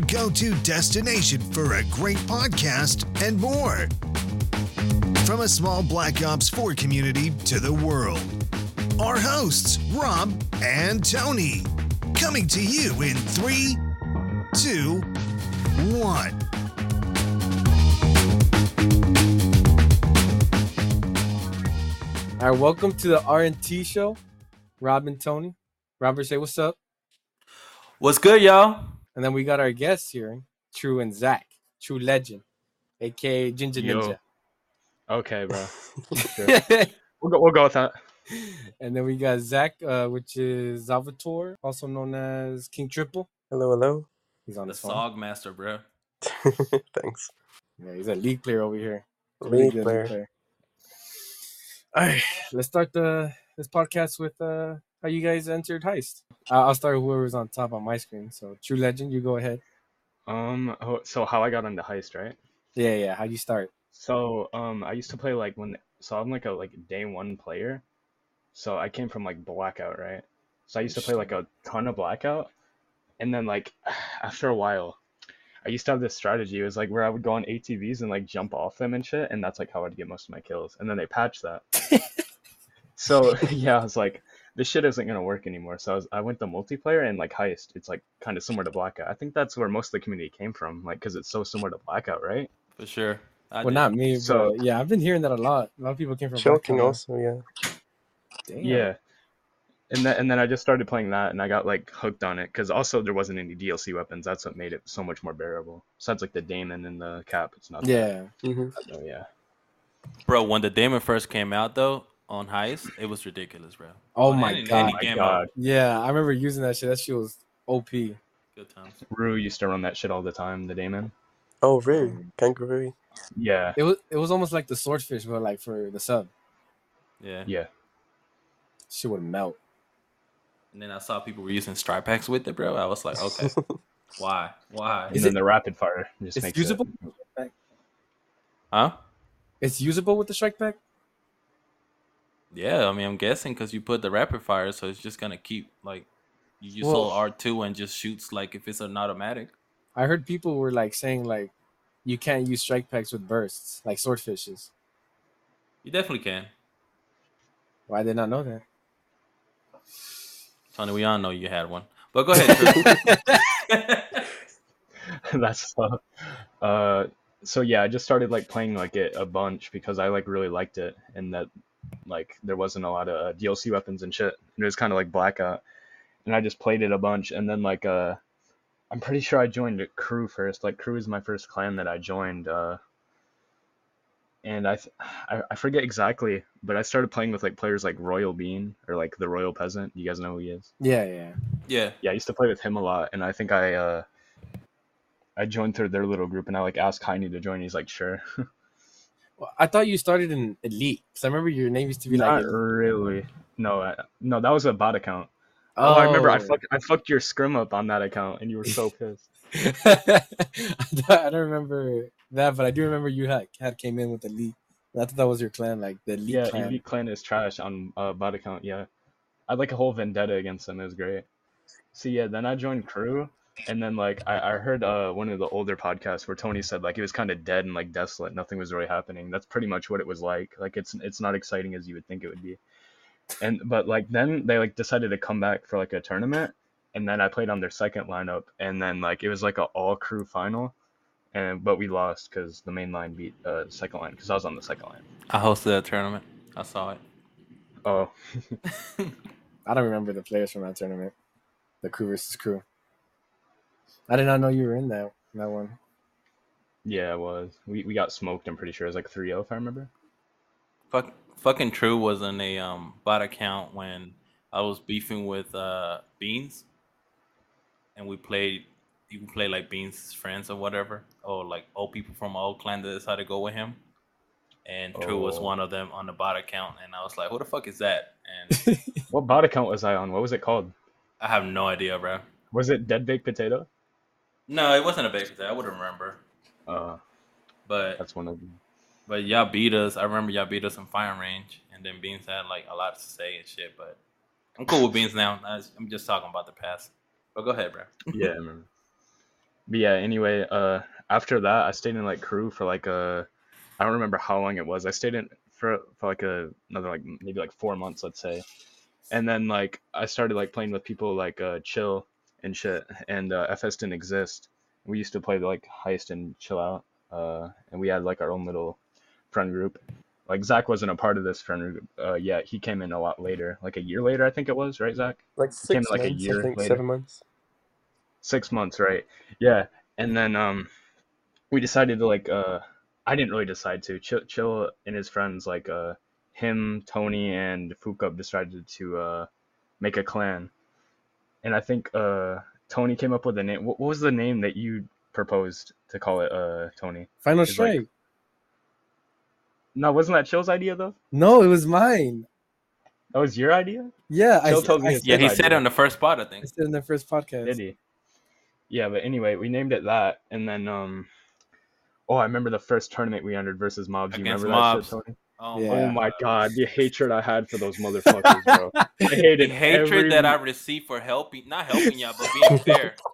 your go to destination for a great podcast and more. From a small Black Ops 4 community to the world. Our hosts, Rob and Tony, coming to you in three, two, one. All right, welcome to the RNT show. Rob and Tony. Robert, say what's up. What's good, y'all? And then we got our guests here, True and Zach, True Legend, aka Ginger Yo. Ninja. Okay, bro. Sure. we'll go. We'll go with that. and then we got Zach, uh, which is Salvatore, also known as King Triple. Hello, hello. He's on The his phone. Sog Master, bro. Thanks. Yeah, he's a league player over here. A League good player. All right, let's start the this podcast with uh how you guys entered heist. Uh, I'll start with whoever's on top on my screen. So True Legend, you go ahead. Um. oh, So how I got into heist, right? Yeah, yeah. How you start? So um, I used to play like when. So I'm like a like day one player. So I came from like blackout, right? So I used to play like a ton of blackout, and then like after a while, I used to have this strategy. It was like where I would go on ATVs and like jump off them and shit, and that's like how I'd get most of my kills. And then they patched that. So yeah, I was like, this shit isn't gonna work anymore. So I, was, I went to multiplayer and like heist. It's like kind of similar to blackout. I think that's where most of the community came from, like because it's so similar to blackout, right? For sure. I well, did. not me, So- but yeah, I've been hearing that a lot. A lot of people came from Shocking Blackout. also, yeah. Damn. Yeah. And then and then I just started playing that, and I got like hooked on it because also there wasn't any DLC weapons. That's what made it so much more bearable. Besides like the Daemon and the cap, it's not. Yeah. hmm That, oh, yeah. bro, when the Daemon first came out though on Heist, it was ridiculous, bro. Oh On my any- god. any my God. Yeah, I remember using that shit. That shit was OP. Good times. Rue used to run that shit all the time. The Daemon. Oh, really? Kangaroo. Yeah. It was it was almost like the swordfish, but like for the sub. Yeah. Yeah. Shit would melt. And then I saw people were using strike packs with it, bro. I was like, okay, why? Why? And Is then it- the rapid fire just It's makes usable. it. Huh? It's usable with the strike pack. Yeah, I mean, I'm guessing because you put the rapid fire, so it's just gonna keep like you use Well- all R two and just shoots like if it's an automatic. I heard people were like saying like you can't use strike packs with bursts, like swordfishes. You definitely can. Why did not know that? Tony, we all know you had one, but go ahead. That's uh, uh so yeah, I just started like playing like it a bunch because I like really liked it and that like there wasn't a lot of uh, DLC weapons and shit. It was kind of like blackout. And I just played it a bunch and then like uh I'm pretty sure I joined crew first. Like crew is my first clan that I joined uh and I, th- I I forget exactly, but I started playing with like players like Royal Bean or like the Royal Peasant. You guys know who he is? Yeah, yeah. yeah, yeah, I used to play with him a lot, and I think I uh, I joined through their little group, and I like asked Heine to join. He's like, sure. Well, I thought you started in elite because I remember your name used to be like. Not Elite. really. No, I, no, that was a bot account. Oh, I remember. I Oh. fucked I fucked your scrim up on that account, and you were so pissed. I don't I don't remember that, but I do remember you had, had came in with elite. I thought that was your clan, like the elite yeah, clan. Elite Clan is trash on uh, bot account. Yeah, I had like a whole vendetta against them. It was great. So yeah, then I joined crew, and then like I, I heard uh one of the older podcasts where Tony said like it was kind of dead and like desolate. Nothing was really happening. That's pretty much what it was like. Like it's it's not exciting as you would think it would be. And but like then they like decided to come back for like a tournament, and then I played on their second lineup, and then like it was like a all crew final. And, but we lost because the main line beat uh, second line because I was on the second line. I hosted a tournament. I saw it. Oh, I don't remember the players from that tournament. The crew versus crew. I did not know you were in that that one. Yeah, it was. We we got smoked. I'm pretty sure it was like 3-0 if I remember. Fuck, fucking True was in a um bot account when I was beefing with uh Beans, and we played. You can play like Beans' friends or whatever, or like old people from our old clan that decided to go with him. And True was Oh. one of them on the bot account, and I was like, "Who the fuck is that?" And What bot account was I on? What was it called? I have no idea, bro. Was it Dead Baked Potato? No, it wasn't a big thing. I wouldn't remember, Uh, but that's one of them. But y'all beat us. I remember y'all beat us in firing range, and then Beans had like a lot to say and shit. But I'm cool with Beans now. I'm just talking about the past. But go ahead, bro. Yeah, I remember. but yeah, anyway, uh, after that, I stayed in like crew for like a, I don't remember how long it was. I stayed in for for like a another like maybe like four months, let's say, and then like I started like playing with people like uh chill and shit, and uh, FS didn't exist. We used to play like heist and chill out, uh, and we had like our own little friend group. Like Zach wasn't a part of this friend group uh, yet. He came in a lot later, like a year later, I think it was, right, Zach? Like Came six like a months, year I think, later. seven months. six months, right? Yeah, and then um, we decided to like uh, I didn't really decide to. Chill, Chill and his friends like uh, him, Tony, and Fukup decided to uh, make a clan, and I think uh, Tony came up with a name. What, what was the name that you proposed to call it, uh, Tony? Final It's like- strike. No, wasn't that Chill's idea though? no, it was mine. That was your idea. Yeah, I, Chill s- told me I Yeah, he idea. said it on the first spot, I I think. said in the first podcast. Did he? Yeah, but anyway, we named it that, and then um, oh, I remember the first tournament we entered versus Mobs. You Against remember that Mobs. shit, Tony? Oh, Yeah. Oh my god, the hatred I had for those motherfuckers, bro. I hated The hated hatred every, that I received for helping, not helping y'all, but being fair.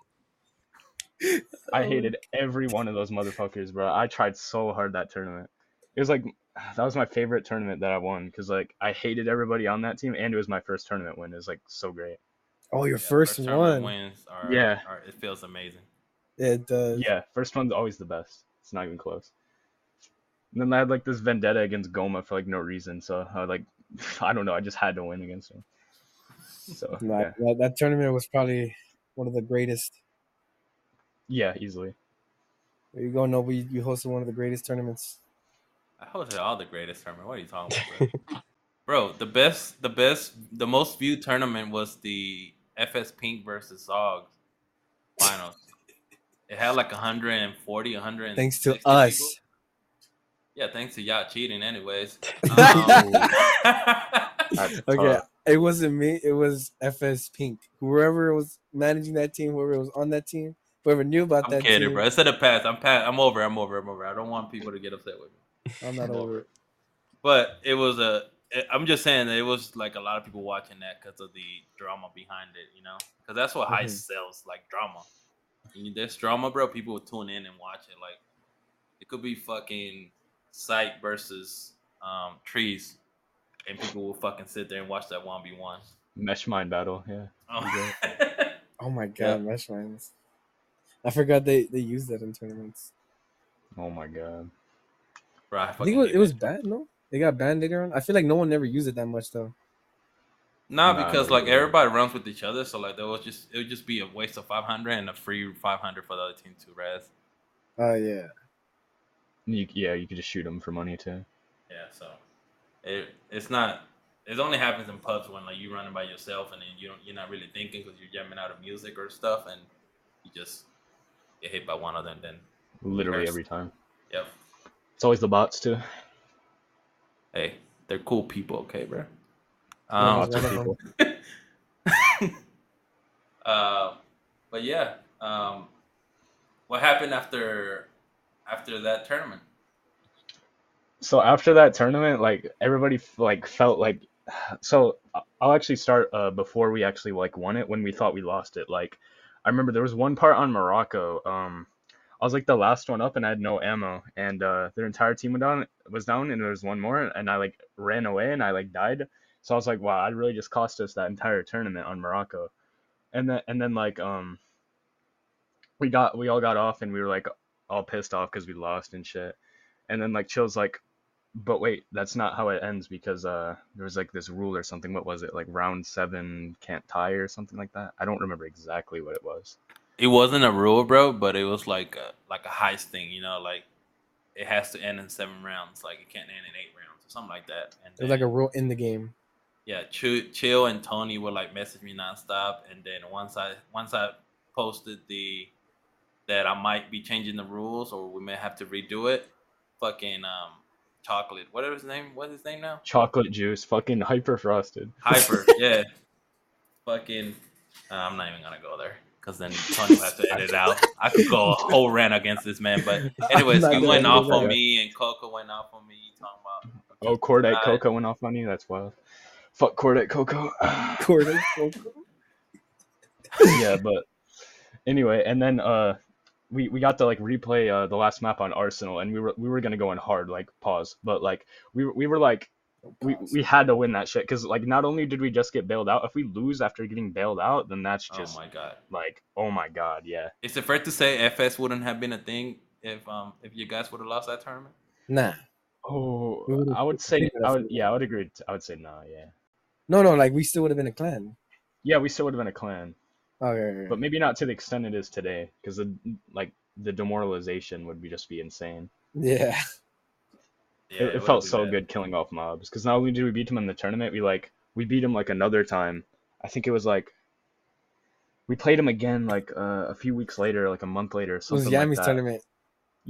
Oh. I hated every one of those motherfuckers, bro. I tried so hard that tournament. It was like that was my favorite tournament that I won because like I hated everybody on that team, and it was my first tournament win. It was like so great. Oh, your Yeah, first, tournament one. wins are, Yeah. are- it feels amazing. It does. Yeah, first one's always the best. It's not even close. And then I had like this vendetta against Goma for like no reason, so I like I don't know, I just had to win against him. So Nah, yeah, that, that tournament was probably one of the greatest. yeah, easily. There you go, Noble. You, you hosted one of the greatest tournaments. I hosted all the greatest tournament. What are you talking about, bro? bro, the best, the best, the most viewed tournament was the FS Pink versus Zogs finals. It had like 140, 100. Thanks to us. Yeah, thanks to y'all cheating, anyways. That's Okay, tough. it wasn't me. It was FS Pink. Whoever was managing that team, whoever was on that team, whoever knew about I'm that kidding, team. bro. It's in the past. I'm past. I'm over. I'm over. I'm over. I don't want people to get upset with me. I'm not over it. But it was a. I'm just saying that it was like a lot of people watching that because of the drama behind it, you know, because that's what Mhm. heist sells, like drama. And there's drama, bro. People will tune in and watch it. Like it could be fucking sight versus um, trees, and people will fucking sit there and watch that one v one. Mesh mine battle, yeah. Oh. Oh my Yeah. god, mesh mines. I forgot they they used that in tournaments. Oh my god. Bro, I, I think it was, it was bad. No, they got banned later on. I feel like no one ever used it that much though. Nah, Nah, because like no. everybody runs with each other, so like there was just it would just be a waste of five hundred and a free five hundred for the other team to res. Oh yeah. You, yeah, you could just shoot them for money too. Yeah, so it it's not. It only happens in pubs when like you're running by yourself and then you don't you're not really thinking because you're jamming out of music or stuff and you just get hit by one of them. Then Literally every time. yep, It's always the bots too. hey, they're cool people, okay, bro. Um, people. uh, but yeah, um, what happened after after that tournament? so after that tournament like everybody like felt like so i'll actually start uh before we actually like won it when we thought we lost it. Like i remember there was one part on morocco um i was like the last one up and i had no ammo. And uh their entire team went down was down and there was one more and i like ran away and i like died. So i was like wow i really just cost us that entire tournament on morocco. And then and then like um we got we all got off and we were like all pissed off because we lost and shit. And then like chill's like but wait that's not how it ends because uh there was like this rule or something. What was it? Like round seven can't tie or something like that? I don't remember exactly what it was. It wasn't a rule, bro, but it was like a like a heist thing, you know, like it has to end in seven rounds, like it can't end in eight rounds or something like that. And It was like a rule in the game. yeah, Chill, Chill and Tony would like message me nonstop, and then once I once I posted the that I might be changing the rules or we may have to redo it, fucking um chocolate, whatever his name, what's his name now? chocolate juice fucking hyper frosted Hyper, yeah, fucking. Uh, I'm not even gonna go there because then Tony will have to edit it out. I could go a whole rant against this man, but anyways, I'm he went off on me and Coco went off on me talking about. oh cordate Uh, coco went off on you that's wild fuck cordate coco Gordon. yeah but anyway and then uh we we got to like replay uh, the last map on Arsenal, and we were we were gonna go in hard, like pause, but like we were- we were like we we had to win that shit because like not only did we just get bailed out, if we lose after getting bailed out, then that's just Oh my god. like oh my god, yeah. Is it fair to say FS wouldn't have been a thing if um if you guys would have lost that tournament? Nah. Oh, I would say I would yeah I would agree. I would say nah, yeah, No, no, like we still would have been a clan. yeah. We still would have been a clan, Okay, okay. but maybe not to the extent it is today because the like the demoralization would be just be insane. yeah. Yeah, it, it would've felt so bad. good killing off mobs because not only did we beat him in the tournament, we like we beat him like another time. I think it was like we played him again like uh, a few weeks later, like a month later, or It was Yami's like that. tournament.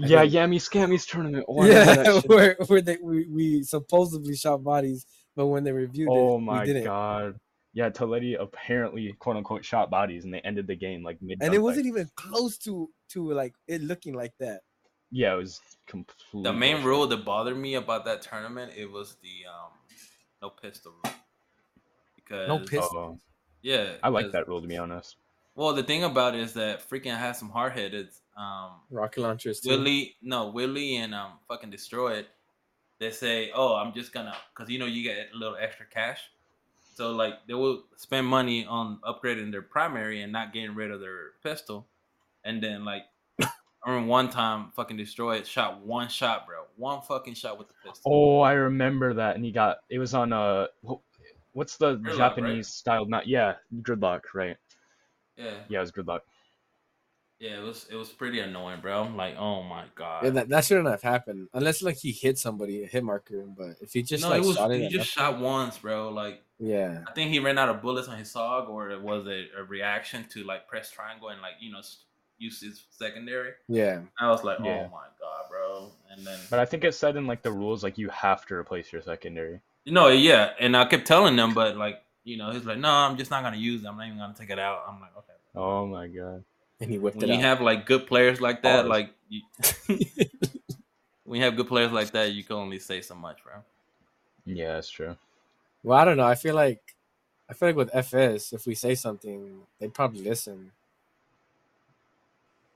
I Yeah, think. Yami Scammy's tournament. Oh, I remember that yeah, where where they we, we supposedly shot bodies, but when they reviewed Oh it, my we didn't. god. Yeah, Toledi apparently quote unquote shot bodies and they ended the game like mid. And it wasn't even close to to like it looking like that. Yeah, it was complete. The main bullshit. rule that bothered me about that tournament it was the um no pistol rule. Because No pistol. Oh, yeah, I like 'cause- that rule to be honest. Well, the thing about it is that freaking has some hard headed um Rocket launchers too. Willie, no Willie and um fucking destroy it. They say, "Oh, I'm just gonna," because you know you get a little extra cash. So like they will spend money on upgrading their primary and not getting rid of their pistol, and then like I remember one time fucking destroy it shot one shot, bro, one fucking shot with the pistol. Oh, I remember that, and he got it was on uh, wh- what's the Gridlock, Japanese style? Not yeah, gridlock, right? yeah, Yeah, it was gridlock. Yeah, it was it was pretty annoying, bro. I'm like, oh my god. Yeah, that, that shouldn't have happened unless like he hit somebody, a hit marker. But if he just no, like it was shot he at just shot once, bro. Like yeah, I think he ran out of bullets on his Saug, or it was a, a reaction to like press triangle and like you know use his secondary. yeah. I was like, oh Yeah. oh my god, bro. And then But I think it said in like the rules like you have to replace your secondary. no, yeah, and I kept telling them, but like you know, he's like, no, I'm just not gonna use it. I'm not even gonna take it out. I'm like, okay. Oh my god. And he whipped When it you out. have like good players like that, Pause. like you, when you have good players like that, you can only say so much, bro. Yeah, that's true. well, I don't know. I feel like I feel like with FS, if we say something, they'd probably listen.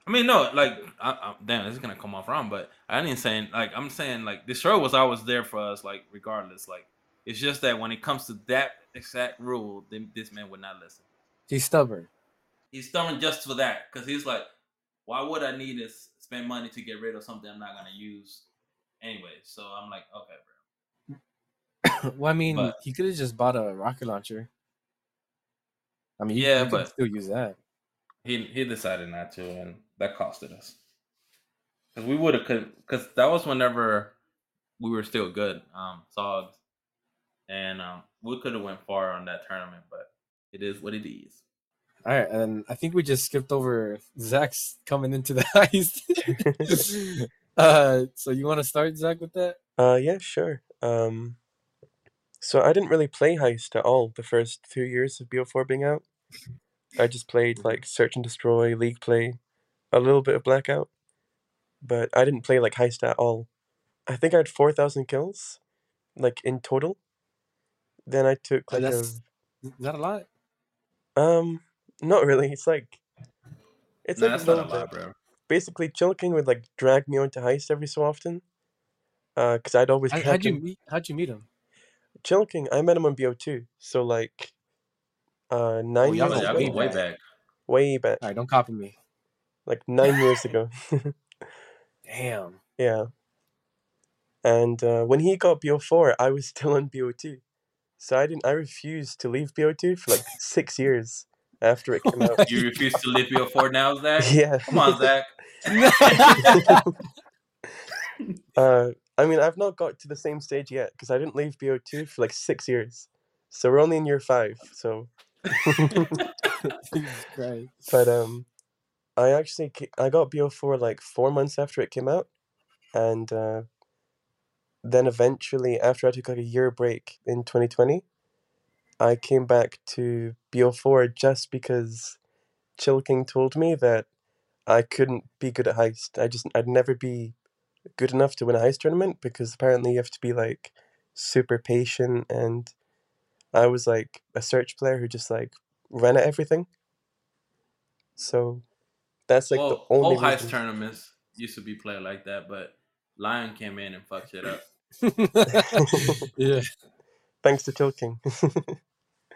I mean, no, like, I, I, damn, this is gonna come off wrong, but I didn't say like I'm saying like the show was always there for us, like regardless. Like, it's just that when it comes to that exact rule, then this man would not listen. He's stubborn. He's stubborn just for that, because he's like, why would I need to spend money to get rid of something I'm not gonna use anyway? So I'm like, okay, bro. well, I mean, But- he could have just bought a rocket launcher. I mean, Yeah, but- still use that. He he decided not to, and that costed us. Because we would have, because that was whenever we were still good, um, Sogs, and um, we could have went far on that tournament, but it is what it is. All right, and I think we just skipped over Zach's coming into the heist. uh, so you want to start, Zach, with that? Uh, yeah, sure. Um, so I didn't really play Heist at all the first two years of BO4 being out. I just played like Search and Destroy, League Play, a little bit of Blackout, but I didn't play like Heist at all. I think I had 4,000 kills, like in total. Then I took Oh, like a, that's- Is that a lot? um, not really. It's like, it's Nah, like that's not a lot, bro. Basically, Chilking would like drag me onto Heist every so often. Uh, cause I'd always catch how'd you him. meet? How'd you meet him? Chilking, I met him on BO2, so like uh nine Oh, years go ago, go way back. way back, All right, don't copy me. like nine years ago. Damn. yeah. And uh, when he got BO4, I was still on BO2, so I didn't. I refused to leave BO2 for like six years after it came out. You refuse to live your four now, Zach? yeah. Come on, Zach. uh, I mean, I've not got to the same stage yet because I didn't leave BO2 for like six years, so we're only in year five. So. But um, I actually I got BO4 like four months after it came out, and uh, then eventually after I took like a year break in 2020, I came back to BO4 just because Chill King told me that I couldn't be good at heist. I just I'd never be good enough to win a heist tournament because apparently you have to be like super patient and I was like a search player who just like ran at everything. So That's like well, the only all heist reason. tournaments used to be played like that, but Lion came in and fucked shit up. yeah. Thanks to Tilking.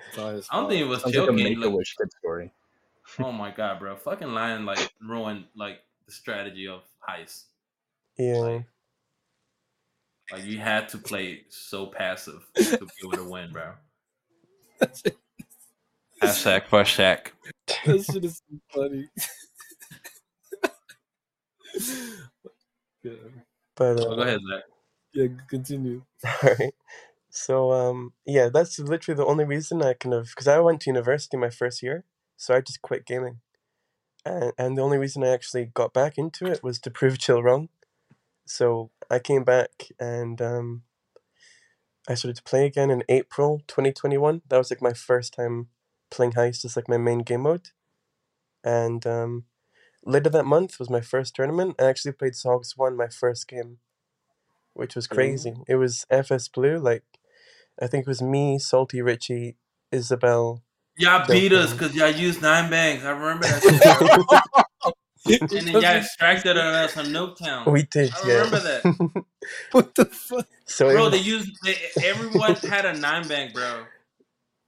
It's all his I don't think it was Sounds like a joking. Make a Like, Wish kid story. oh my god, bro! Fucking Lion like ruined like the strategy of heist. yeah. Like you had to play so passive to be able to win, bro. Hashtag for Shaq. that shit is so funny. yeah. But Oh, uh, go ahead, Zach. yeah, continue. Alright. So um yeah, that's literally the only reason I kind of because I went to university my first year, so I just quit gaming. And and the only reason I actually got back into it was to prove Chill wrong. So I came back and um I started to play again in April 2021. That was like my first time playing Heist as like my main game mode. And um later that month was my first tournament. I actually played Sogs 1 my first game, which was crazy. It was FS Blue, like I think it was me, Salty Richie, Isabel. Y'all beat us because y'all used nine bangs. I remember that. and then y'all extracted on us on Nuketown. We did, I yeah. remember that. what the fuck? so Bro, was- they used they, everyone had a nine bang, bro.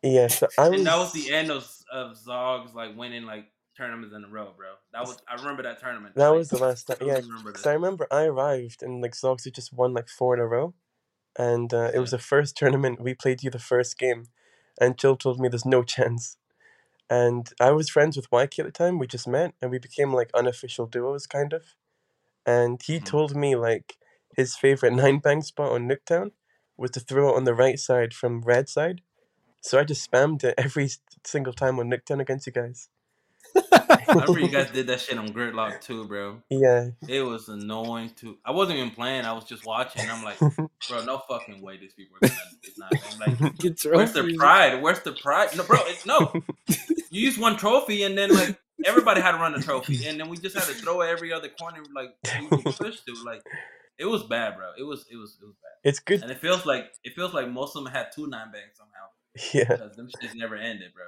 yeah, so I was, And that was the end of of Zogs like winning like tournaments in a row, bro. That was I remember that tournament. that Like, was the last time. I Yeah, remember because that. I remember I arrived and like Zogs had just won like four in a row, and uh, it was the first tournament we played you the first game, and Jill told me there's no chance, and I was friends with Wyke at the time. We just met and we became like unofficial duos kind of, and he Mhm. told me like his favorite nine bang spot on Nuketown was to throw it on the right side from red side. So I just spammed it every single time on Nuketown against you guys. I remember you guys did that shit on Gridlock too, bro. Yeah, It was annoying too. I wasn't even playing. I was just watching. I'm like, bro, no fucking way these people are gonna do not bang. Like, Get where's the pride? Where's the pride? No, bro, it's no. You use one trophy and then like everybody had to run a trophy, and then we just had to throw every other corner like we would push to. Like it was bad, bro. It was it was it was bad. it's good. And it feels like it feels like most of them had two nine bangs somehow Yeah. because them shits never ended, bro.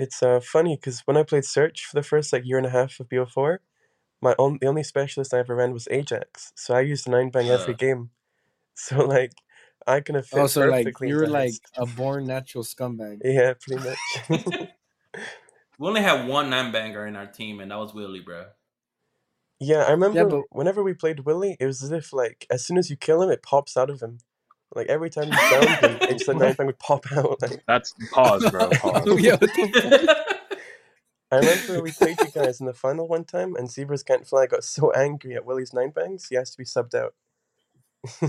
It's uh funny because when I played Search for the first like year and a half of BO4, my on- the only specialist I ever ran was Ajax, so I used nine bang every game. So like, I kind of fit oh, so like you were like a born natural scumbag. yeah, pretty much. We only had one nine banger in our team, and that was Willie, bro. yeah, I remember yeah, but- whenever we played Willy, it was as if like as soon as you kill him, it pops out of him. Like every time you found him, it just the nine bang would pop out. Like That's pause, bro. Pause. yeah, I remember we played you guys in the final one time, and Zebras Can't Fly got so angry at Willie's nine bangs, he has to be subbed out. oh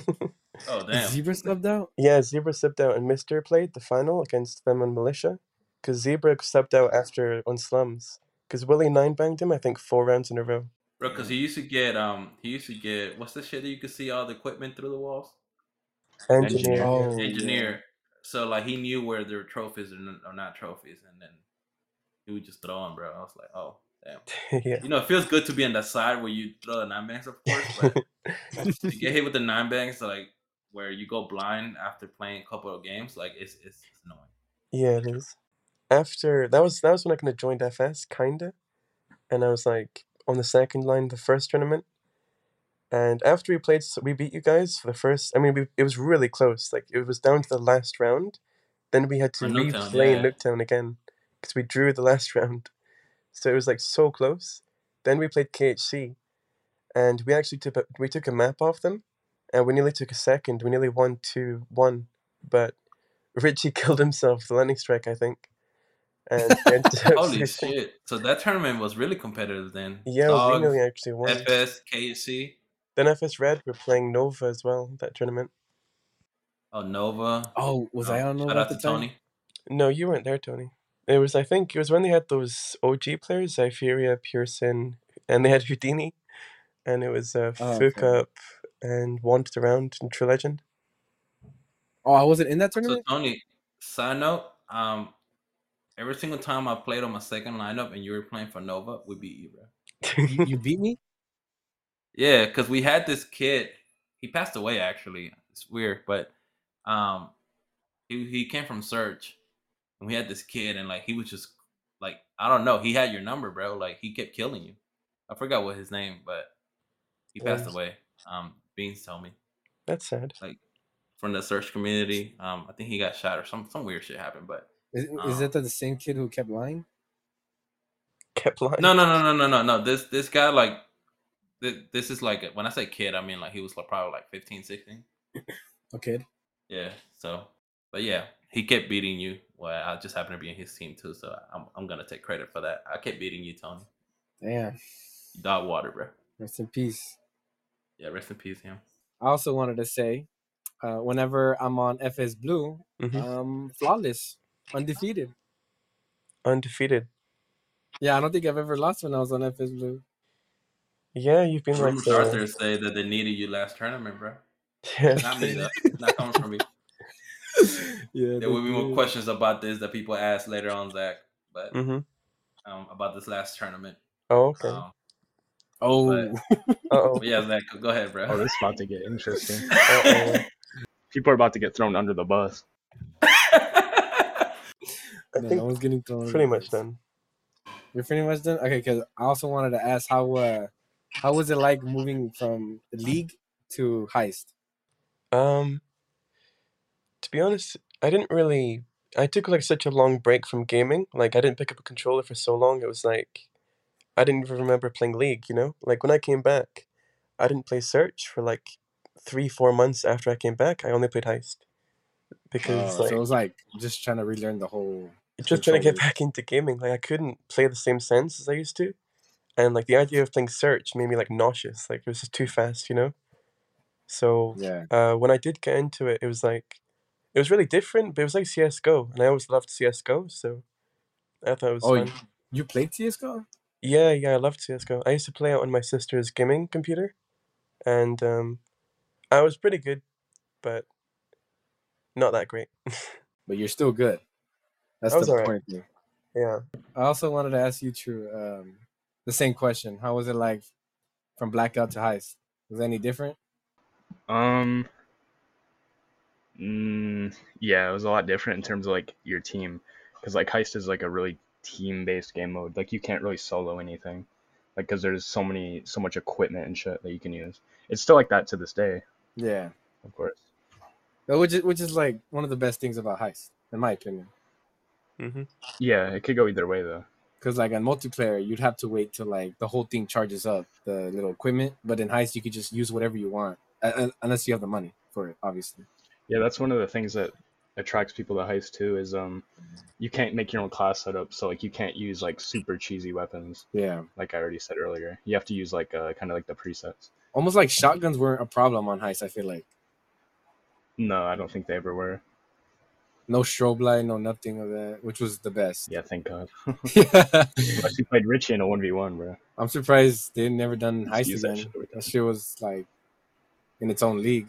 fuck? damn. Zebra subbed out? Yeah, Zebra subbed out and Mister played the final against them on Militia. Because Zebra subbed out after on Slums. Because Willie nine banged him, I think, four rounds in a row. Bro, because he used to get um he used to get what's the shit that you could see all the equipment through the walls? Engineer. Engineer. Oh, Engineer. So like he knew where there were trophies or, or not trophies, and then he would just throw them, bro. I was like, oh damn. yeah. You know, it feels good to be on the side where you throw the nine bangs, of course, but to get hit with the nine bangs, like where you go blind after playing a couple of games, like it's it's, it's annoying. yeah, it is. After that was that was when I kind of joined FS, kinda, and I was like on the second line the first tournament. And after we played, we beat you guys for the first. I mean, we, it was really close. Like it was down to the last round. Then we had to replay yeah. Nuketown again because we drew the last round. So it was like so close. Then we played KHC, and we actually took a, we took a map off them, and we nearly took a second. We nearly won two one, but Richie killed himself with the landing strike, I think. And Holy shit! So that tournament was really competitive then. Yeah, we Dogs, nearly actually won. FS, KC, Then FS Red were playing Nova as well that tournament. oh Nova. Oh, was I Oh, on Nova Shout at out the to time? Tony. No, you weren't there, Tony. It was I think it was when they had those OG players, Zypheria, Pearson, and they had Houdini, and it was uh, Oh, Fook okay. Up and Wanted Around and True Legend. Oh, I wasn't in that tournament. So tournament? Tony, side note, um, every single time I played on my second lineup and you were playing for Nova, we beat you, bro. you, you beat me? Yeah, because we had this kid. He passed away actually. It's weird, but um, he he came from Search, and we had this kid, and like he was just like I don't know. He had your number, bro. Like he kept killing you. I forgot what his name, but he passed Yeah. away. Um, Beans told me That's sad. like from the search community. Um, I think he got shot or some some weird shit happened. But Is, is Um, that the same kid who kept lying? Kept lying. no, no, no, no, no, no, no. This this guy like thi- this is like when I say kid, I mean like he was like probably like 15, 16. A kid. Yeah. So, but yeah, he kept beating you. Well, I just happened to be in his team too, so I'm I'm gonna take credit for that. I kept beating you, Tony. Damn. Dog water, bro. Rest in peace. Yeah, rest in peace, him. I also wanted to say, uh, whenever I'm on FS Blue, Mhm. um, flawless, undefeated. Undefeated. Yeah, I don't think I've ever lost when I was on FS Blue. Yeah, you've been like Bruce the. Arthur said that they needed you last tournament, bro. Yeah. Not me though. Not coming from me. yeah, There will be more questions about this that people ask later on, Zach. But Mm-hmm. um, about this last tournament. Oh, okay. Um, Oh, Uh-oh. but yeah, Zach, go ahead, bro. Oh, this is about to get interesting. People are about to get thrown under the bus. I no, think no one's getting thrown. pretty much done. You're pretty much done. Okay, because I also wanted to ask how uh, how was it like moving from the league to heist? Um, to be honest, I didn't really. I took like such a long break from gaming. Like I didn't pick up a controller for so long. It was like I didn't even remember playing League. You know, like when I came back, I didn't play Search for like three, four months after I came back. I only played Heist because Oh, like so it was like just trying to relearn the whole. just trying to get back into gaming. Like I couldn't play the same sense as I used to, and like the idea of playing Search made me like nauseous. Like it was just too fast, you know. So Yeah. uh, when I did get into it, it was like it was really different, but it was like CS:GO, and I always loved CS:GO, so I thought it was Oh, fun. you, you played CS:GO? Yeah, yeah, I loved CS:GO. I used to play it on my sister's gaming computer, and um, I was pretty good, but not that great. But you're still good. That's the point. Yeah. I also wanted to ask you, True, um, the same question. How was it like from blackout to heist? Was any different? Um. Mm, yeah, it was a lot different in terms of like your team, because like heist is like a really team-based game mode. Like you can't really solo anything, like because there's so many, so much equipment and shit that you can use. It's still like that to this day, Yeah. of course. But Which is which is like one of the best things about heist, in my opinion. hmm Yeah, it could go either way though. Because like on multiplayer, you'd have to wait till like the whole thing charges up the little equipment. But in heist, you could just use whatever you want, uh, uh, unless you have the money for it, obviously. Yeah, that's one of the things that attracts people to heist too. Is um, you can't make your own class setup, so like you can't use like super cheesy weapons. Yeah. Like I already said earlier, you have to use like uh, kind of like the presets. Almost like shotguns weren't a problem on heist. I feel like No, I don't think they ever were. No strobe light, no nothing of that, which was the best. Yeah, thank God. Yeah. Unless you played Richie in a one v one, bro. I'm surprised they never done Just heist use that again. shit. That shit was like in its own league.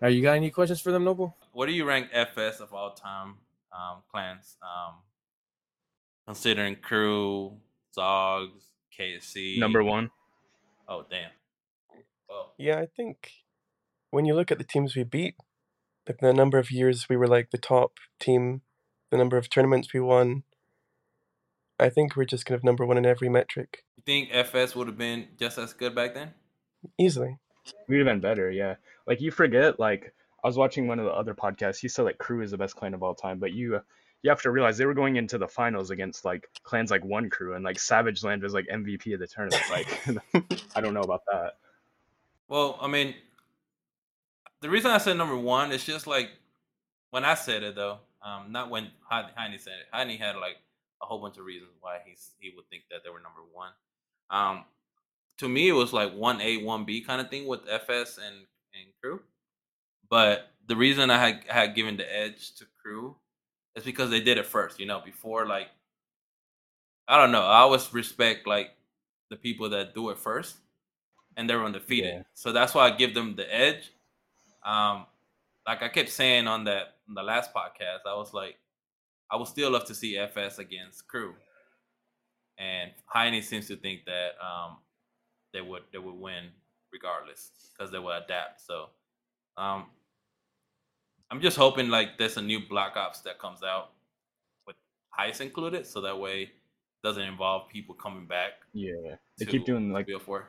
Now, you got any questions for them, Noble? What do you rank FS of all time um, clans? Um, considering crew, Zogs, KSC. Number one. Oh damn. Oh, Yeah, I think when you look at the teams we beat, like the number of years we were like the top team, the number of tournaments we won, I think we're just kind of number one in every metric. you think FS would have been just as good back then? Easily. We'd have been better, yeah. Like you forget, like I was watching one of the other podcasts. He said like Crew is the best clan of all time, but you uh, you have to realize they were going into the finals against like clans like One Crew and like Savage Land was like MVP of the tournament. Like I don't know about that. Well, I mean, the reason I said number one is just like when I said it though, um, not when Heine said it. Heine had like a whole bunch of reasons why he's he would think that they were number one. Um, to me, it was like one A, one B kind of thing with FS and and Crew. But the reason I had had given the edge to Crew is because they did it first. You know, before like I don't know. I always respect like the people that do it first, and they're undefeated. Yeah. So that's why I give them the edge. Um, like I kept saying on that on the last podcast, I was like, I would still love to see FS against Crew, and Heine seems to think that um, they would they would win regardless because they will adapt. So, um, I'm just hoping like there's a new Black Ops that comes out with Heist included, so that way doesn't involve people coming back. Yeah, they to, keep doing like BO4.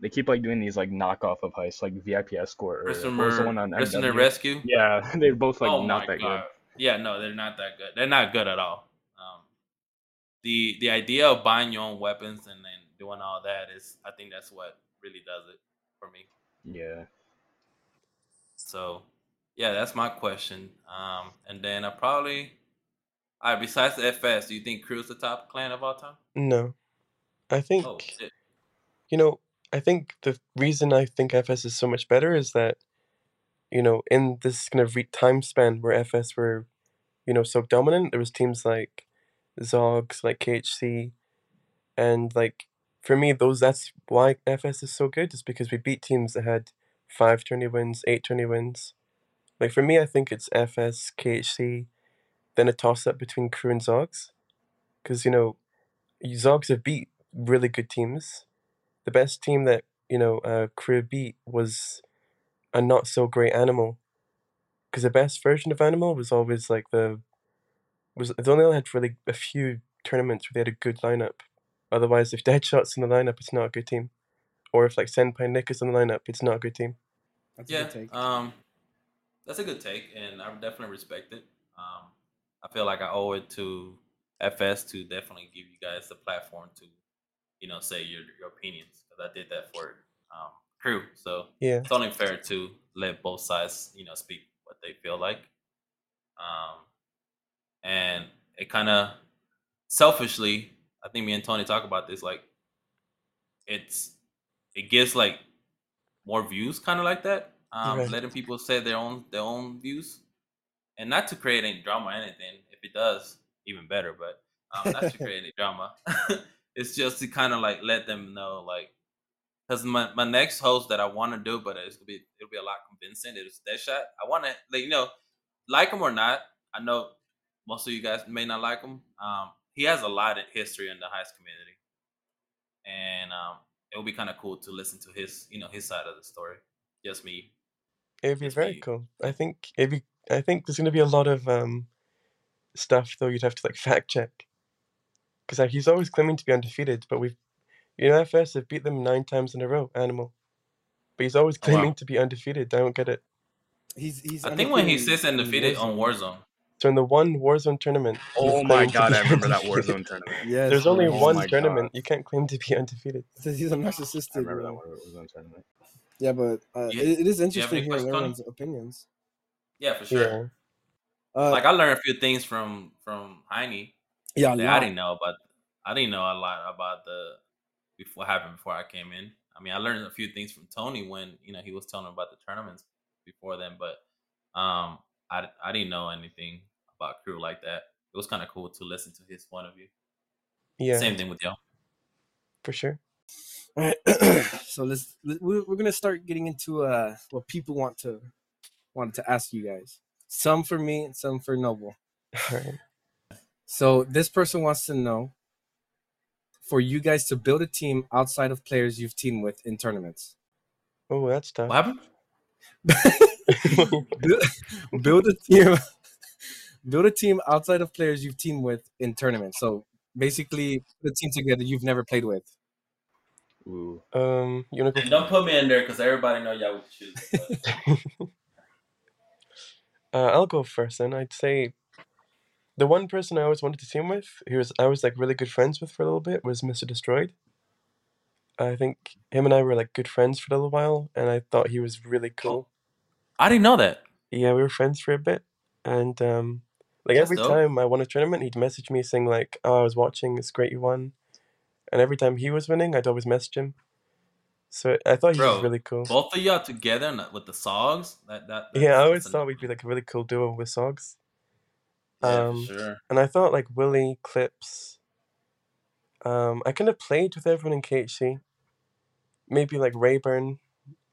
They keep like doing these like knockoff of heists, like VIP escort or what was the one on Prisoner MW? Rescue. Yeah, they're both like oh not that god. Yeah, no, they're not that good. They're not good at all. Um, the the idea of buying your own weapons and then doing all that is, I think that's what really does it for me. Yeah. So, yeah, that's my question. Um, and then I probably, all right. Besides the FS, do you think Crew's the top clan of all time? No, I think Oh shit. you know. I think the reason I think FS is so much better is that you know in this kind of re- time span where FS were you know so dominant, there was teams like Zogs, like KHC, and like for me those that's why FS is so good is because we beat teams that had five tourney wins, eight tourney wins. Like for me, I think it's FS, KHC, then a toss up between Crew and Zogs, because you know Zogs have beat really good teams. The best team that you know uh, Crew beat was a not so great Animal, because the best version of Animal was always like the was they only had really a few tournaments where they had a good lineup. Otherwise, if Deadshot's in the lineup, it's not a good team. Or if like Senpai Nick is in the lineup, it's not a good team. That's a Yeah, good take. um, that's a good take, and I definitely respect it. Um, I feel like I owe it to FS to definitely give you guys the platform to, you know, say your your opinions because I did that for um, Crew. So Yeah. it's only fair to let both sides, you know, speak what they feel like. Um, and it kind of selfishly, I think me and Tony talk about this. Like, it's it gives like more views, kind of like that. Um, Right. letting people say their own their own views, and not to create any drama or anything. If it does, even better. But um, not to create any drama. it's just to kind of like let them know, like, because my, my next host that I want to do, but it's gonna be it'll be a lot convincing. It's Deadshot. I want to like you know, like him or not. I know most of you guys may not like him. Um, he has a lot of history in the heist community, and um, it would be kind of cool to listen to his you know his side of the story. Just me. It'd be Just very me. cool. I think it'd be. I think there's gonna be a lot of um, stuff though. You'd have to like fact check, because like, he's always claiming to be undefeated, but we've, you know, FS have beat them nine times in a row. Animal, but he's always Oh, wow. claiming to be undefeated. I don't get it. He's he's. I think when he undefeated sits in undefeated on Warzone. Warzone, So in the one Warzone tournament, Oh my god, I remember that. Warzone tournament. Yes, There's only bro. Oh one tournament. God. You can't claim to be undefeated. He's he's a I narcissistic. remember that. Warzone tournament. Yeah, but uh, Yeah. it, it is Do you have interesting hearing questions, Tony? everyone's opinions. yeah, for sure. Yeah. Uh, Like I learned a few things from from Heine yeah, I didn't know about. I didn't know a lot about the before what happened before I came in. I mean, I learned a few things from Tony when you know he was telling about the tournaments before then, but um, I I didn't know anything about crew like that. It was kind of cool to listen to his point of view. Yeah, Same thing with y'all. for sure. All right. so let's we're, we're gonna start getting into uh what people want to want to ask you guys. Some for me, and some for Noble. All right. So this person wants to know for you guys to build a team outside of players you've teamed with in tournaments. Oh, that's tough. What happened? build, build a team build a team outside of players you've teamed with in tournaments. So basically put a team together you've never played with. Ooh. um, you wanna go? Don't put me in there because everybody know y'all would choose. Uh, I'll go first and I'd say the one person I always wanted to team with, who was I was like really good friends with for a little bit, was Mr. Destroyed. I think him and I were like good friends for a little while, and I thought he was really cool. I didn't know that. Yeah, we were friends for a bit, and um, like That's every dope. time I won a tournament, he'd message me saying like, "Oh, I was watching. It's great you won," and every time he was winning, I'd always message him. So I thought he was really cool. Both of y'all together and with the songs. That that. Yeah, I always thought we'd be like a really cool duo with Sogs. Yeah, um, for sure. And I thought like Willie, Clips. Um, I kind of played with everyone in KHC. Maybe like Rayburn,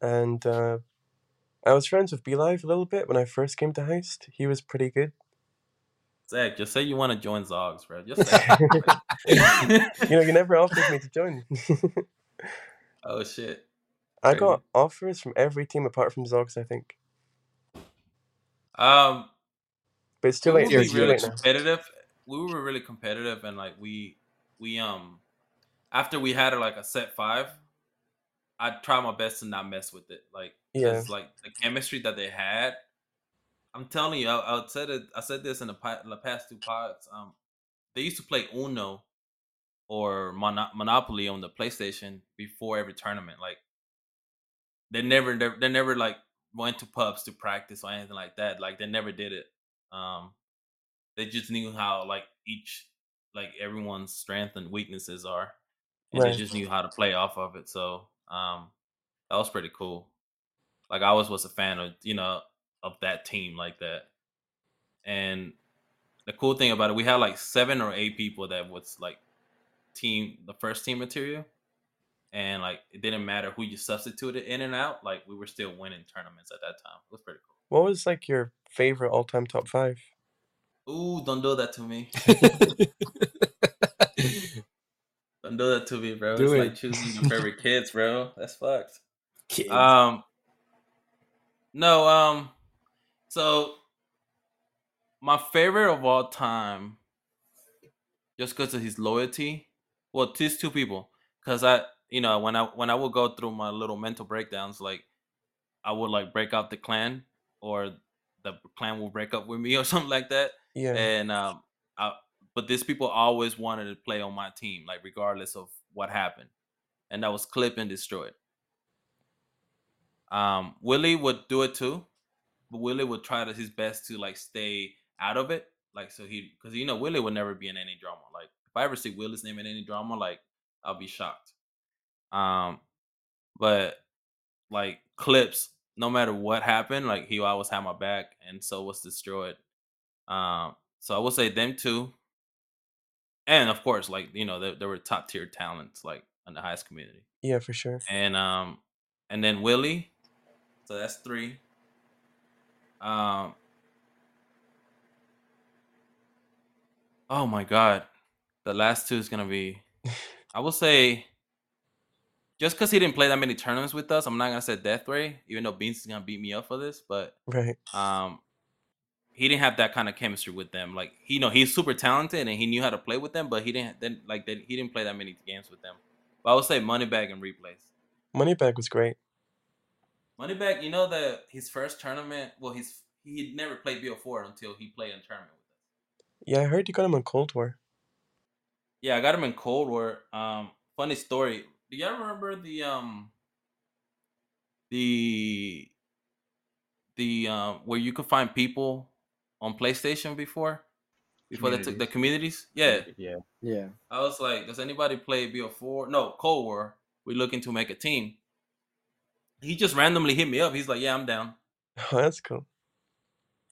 and uh, I was friends with Live a little bit when I first came to Heist. He was pretty good. Zach, just say you want to join Zogs, bro. Just say. You know, you never offered me to join. oh shit. I Crazy. got offers from every team apart from Zogs, I think. Um, But it's too we were really late competitive. We were really competitive, and like we we um after we had like a set five, I tried my best to not mess with it. Like, Yeah. like the chemistry that they had, I'm telling you, I, I said it. I said this in the, pi- the past two pods. Um, they used to play Uno or Mono- Monopoly on the PlayStation before every tournament. Like, they never, they never like went to pubs to practice or anything like that. Like, they never did it. Um, they just knew how like each, like everyone's strength and weaknesses are, and Right. they just knew how to play off of it. So, um, that was pretty cool. Like, I always was a fan of you know of that team like that. And the cool thing about it, we had like seven or eight people that was like team the first team material. And like it didn't matter who you substituted in and out, like we were still winning tournaments at that time. It was pretty What was like your favorite all-time top five? Ooh, don't do that to me. Don't do that to me, bro. Do it's it. like choosing your favorite kids, bro. That's fucked. Kids. Um, no, um, so my favorite of all time, just because of his loyalty. Well, these two people, because I, you know, when I when I would go through my little mental breakdowns, like I would like break out the clan, or the clan will break up with me, or something like that Yeah. and um, I, but these people always wanted to play on my team, like regardless of what happened, and that was clip and destroyed. Um, Willie would do it too, but Willie would try to his best to like stay out of it, like so he, because you know Willie would never be in any drama. Like if I ever see Willie's name in any drama, like I'll be shocked. Um, but like clips, no matter what happened, like he always had my back, and so was destroyed. Um, so I will say them two, and of course, like you know, there, there were top tier talents like in the heist community, Yeah, for sure. and um, and then Willie, so that's three. Um, oh my god, the last two is gonna be, I will say, just because he didn't play that many tournaments with us, I'm not gonna say Death Ray, even though Beans is gonna beat me up for this, but Right. um he didn't have that kind of chemistry with them. Like he you know he's super talented and he knew how to play with them, but he didn't then like that he didn't play that many games with them. But I would say Moneybag and replays. Moneybag was great. Moneybag, you know that his first tournament, well, he's he never played BO4 until he played in a tournament with us. Yeah, I heard you got him in Cold War. Yeah, I got him in Cold War. Um, funny story. Do y'all remember the um the the um where you could find people on PlayStation before before they took the communities? Yeah. Yeah. yeah. I was like, does anybody play BO4? No, Cold War. We're looking to make a team. He just randomly hit me up. He's like, yeah, I'm down. Oh, that's cool.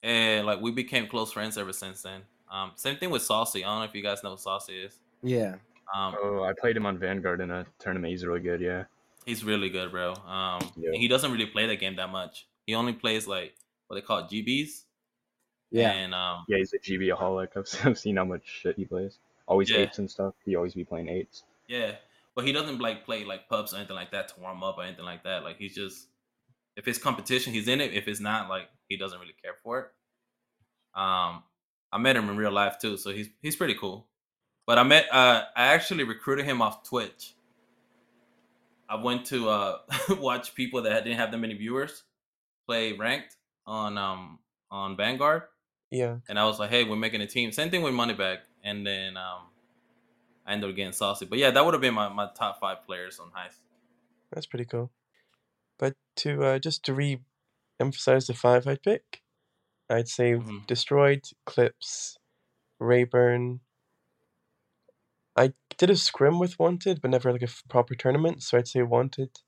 And like we became close friends ever since then. Um, same thing with Saucy. I don't know if you guys know what Saucy is. Yeah. Um, Oh, I played him on Vanguard in a tournament. He's really good. Yeah. he's really good, bro. Um, Yeah. he doesn't really play the game that much. He only plays like what they call it, GBs. Yeah. And um, Yeah, he's a GB aholic. I've, I've seen how much shit he plays. Always Yeah. eights and stuff. He always be playing eights. yeah, but he doesn't like play like pubs or anything like that to warm up or anything like that. Like he's just if it's competition, he's in it. If it's not, like he doesn't really care for it. Um, I met him in real life too, so he's he's pretty cool. But I met uh I actually recruited him off Twitch. I went to uh watch people that didn't have that many viewers play ranked on um on Vanguard Yeah. and I was like, "Hey, we're making a team." Same thing with Moneybag, and then um, I ended up getting saucy. But yeah, that would have been my, my top five players on Heist. That's pretty cool. But to uh, just to re-emphasize the five I'd pick, I'd say Mhm. Destroyed, Clips, Rayburn. I did a scrim with Wanted, but never like a f- proper tournament, so I'd say Wanted.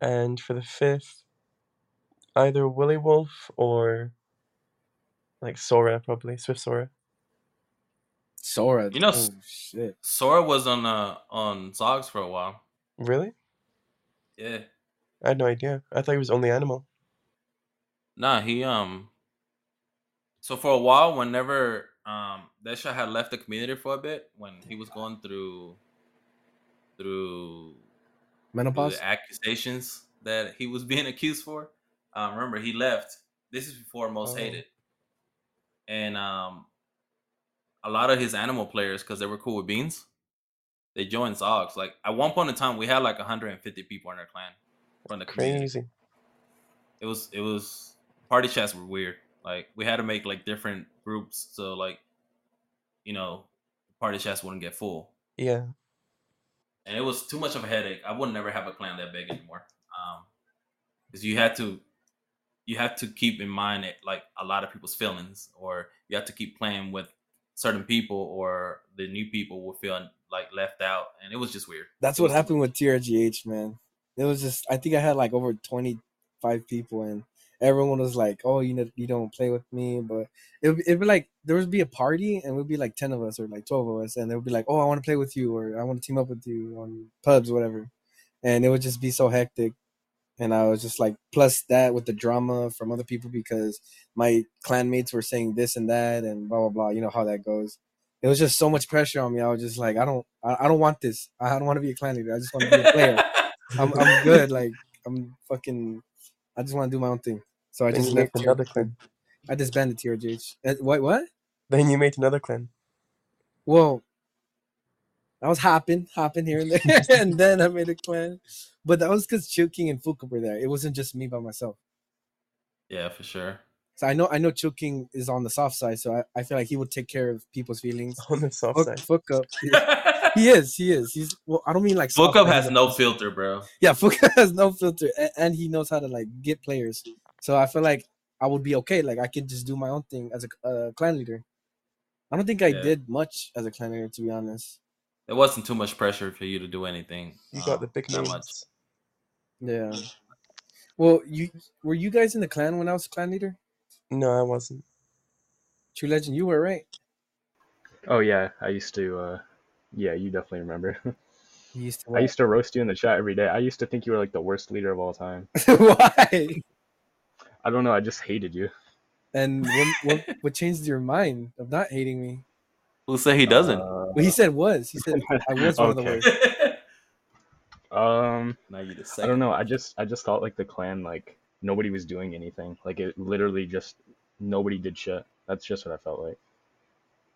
And for the fifth, either Willy Wolf or like Sora, probably Swift Sora. Sora. You know, Oh shit. Sora was on uh on Zogs for a while. Really? Yeah, I had no idea. I thought he was only animal. nah, he um. So for a while, whenever um Desha had left the community for a bit, when he was going through through through Menopause. the accusations that he was being accused for. Um, remember, he left. This is before Most Oh. Hated, and um, a lot of his animal players, because they were cool with Beans, they joined Zogs. Like at one point in time, we had like 150 people in our clan from the community. Crazy. It was it was party chats were weird. Like we had to make like different groups so like you know party chats wouldn't get full. Yeah. and it was too much of a headache. I would never have a clan that big anymore. Um, because you had to, you have to keep in mind it, like a lot of people's feelings, or you have to keep playing with certain people, or the new people will feel like left out, and it was just weird. That's It what happened with TRGH, man. It was just I think I had like over twenty five people, and everyone was like, "Oh, you know, you don't play with me," but it would it'd be like there would be a party, and it would be like ten of us or like twelve of us, and they would be like, "Oh, I want to play with you," or "I want to team up with you on pubs, whatever," and it would just be so hectic. And I was just like, plus that with the drama from other people because my clanmates were saying this and that and blah blah blah. You know how that goes. It was just so much pressure on me. I was just like, I don't, I, I don't want this. I don't want to be a clan leader. I just want to be a player. I'm, I'm good. Like I'm fucking. I just want to do my own thing. So I Then just made left. another TRGH. clan. I just disbanded TRGH. Uh, What? What? Then you made another clan. Well, I was hopping, hopping here and there, and then I made a clan. But that was because Chill King and Fuka were there. It wasn't just me by myself. yeah, for sure. So I know, I know, Chill King is on the soft side. So I, I feel like he would take care of people's feelings. On the soft Fuck, side. Fuka, he is, he is. He's well. I don't mean like Fuck up has no filter, bro. Yeah, Fuka has no filter, and, and he knows how to like get players. So I feel like I would be okay. Like I could just do my own thing as a uh, clan leader. I don't think I Yeah. did much as a clan leader, to be honest. There wasn't too much pressure for you to do anything. You got um, the big that much. Yeah. Well, you were you guys in the clan when I was clan leader? No, I wasn't. True Legend, you were right. Oh yeah, I used to. uh Yeah, you definitely remember. You used to. I used to roast you in the chat every day. I used to think you were like the worst leader of all time. Why? I don't know. I just hated you. And what, what what changed your mind of not hating me? Who said he doesn't? Uh, Well, he said was. He said I was one of the worst. um, now you I don't know. I just I just thought like the clan like nobody was doing anything. Like it literally just nobody did shit. That's just what I felt like.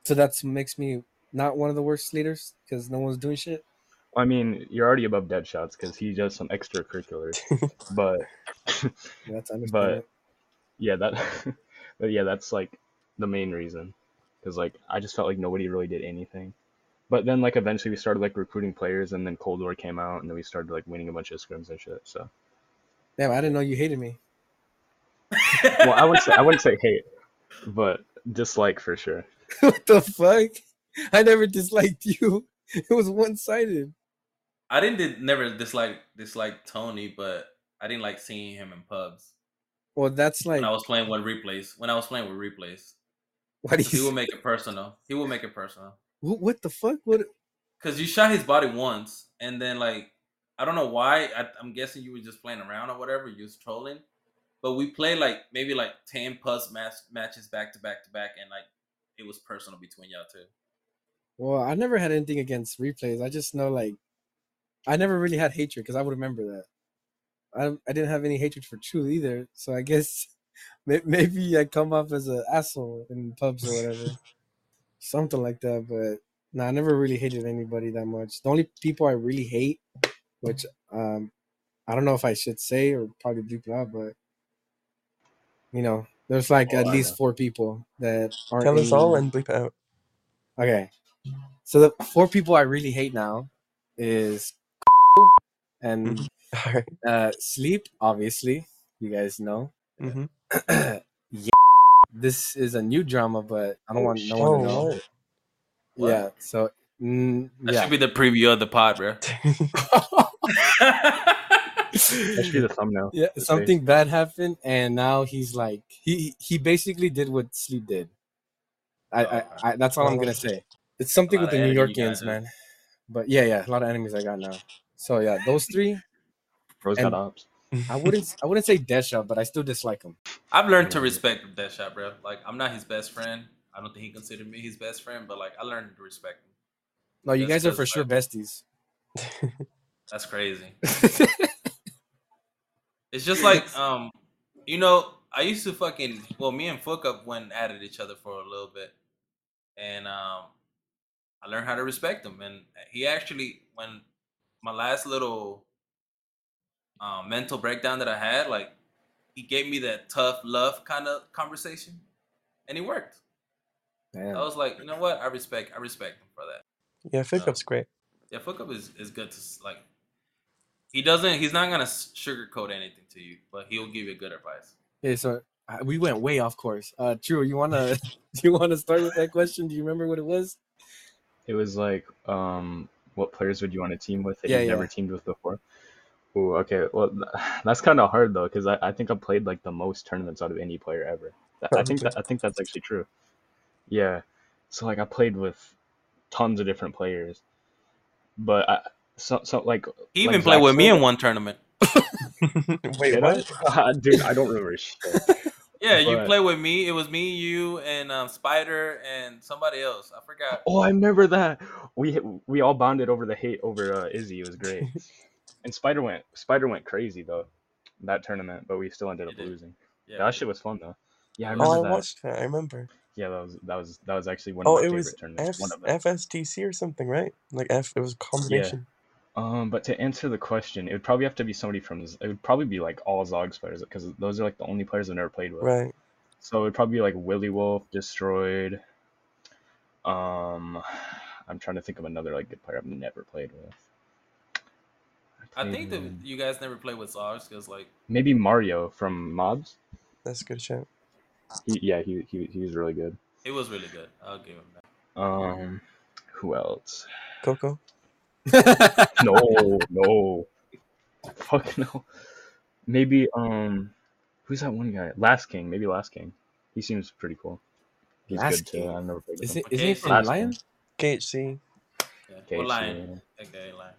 So that makes me not one of the worst leaders because no one's doing shit. I mean, you're already above dead shots because he does some extracurriculars. but That's understandable. but yeah, that but yeah, that's like the main reason. Because like I just felt like nobody really did anything. But then like eventually we started like recruiting players, and then Cold War came out, and then we started like winning a bunch of scrims and shit. So Damn, I didn't know you hated me. well, I wouldn't say I wouldn't say hate, but dislike for sure. what the fuck? I never disliked you. It was one sided. I didn't did, never dislike dislike Tony, but I didn't like seeing him in pubs Well, that's like when I was playing with replays. When I was playing with replays, what do he you? would make it personal. He would make it personal What, what the fuck? What? because you shot his body once, and then like I don't know why. I, I'm guessing you were just playing around or whatever. You was trolling, but we played like maybe like ten plus match, matches back to back to back, and like it was personal between y'all two. Well, I never had anything against replays. I just know like I never really had hatred because I would remember that. I I didn't have any hatred for True either. So I guess maybe I come off as an asshole in pubs or whatever, something like that. But no, I never really hated anybody that much. The only people I really hate, which um I don't know if I should say or probably bleep it out, but you know, there's like Oh, at I least know. four people that aren't. Tell us all and bleep it out. Okay. So the four people I really hate now is and Mhm. All right. uh sleep, obviously. You guys know. hmm yeah. This is a new drama, but I don't Oh, want no shit. one Oh, to know. what? What? Yeah. So mm, That yeah. should be the preview of the pod, bro. That should be the thumbnail. yeah, His something bad happened, and now he's like he he basically did what sleep did. I, I, I that's all I'm gonna say. It's something with the New enemy you Yorkians, man. But yeah, yeah, a lot of enemies I got now. So yeah, those three. Rose and- got ops. I wouldn't I wouldn't say Deadshot, but I still dislike him. I've learned to respect that shot, bro. Like I'm not his best friend. I don't think he considered me his best friend, but like I learned to respect him. No, you That's guys are for sure like- besties. That's crazy. It's just like um, you know, I used to fucking well, me and Fuck Up went at it each other for a little bit, and um, I learned how to respect him, and he actually when my last little um, mental breakdown that I had, like he gave me that tough love kind of conversation, and it worked. Damn. I was like, you know what? I respect I respect him for that. Yeah, Fickup's great. Yeah, fuck up is, is good to like. He doesn't. He's not gonna sugarcoat anything to you, but he'll give you good advice. Okay, so we went way off course. Uh, True, you wanna do you wanna start with that question? Do you remember what it was? It was like, um, what players would you want to team with that Yeah, you've yeah. never teamed with before? Ooh, okay. Well, that's kind of hard though, because I, I think I played like the most tournaments out of any player ever. I think that I think that's actually true. Yeah. So like I played with tons of different players, but I, so so like He like even played Zach with me in one tournament. Wait, Did what? I? Dude, I don't remember shit. Yeah, you But- played with me. It was me, you, and um, Spider, and somebody else. I forgot. Oh, I remember that. We we all bonded over the hate over uh, Izzy. It was great. And Spider went Spider went crazy though that tournament, but we still ended up losing. Yeah, Yeah, that shit was fun though. Yeah, I Oh, remember Oh, I that. watched that. I remember. Yeah, that was that was that was actually one Oh, of my it favorite was F- tournaments. One of them. FSTC or something, right? Like F. It was a combination. Um, but to answer the question, it would probably have to be somebody from. It would probably be like all Zogs players because those are like the only players I've never played with. Right. So it would probably be like Willy Wolf, Destroyed. Um, I'm trying to think of another like good player I've never played with. I think that you guys never played with Zogs because like maybe Mario from Mobs. That's a good shout. He, yeah, he, he he was really good. it was really good. I'll give him that. Um, who else? Coco. No, no, fuck no. Maybe um, who's that one guy? Last King. Maybe Last King. He seems pretty cool. He's Last good too. King? I've never played Is him. it, isn't he Okay, from Lion? KHC. Yeah. Okay, what so- line? Okay, line.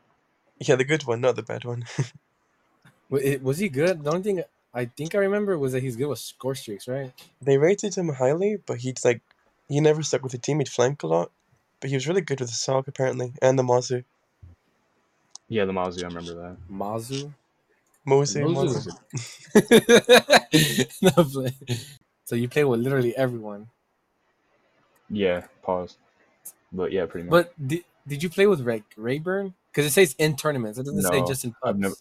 Yeah, the good one, not the bad one. Was he good? The only thing I think I remember was that he's good with score streaks, right? they rated him highly, but he'd like he never stuck with the team. He'd flank a lot, but he was really good with the Saug apparently, and the Mazu. Yeah, the Mazu. I remember that. Mazu. Mozu. Mozu. Mazu. No play. so you play with literally everyone. Yeah. Pause. But yeah, pretty much. But did, did you play with Ray, Rayburn? Because it says in tournaments. It doesn't say just in I've never-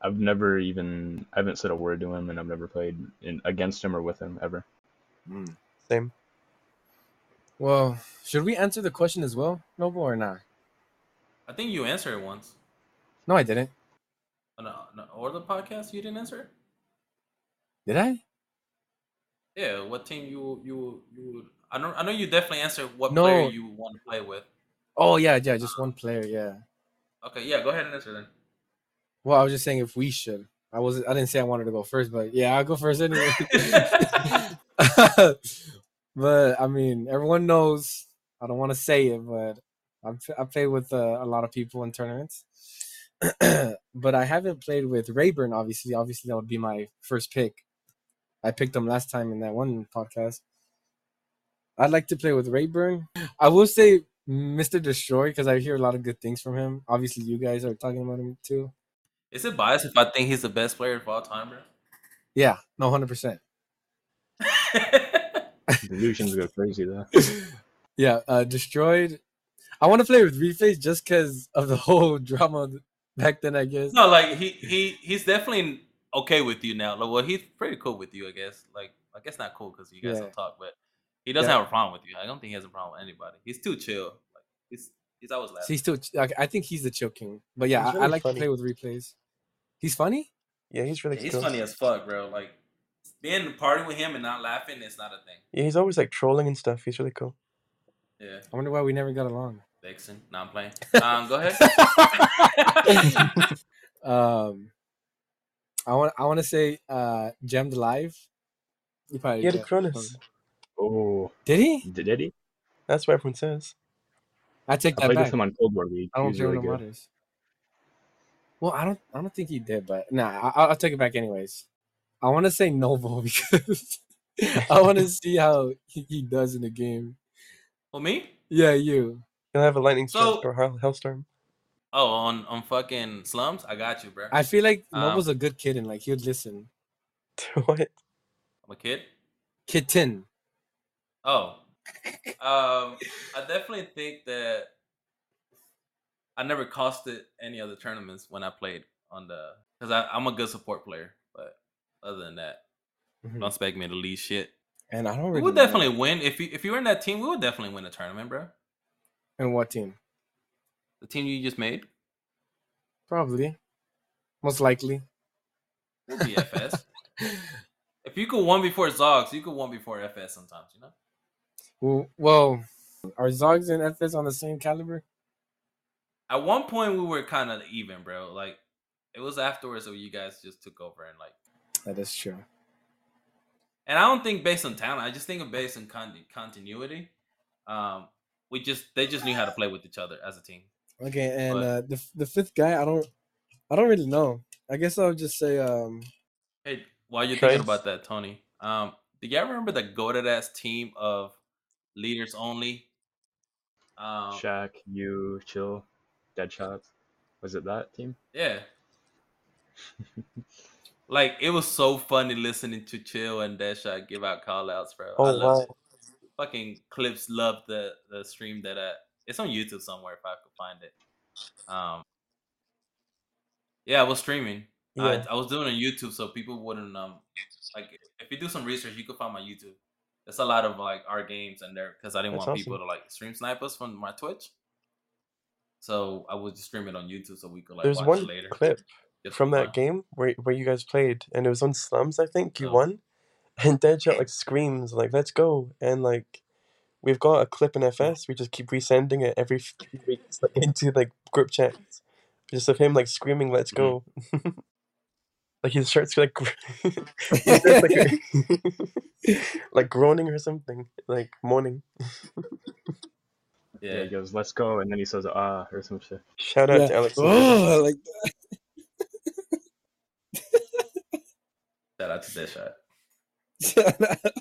I've never even I haven't said a word to him, and I've never played in against him or with him ever. Mm. Same. Well, should we answer the question as well, Noble, or not? I think you answered it once. No, I didn't. Oh, No, no, or the podcast you didn't answer. Did I? Yeah, what team you you you? would- I know I know you definitely answered what No. player you want to play with. Oh yeah, yeah, just one player. Yeah. Okay, yeah, go ahead and answer then. Well, I was just saying if we should. I was. I didn't say I wanted to go first, but yeah, I'll go first anyway. but I mean, everyone knows. I don't want to say it, but I've I played with uh, a lot of people in tournaments. but I haven't played with Rayburn. Obviously, obviously that would be my first pick. I picked him last time in that one podcast. I'd like to play with Rayburn. I will say Mr. Destroy because I hear a lot of good things from him. Obviously, you guys are talking about him too. Is it biased if I think he's the best player of all time, bro? Yeah, no, hundred percent. Delusions go crazy though. Yeah, uh, destroyed. I want to play with Reface just because of the whole drama back then. I guess. no, like he he he's definitely okay with you now. Like, well, he's pretty cool with you, I guess. Like, I guess not cool because you guys Yeah. don't talk, but he doesn't Yeah. have a problem with you. I don't think he has a problem with anybody. He's too chill. Like, he's he's always laughing. So he's still. Like, I think he's the chill king. But yeah, He's I, I like funny. to play with replays. He's funny. Yeah, he's really Yeah, he's cool. funny as fuck, bro. Like being partying with him and not laughing is not a thing. Yeah, he's always like trolling and stuff. He's really cool. Yeah, I wonder why we never got along. Vixen. No, I'm playing. Um, go ahead. um, I want. I want to say, uh, gemmed live. You probably He had a get- Cronus. Oh, Did he? did, did he? That's what everyone says. I take I played back. with him on Cold War League. I don't was really with no good. Well, I don't. I don't think he did, but nah, I, I'll, I'll take it back anyways. I want to say Noble because I want to see how he, he does in the game. For me? Yeah, you. He'll have a lightning So- strike or hellstorm. Oh, on on fucking slums. I got you, bro. I feel like Um, Noble's a good kid and like he would listen. To what? I'm a kid. Kitten. Oh, Um, I definitely think that I never costed any other tournaments when I played on the because I'm a good support player. But other than that, Mhm. don't expect me to lead shit. And I don't We really would know. definitely win if you if you were in that team. We would definitely win a tournament, bro. And what team? The team you just made Probably. Most likely. would be FS. if you could one before Zogs, you could one before FS sometimes. You know. Well, well, are Zogs and FS on the same caliber? At one point, we were kind of even, bro. Like it was afterwards that you guys just took over and like. That is true. And I don't think based on talent. I just think of based on con- continuity. Um, we just they just knew how to play with each other as a team. Okay, and But- uh, the the fifth guy, I don't, I don't really know. I guess I'll just say, um, Hey, while you're Trace? thinking about that, Tony, um, do y'all remember the goated ass team of leaders only? Um, Shaq, you, Chill, Deadshots. Was it that team? yeah. like it was so funny listening to Chill and Deadshot give out call outs, bro. I Oh loved wow. it. Fucking clips love the the stream that uh it's on YouTube somewhere if I could find it. Um Yeah, I was streaming. Yeah. I, I was doing it on YouTube so people wouldn't um like if you do some research you could find my YouTube. There's a lot of like our games in there because I didn't That's want people to like stream snipe us from my Twitch. So I would just stream it on YouTube so we could like There's watch one it later. clip just from that game where where you guys played, and it was on slums. I think you Oh. won, and Deadshot like screams like "Let's go!" and like we've got a clip in hmm. FS. We just keep resending it every few weeks like, into like group chats, just of him like screaming "Let's go!" Hmm. like he starts like he starts, like, like groaning or something, like moaning. Yeah. Yeah. he goes, "Let's go," and then he says, "Ah," or some shit. Shout out yeah. to Alex. Oh, like that. Shout out to Deadshot. that.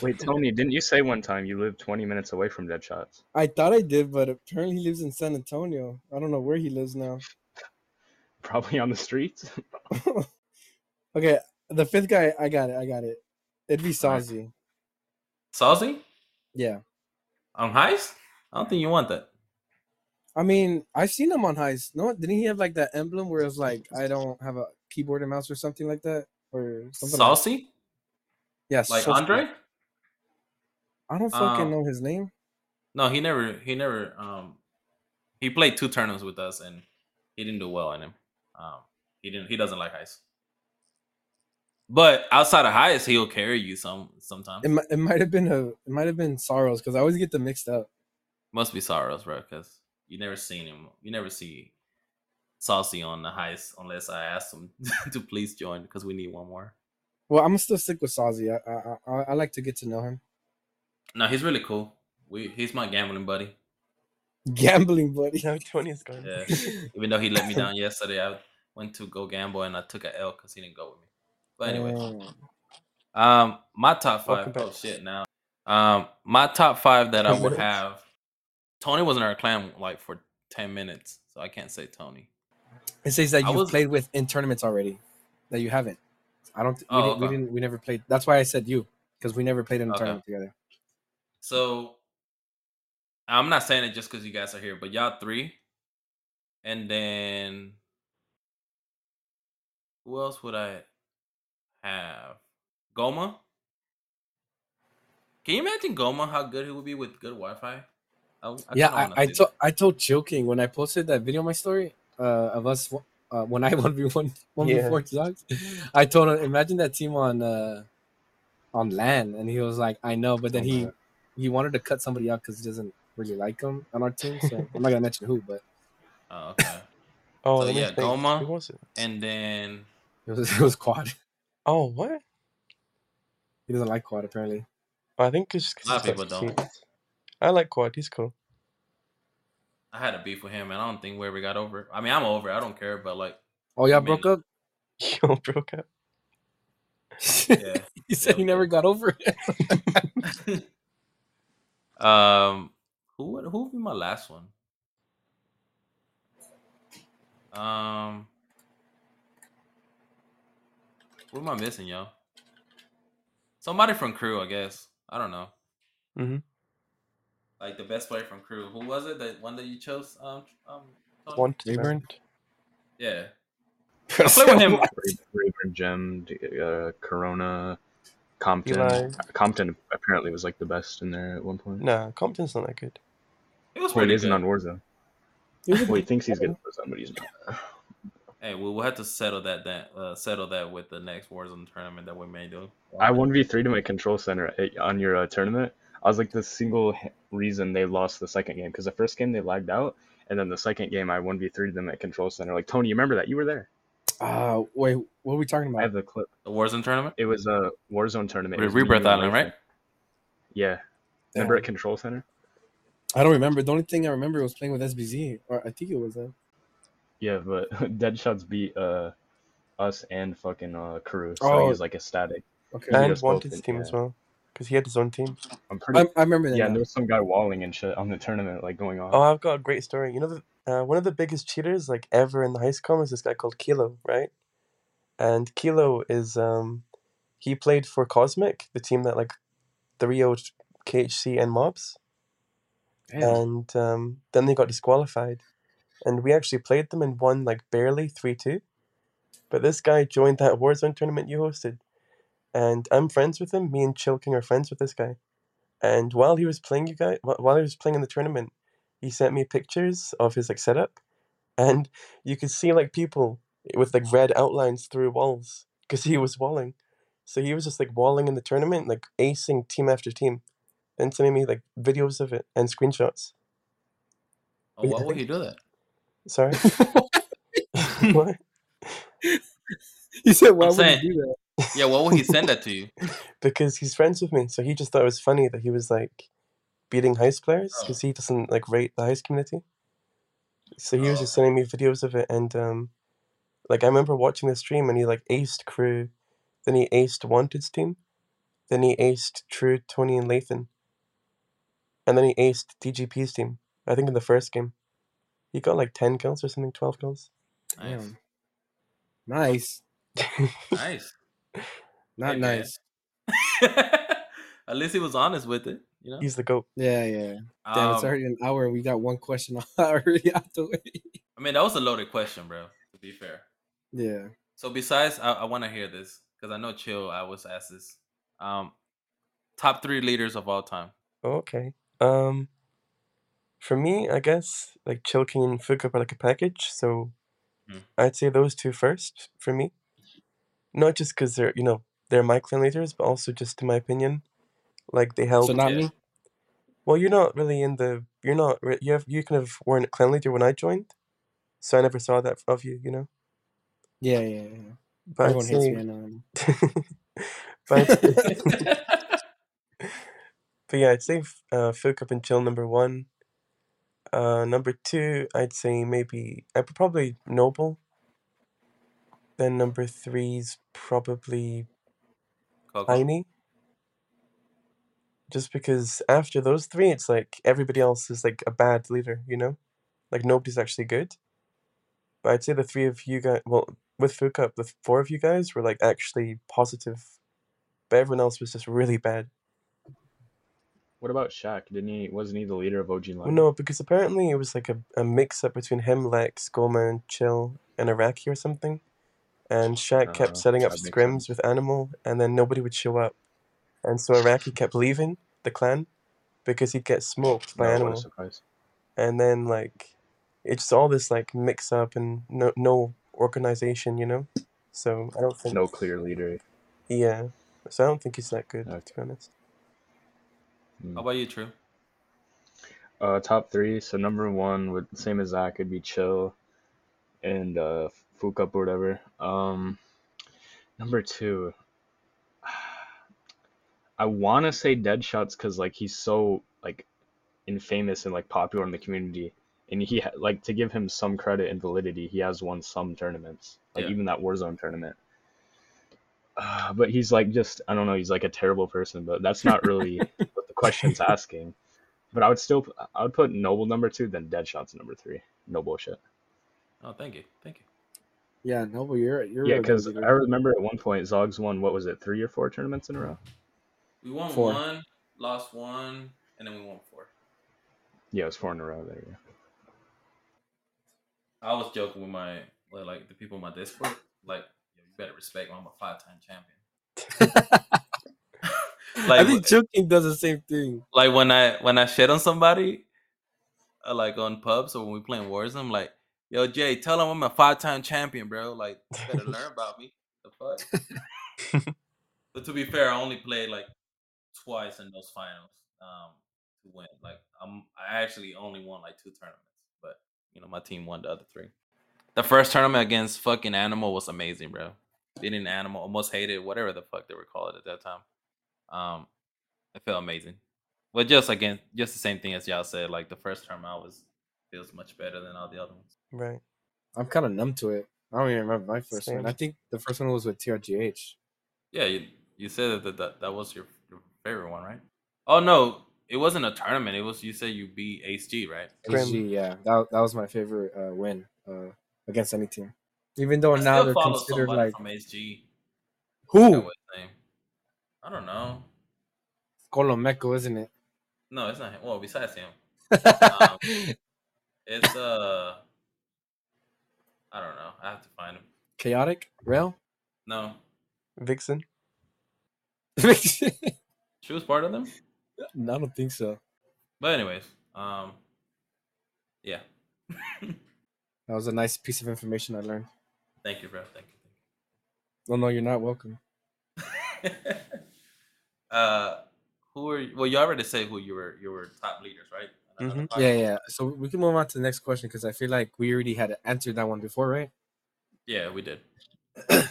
Wait, Tony, didn't you say one time you live 20 minutes away from Deadshots? I thought I did, but apparently he lives in San Antonio. I don't know where he lives now. Probably on the streets. okay, the fifth guy, I got it. I got it. It'd be Alright. Sazi. Yeah. On heist? I don't think you want that. I mean, I've seen him on heist. No, didn't he have like that emblem where it's like I don't have a keyboard and mouse or something like that, or something? Like, Saucy? yeah, Like so- Andre? I don't fucking Um, know his name. No, he never he never um he played two tournaments with us and he didn't do well in him. Um he didn't he doesn't like heist. But outside of heist, he'll carry you some sometimes. It, it might have been a. It might have been Sorrows because I always get them mixed up. Must be Sorrows, bro, because you never seen him. You never see Saucy on the heist unless I ask him to please join because we need one more. Well, I'm gonna still stick with Sazi. I, I I I like to get to know him. No, he's really cool. We he's my gambling buddy. Gambling buddy. Now Tony's gone. Yeah. Even though he let me down yesterday, I went to go gamble and I took a L because he didn't go with me. But anyway, Oh. um, my top five. Oh shit! Now, um, my top five that I would minutes. have. Tony was in our clan like for ten minutes, so I can't say Tony. It says that you've was- played with in tournaments already. That you haven't. I don't. We, Oh, didn't, we didn't. We never played. That's why I said you because we never played in a Okay. tournament together. So, I'm not saying it just because you guys are here, but y'all three, and then who else would I have? Goma. Can you imagine Goma? How good he would be with good Wi-Fi? I, I yeah, I, I see told I told Chill King when I posted that video my story uh, of us uh, when I one v one one v Yeah. four dogs. I told him imagine that team on uh, on land, and he was like, I know, but then Oh, he man. he wanted to cut somebody out because he doesn't really like him on our team. So I'm not gonna mention who, but. Oh, okay. Oh, So, yeah, think. Goma. Who was it? and then it was it was quad. Oh, what? He doesn't like quad apparently. I think it's A lot of because people don't. I like Quad. He's cool. I had a beef with him, and I don't think we ever got over it. I mean, I'm over. it. I don't care, but like, Oh, y'all I mean- broke up. Y'all broke up. yeah. he said he never got over it. um, who would who would be my last one? Um, what am I missing, yo? Somebody from crew, I guess. I don't know. Mhm. Like the best player from crew. Who was it? That one that you chose? Um, um, Tony? Want Rayburn? Yeah. I played with him. Ra- Rayburn, Gem, uh, Corona, Compton. Eli. Compton apparently was like the best in there at one point. Nah, Compton's not that good. He was Well, he pretty isn't good. on Warzone. He Well, he thinks he's good at Warzone, but he's not. Hey, we'll, we'll have to settle that that uh, settle that with the next Warzone tournament that we may do. I one v three to my control center at- on your uh, tournament. I was like the single reason they lost the second game because the first game they lagged out, and then the second game I one v three them at control center. Like Tony, you remember that? You were there. Uh, wait, what are we talking I have about? the clip. The Warzone tournament. It was a Warzone tournament. It Re- was me, Rebirth Island, right? Yeah. Remember at control center? I don't remember. The only thing I remember was playing with SBZ, or I think it was that. Yeah, but Deadshots beat uh us and fucking uh crew, so Oh. he was like ecstatic. Okay. Yeah. And us both Wanted's team yeah. as well, because he had his own team. I'm pretty. I, I remember that. yeah, now. and there was some guy walling and shit on the tournament, like going on. Oh, I've got a great story. You know, the, uh, one of the biggest cheaters like ever in the high school is this guy called Kilo, right? And Kilo is um, he played for Cosmic, the team that like 3 0 KHC and Mobs, Damn. and um, then they got disqualified, and we actually played them and won like barely three two. But this guy joined that Warzone tournament you hosted, and I'm friends with him. Me and Chill King are friends with this guy. And while he was playing, you guys, wh- while he was playing in the tournament, he sent me pictures of his like setup, and you could see like people with like red outlines through walls because he was walling. So he was just like walling in the tournament, like acing team after team, and sending me like videos of it and screenshots. Oh, why I would think- he do that? Sorry, what? he said, "Why I'm would saying- you do that?" Yeah, why would he send that to you? Because he's friends with me, so he just thought it was funny that he was like beating heist players Oh. because he doesn't like rate the heist community. So he was Oh, just sending me videos of it, and um, like I remember watching the stream, and he like aced crew, then he aced Wanted's team, then he aced True, Tony, and Lathan, and then he aced DGP's team. I think in the first game, he got like ten kills or something, twelve kills. Nice, Damn. Nice, nice. not Hey, nice. At least he was honest with it, you know. He's the goat. Yeah, yeah. Damn, it's Um, already an hour. We got one question already out the way. I mean, that was a loaded question, bro. To be fair. Yeah. So besides, I, I want to hear this because I know Chill. I was asked this. Um, top three leaders of all time. Okay. Um, for me, I guess like Chill King and Fukup are like a package, so Hmm. I'd say those two first for me. Not just because they're you know they're my clan leaders, but also just in my opinion, like they help. So not me. well, you're not really in the. You're not. You have. You kind of weren't a clan leader when I joined, so I never saw that of you. You know. Yeah, yeah, yeah. But I'd Everyone hates me. And, but, I'd say but yeah, I'd say uh, Fukup and Chill number one. Uh, number two, I'd say maybe I probably Noble. Then number three's probably Coco. Heine. Just because after those three, it's like everybody else is like a bad leader, you know, like nobody's actually good. But I'd say the three of you guys, well, with Fukup, the four of you guys were like actually positive, but everyone else was just really bad. What about Shaq? Didn't he? Wasn't he the leader of OG Lion? no, because apparently it was like a, a mix up between him, Lex, and Chill, and Iraqi or something. And Shaq kept Uh, setting up scrims sense. with Animal, and then nobody would show up. And so Iraqi kept leaving the clan because he'd get smoked by No, Animal. And then, like, it's all this, like, mix up and no, no organization, you know? So I don't think. No clear leader. Yeah. So I don't think he's that good, Okay. to be honest. How about you, True? Uh, top three. So number one would same as Zach. It'd be Chill, and uh, Fukup or whatever. Um, number two. I want to say Deadshots because like he's so like infamous and like popular in the community, and he ha- like to give him some credit and validity, he has won some tournaments, like Yeah. even that Warzone tournament. Uh, but he's like just I don't know. He's like a terrible person, but that's not really question's asking. But I would still I would put Noble number two, then Deadshots number three. No bullshit. Oh, thank you, thank you. yeah, Noble, but you're you're Yeah, because leader. I remember at one point Zogs won what was it, three or four tournaments in a row? We won Four. one. lost one, and then we won four. Yeah, it was four in a row there. Yeah. I was joking with my like the people in my Discord, like, you better respect me. I'm a five time champion. I like, think joking does the same thing. like when I when I shit on somebody, uh, like on pubs or when we playing Warzone, I'm like, yo, Jay, tell him I'm a five time champion, bro. Like, you better learn about me. The fuck. but to be fair, I only played like twice in those finals um, to win. Like, I'm I actually only won like two tournaments, but you know my team won the other three. The first tournament against fucking Animal was amazing, bro. Beating Animal, almost hated whatever the fuck they were called at that time. Um, it felt amazing. But just again, just the same thing as y'all said. Like the first term I was feels much better than all the other ones. Right. I'm kind of numb to it. I don't even remember my first one. I think the first one was with TRGH. Yeah, you you said that that, that was your, your favorite one, right? Oh no, it wasn't a tournament. It was you said you beat Ace G, right? Grim. HG, yeah, that that was my favorite uh, win uh, against any team. Even though I now still they're considered like from Ace G. who Forgot what his name. I don't know. It's Colomeco, isn't it? No, it's not him. Well, besides him, Um, it's uh, I don't know. I have to find him. Chaotic Rail. No, Vixen. Vixen. she was part of them. No, I don't think so. But anyways, um, yeah. That was a nice piece of information I learned. Thank you, bro. Thank you. Oh no, you're not welcome. Thank you. uh, who are you? Well, you already said who you were. You were top leaders, right? On another Mhm. Yeah, yeah. So we can move on to the next question because I feel like we already had answered that one before, right? Yeah, we did. All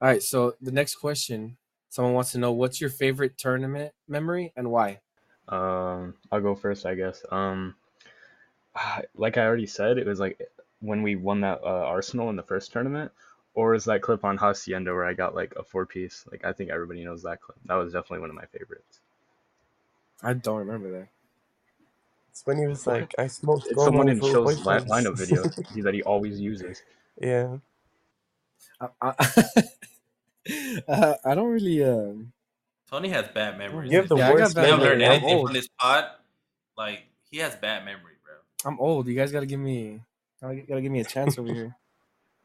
right. So the next question, someone wants to know what's your favorite tournament memory and why. Um, I'll go first, I guess. Um, like I already said, it was like when we won that uh, Arsenal in the first tournament, or is that clip on Hacienda where I got like a four piece? Like I think everybody knows that clip. That was definitely one of my favorites. I don't remember that. It's when he was What? like, I smoked. It's the one in Gorman with Show's li- boyfriends." lineup video that he always uses. yeah. I, I, uh, I don't really. Um, Tony has bad memories. You have the Yeah, worst bad You memory. learned I'm anything old. from this pod. Like he has bad memory, bro. I'm old. You guys gotta give me. Gotta, gotta give me a chance over here.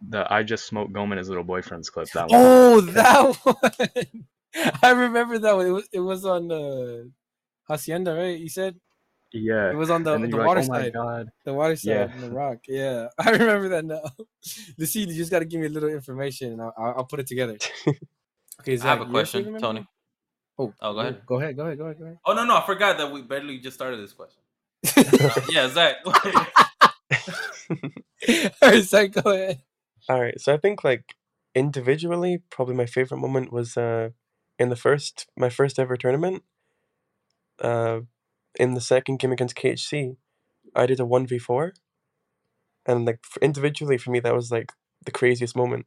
The I just smoked Gom and his little boyfriend's clip. That one. Oh, that one! I remember that one. It was it was on uh, Hacienda, right? You said Yeah. it was on the, the you're water like, oh my side. god. The water side, Yeah. and the rock. Yeah, I remember that now. The see, you just gotta give me a little information, and I'll, I'll I'll put it together. Okay, I Zach, have a question, Tony. Oh, Oh, go ahead. Go ahead. Go ahead. Go ahead. Go ahead. Oh no, no, I forgot that we barely just started this question. Uh, yeah, Zach. All right, Zach, go ahead. All right. So I think like individually, probably my favorite moment was uh in the first my first ever tournament. Uh, in the second game against KHC, I did a one v four, and like individually for me that was like the craziest moment.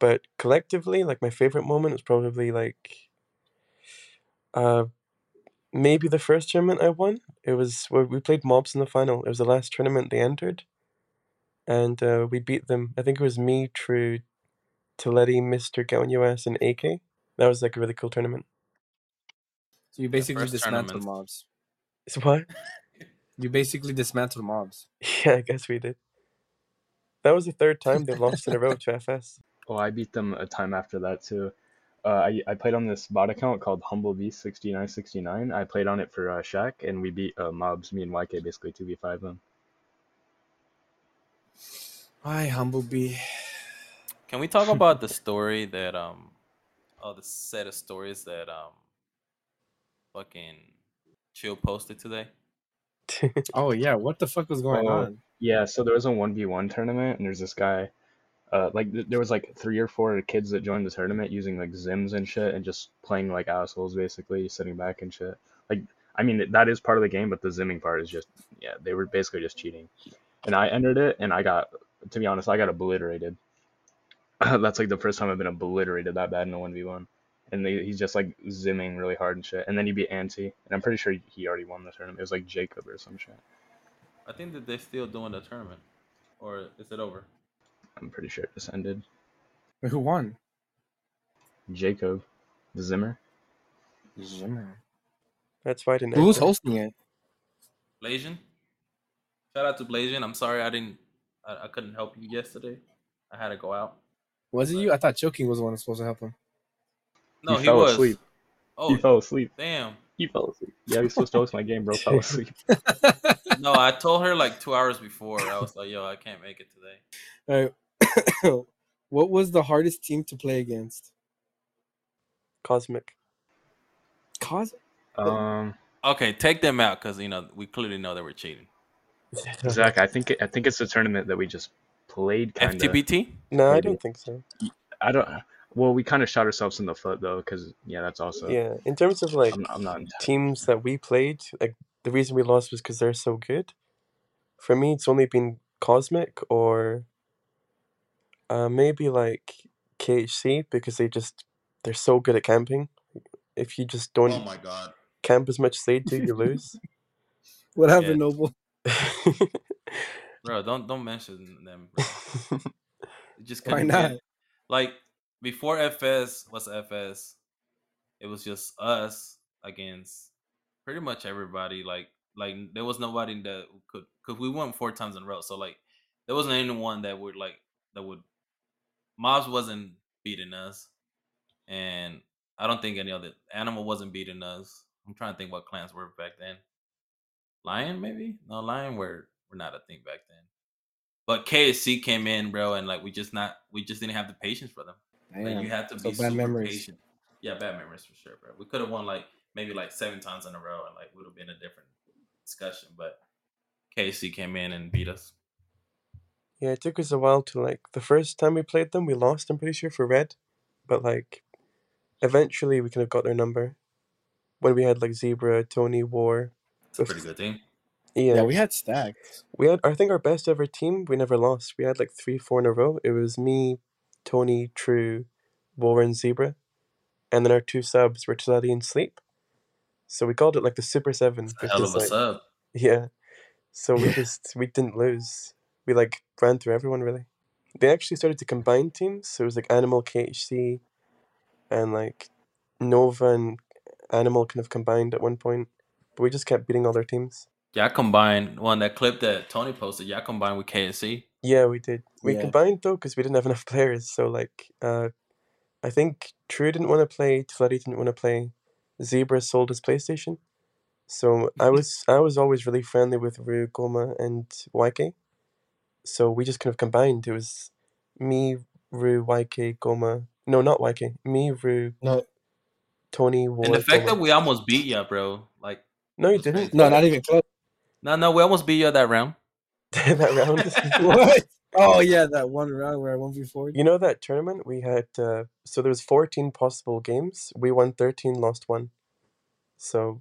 But collectively, like my favorite moment was probably like, uh, maybe the first tournament I won. It was where we played mobs in the final. It was the last tournament they entered, and uh, we beat them. I think it was me, True, Toletti, Mister Gowan US, and AK. That was like a really cool tournament. So you basically first dismantle tournament. mobs. So what? You basically dismantle mobs. Yeah, I guess we did. That was the third time they lost in a row to FS. Oh, I beat them a time after that too. Uh, I I played on this bot account called Humble Beast sixty nine sixty nine. I played on it for uh, Shaq, and we beat uh, mobs. Me and YK basically two v five them. Hi, Humblebee. Can we talk about the story that um, oh, the set of stories that um, fucking Chill posted today? Oh yeah, what the fuck was going Oh, on? Yeah, so there was a one v one tournament, and there's this guy. Uh, like th- there was like three or four kids that joined the tournament using like Zims and shit, and just playing like assholes, basically sitting back and shit. Like, I mean that is part of the game, but the Zimming part is just yeah, they were basically just cheating. And I entered it, and I got, to be honest, I got obliterated. That's like the first time I've been obliterated that bad in a one v one. And they, he's just like zimming really hard and shit. And then he beat Anti, and I'm pretty sure he already won the tournament. It was like Jacob or some shit. I think that they're still doing the tournament, or is it over? I'm pretty sure it just ended. Wait, who won? Jacob, the Zimmer. Zimmer. That's why I didn't. Who's hosting it? Blasian. Shout out to Blasian. I'm sorry I didn't. I, I couldn't help you yesterday. I had to go out. Was it you? I thought Choking was the one that's supposed to help him. No, He he, fell was. asleep. Oh, he fell asleep. damn. He fell asleep. Yeah, he's supposed to host my game, bro. Fell asleep. No, I told her like two hours before. I was like, "Yo, I can't make it today." All right. what was the hardest team to play against? Cosmic. Cos. Um, Okay, take them out because you know we clearly know they we're cheating. Zach, I think I think it's the tournament that we just played. Kind of. FTBT. No, I don't think so. I don't. Well, we kind of shot ourselves in the foot though, because yeah, that's also. Yeah, in terms of like I'm, I'm not. teams that we played, like the reason we lost was because they're so good. For me, it's only been Cosmic or uh, maybe like KHC because they just they're so good at camping. If you just don't Oh my god. camp as much as they do, you lose. What happened, Yeah. Noble? Bro, don't don't mention them. Just Why not? get- like before FS was FS, it was just us against pretty much everybody. Like like there was nobody that could because we won four times in a row. So like there wasn't anyone that would like that would Mobs wasn't beating us, and I don't think any other animal wasn't beating us. I'm trying to think what clans were back then. Lion maybe no Lion were were not a thing back then. But KSC came in, bro, and like we just not we just didn't have the patience for them. Like you had to So be super memories. patient. Yeah, bad memories for sure, bro. We could have won like maybe like seven times in a row, and like would have been a different discussion. But KC came in and beat us. yeah, it took us a while to like the first time we played them, we lost. I'm pretty sure for red, but like eventually we kind of got their number when we had like Zebra, Tony, War. It's a pretty good team. Yeah, Yeah, we had stacks. We had, I think, our best ever team. We never lost. We had like three, four in a row. It was me, Tony, True, Warren, Zebra, and then our two subs were Tladi and Sleep. So we called it like the Super Seven. It's a hell of a like, sub. yeah. So we just we didn't lose. We like ran through everyone really. They actually started to combine teams. So it was like Animal KHC, and like Nova and Animal kind of combined at one point. But we just kept beating all their teams. Yeah, I combined one that clip that Tony posted. Yeah, I combined with KSC. Yeah, we did. We Yeah. combined though because we didn't have enough players. So like, uh, I think True didn't want to play. Tladi didn't want to play. Zebra sold his PlayStation. So I was I was always really friendly with Ru, Goma, and YK. So we just kind of combined. It was me, Ru, YK, Goma. No, not YK. Me, Ru, No, Tony, War. And the fact Goma. that we almost beat ya, bro. Like, no, you didn't. no, not even close. no, no, we almost beat you that round. that round. what? Oh yeah, that one round where I won before. You know that tournament we had? Uh, so there was fourteen possible games. We won thirteen, lost one. So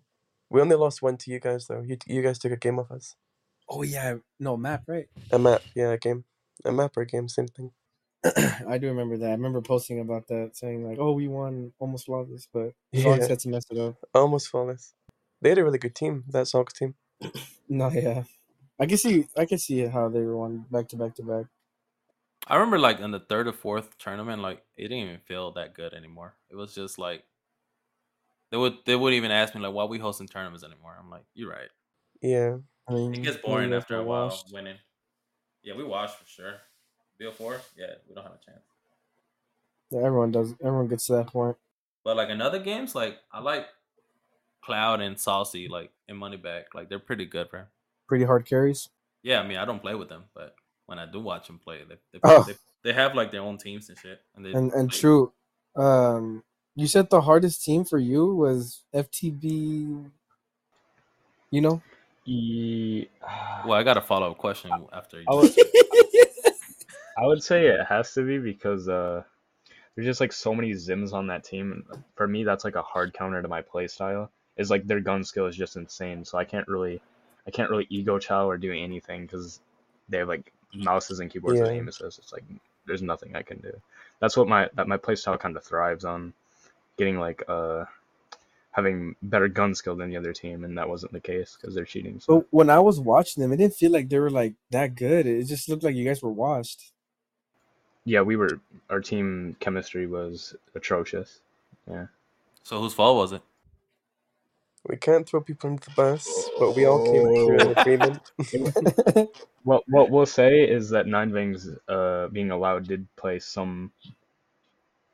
we only lost one to you guys though. You you guys took a game off us. Oh yeah, no map, right? A map, yeah, a game, a map or a game, same thing. I do remember that. I remember posting about that, saying like, "Oh, we won almost flawless," but Yeah. Fox had to mess it up. Almost flawless. They had a really good team. That Sox team. No, yeah, I can see, I can see how they were won back to back to back. I remember like in the third or fourth tournament, like it didn't even feel that good anymore. It was just like they would they wouldn't even ask me like why we hosting tournaments anymore. I'm like, you're right. Yeah, I mean, It gets boring after a while washed. winning. Yeah, we watched for sure. Bill four, yeah, we don't have a chance. Yeah, everyone does. Everyone gets to that point. But like in other games, like I like Cloud and Saucy, like in Moneybag, like they're pretty good, bro. Pretty hard carries. Yeah, I mean I don't play with them, but when I do watch them play, they they, Oh. they, they have like their own teams and shit. And they And and true. Um, you said the hardest team for you was FTB. You know. E- Well, I got a follow up question after you. I would, I would say it has to be because uh, there's just like so many XIMs on that team. For me, that's like a hard counter to my play style. Is like their gun skill is just insane, so I can't really, I can't really ego chow or do anything because they have like mouses and keyboards with Yeah. aim assist. It's like there's nothing I can do. That's what my that my play style kind of thrives on, getting like uh, having better gun skill than the other team, and that wasn't the case because they're cheating. So. But when I was watching them, it didn't feel like they were like that good. It just looked like you guys were washed. yeah, we were our team chemistry was atrocious. Yeah. So whose fault was it? We can't throw people into the bus, but we all came to an Oh. agreement. What what we'll say is that Nine Wings uh, being allowed did play some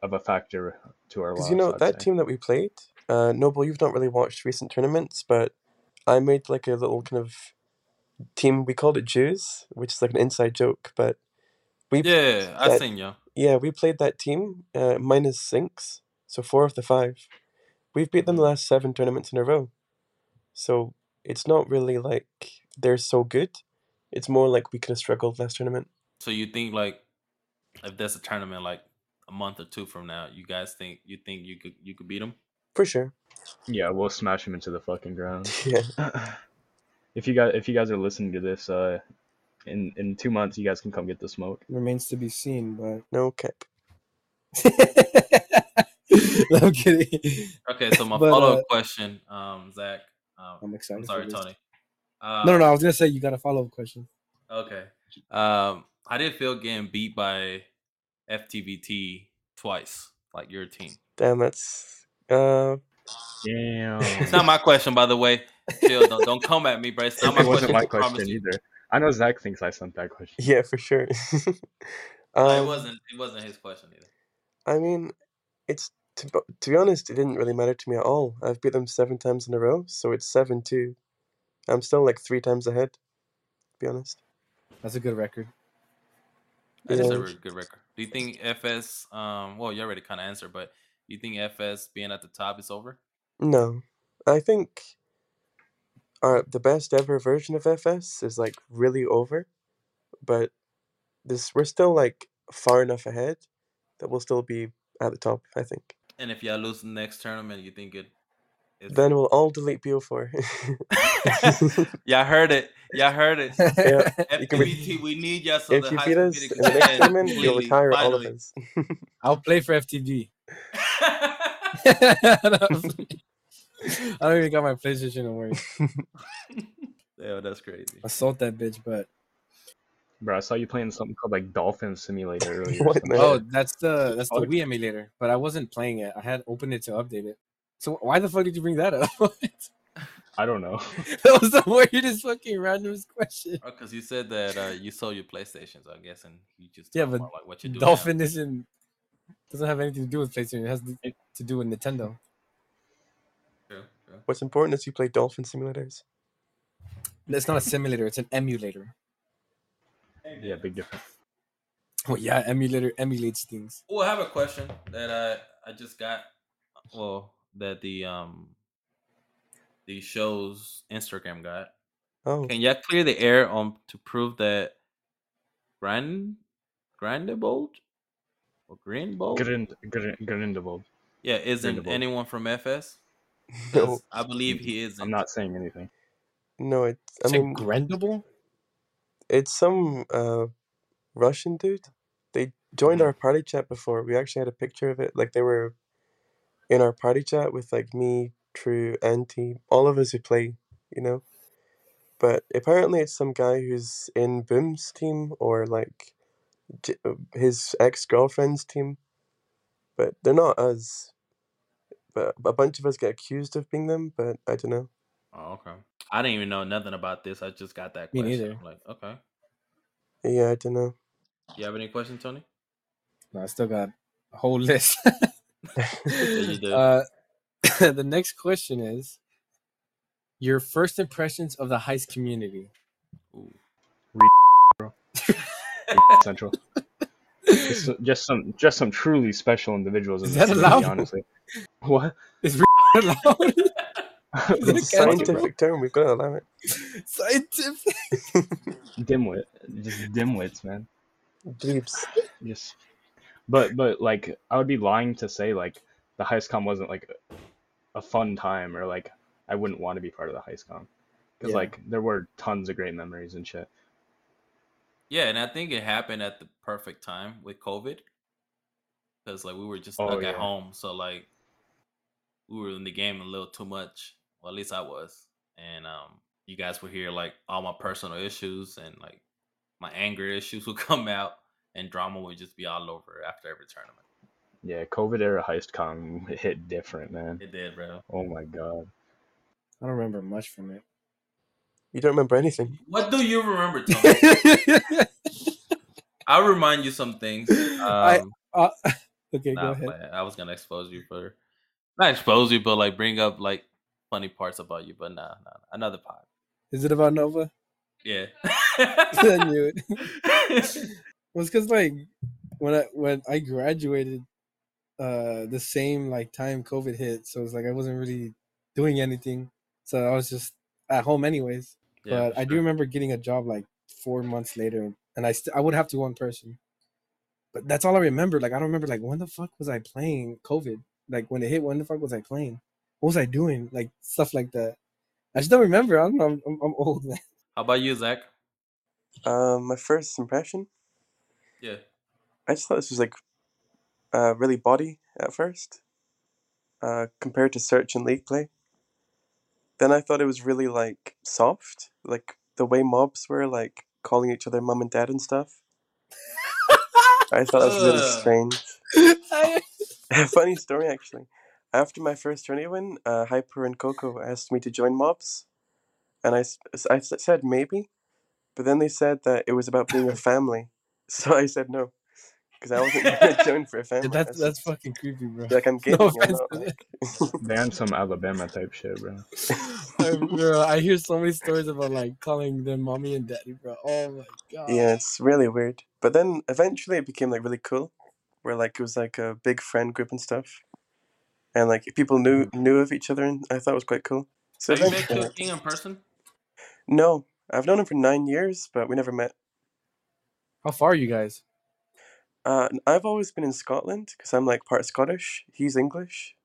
of a factor to our loss. Because you know I'd that say. team that we played, uh, Noble, you've not really watched recent tournaments, but I made like a little kind of team. We called it Jews, which is like an inside joke, but we Yeah, I that- seen you. yeah we played that team uh, minus sinks, so four of the five. We've beat them the last seven tournaments in a row, so it's not really like they're so good. It's more like we could have struggled last tournament. So you think like if there's a tournament like a month or two from now, you guys think you think you could you could beat them? For sure. Yeah, we'll smash them into the fucking ground. Yeah. if you guys if you guys are listening to this, uh, in in two months, you guys can come get the smoke. Remains to be seen, but No cap. I'm kidding. Okay, so my But, follow uh, up question, um, Zach. Um, I'm excited. I'm sorry. Tony. Uh, No, no, no. I was gonna say you got a follow up question. Okay. Um, how did it feel getting beat by FTVT twice, like your team? Damn, that's uh Damn. It's not my question, by the way. Chill, don't, don't come at me, bro. It's not my it wasn't question. my I promise question you. either. I know Zach thinks I sent that question. yeah for sure. No, um, it wasn't. It wasn't his question either. I mean, it's to, b- to be honest, it didn't really matter to me at all. I've beat them seven times in a row, so it's seven two. I'm still like three times ahead. To be honest, That's a good record. That is Yeah. a re- good record. Do you think FS? Um, well, you already kind of answered, but do you think FS being at the top is over? no, I think our the best ever version of FS is like really over, but this we're still like far enough ahead that we'll still be at the top. I think. And if y'all lose the next tournament, you think it? It's... Then we'll all delete BO4. y'all heard it. Y'all heard it. yeah. You can re- FTVT, we need y'all so if the you beat us in the next tournament, you'll completely, retire all of us. I'll play for FTD. I don't even got my PlayStation to work. yeah, that's crazy. I sold that bitch, but Bro, I saw you playing something called like Dolphin Simulator earlier. What oh, that's the that's the Oh. Wii emulator. But I wasn't playing it. I had opened it to update it. So why the fuck did you bring that up? I don't know. that was the weirdest fucking randomest question. Because you said that uh, you sold your PlayStation, so I guess, and you just Yeah, but like what you do. Dolphin isn't doesn't have anything to do with PlayStation. It has to, to do with Nintendo. True, true. What's important is you play dolphin simulators. It's not a simulator. It's an emulator. Yeah, big difference. Oh yeah, emulator emulates things. Well, I have a question that I I just got. Well, that the um the show's Instagram got. Oh, Can y'all clear the air on to prove that Grand Grindelwald or Greenbold? Grind, grind, Grindelwald. Yeah, isn't Grindelwald. anyone from FS? no, I believe he is. I'm not saying anything. no. It's I it mean, Grendable? It's some uh Russian dude. They joined Mhm. our party chat before. We actually had a picture of it. Like they were in our party chat with like me, True, Anti, all of us who play. You know. But apparently, it's some guy who's in Boom's team or like j- his ex girlfriend's team. But they're not us. But a bunch of us get accused of being them. But I don't know. Oh, okay. I didn't even know nothing about this. I just got that Me question. neither. I'm like, okay. Yeah, I don't know. You have any questions, Tony? No, I still got a whole list. You do. uh, the next question is your first impressions of the heist community. Central. Just, just some, just some truly special individuals in Is the that community, allowed? honestly. What? Is allowed? It's a Cancel, bro. scientific term. We've got to allow it. Scientific. Dimwit, just dimwits, man. Bleeps. Just, but but like I would be lying to say like the heistcom wasn't like a fun time or like I wouldn't want to be part of the heistcom because Yeah. like there were tons of great memories and shit. Yeah, and I think it happened at the perfect time with COVID. Because like we were just Oh, stuck at home. So like we were in the game a little too much. Well at least I was. And um you guys would hear like all my personal issues and like my anger issues would come out and drama would just be all over after every tournament. Yeah, COVID era heistcom hit different, man. It did, bro. Oh my god. I don't remember much from it. You don't remember anything. What do you remember, Tony? I'll remind you some things. I- Um, Uh, okay, nah, go ahead. I was gonna expose you for not expose you, but like bring up like funny parts about you. But nah, nah, nah. another pod. Is it about Nova? Yeah. I knew it. Well, it's because like when I when I graduated, uh, the same like time COVID hit, so it's like I wasn't really doing anything, so I was just at home anyways. Yeah, but for I do remember getting a job like four months later, and I st- I would have to go in person. But that's all I remember. Like I don't remember like when the fuck was I playing COVID? Like when it hit, when the fuck was I playing? What was I doing? Like stuff like that. I just don't remember. I don't know. I'm, I'm, I'm old. Man. How about you, Zach? Um, my first impression, Yeah. I just thought this was like uh, really body at first, uh, compared to Search and League play. Then I thought it was really like soft, like the way mobs were like calling each other mum and dad and stuff. I thought that was really Ugh. strange. Funny story actually. After my first tourney win, uh, Hyper and Coco asked me to join mobs, and I, I said maybe, but then they said that it was about being a family, so I said no, because I wasn't going to join for a family. that's That's that's fucking creepy, bro. like I'm No gaming. I'm offense not like, They some Alabama type shit, bro. I, bro, I hear so many stories about like calling them mommy and daddy, bro. Oh my god. yeah, it's really weird. But then eventually it became like really cool, where like it was like a big friend group and stuff, and like people knew knew of each other, and I thought it was quite cool. So Have you met eventually, Kill King in person? no, I've known him for nine years, but we never met. How far are you guys? Uh, n- I've always been in Scotland because I'm like part Scottish. He's English.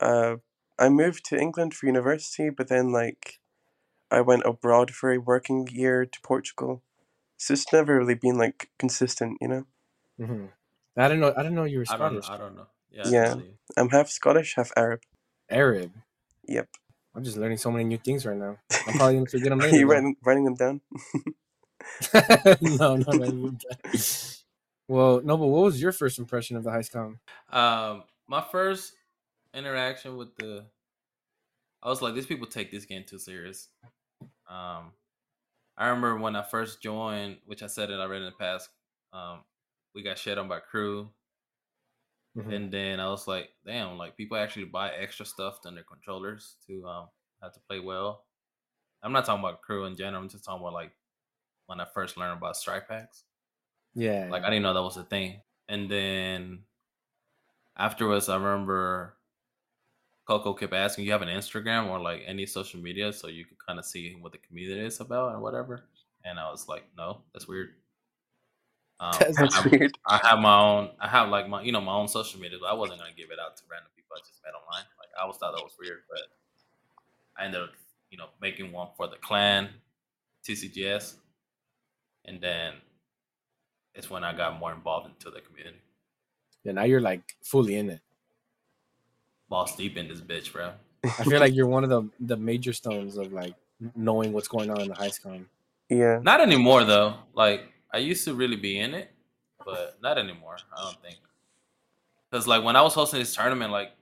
Uh, I moved to England for university, but then like I went abroad for a working year to Portugal. So it's never really been like consistent, you know. hmm I don't know. I don't know you were I don't. I don't know. Yeah. yeah. I'm half Scottish, half Arab. Arab. Yep. I'm just learning so many new things right now. I'm probably gonna forget them Are later. you writing, writing them down? no, no, no. well, no, but what was your first impression of the heistcom? Um, my first interaction with the, I was like, these people take this game too serious. Um, I remember when I first joined, which I said it already in the past. Um, we got shit on by crew, Mhm. and then I was like, damn, like people actually buy extra stuff than their controllers to um have to play well. I'm not talking about crew in general. I'm just talking about like when I first learned about strike packs. Yeah. Like I didn't know that was a thing. And then afterwards, I remember Coco kept asking, "You have an Instagram or like any social media so you could kind of see what the community is about and whatever?" And I was like, "No, that's weird." Um, That's I, have, weird. I have my own. I have like my you know my own social media, but I wasn't gonna give it out to random people I just met online. Like I always thought that was weird, but I ended up you know making one for the clan, TCGS, and then it's when I got more involved into the community. yeah, now you're like fully in it. Balls deep in this bitch, bro. I feel like you're one of the the major stones of like knowing what's going on in the heistcom. Yeah. Not anymore though. Like I used to really be in it, but not anymore. I don't think. Cause like when I was hosting this tournament, like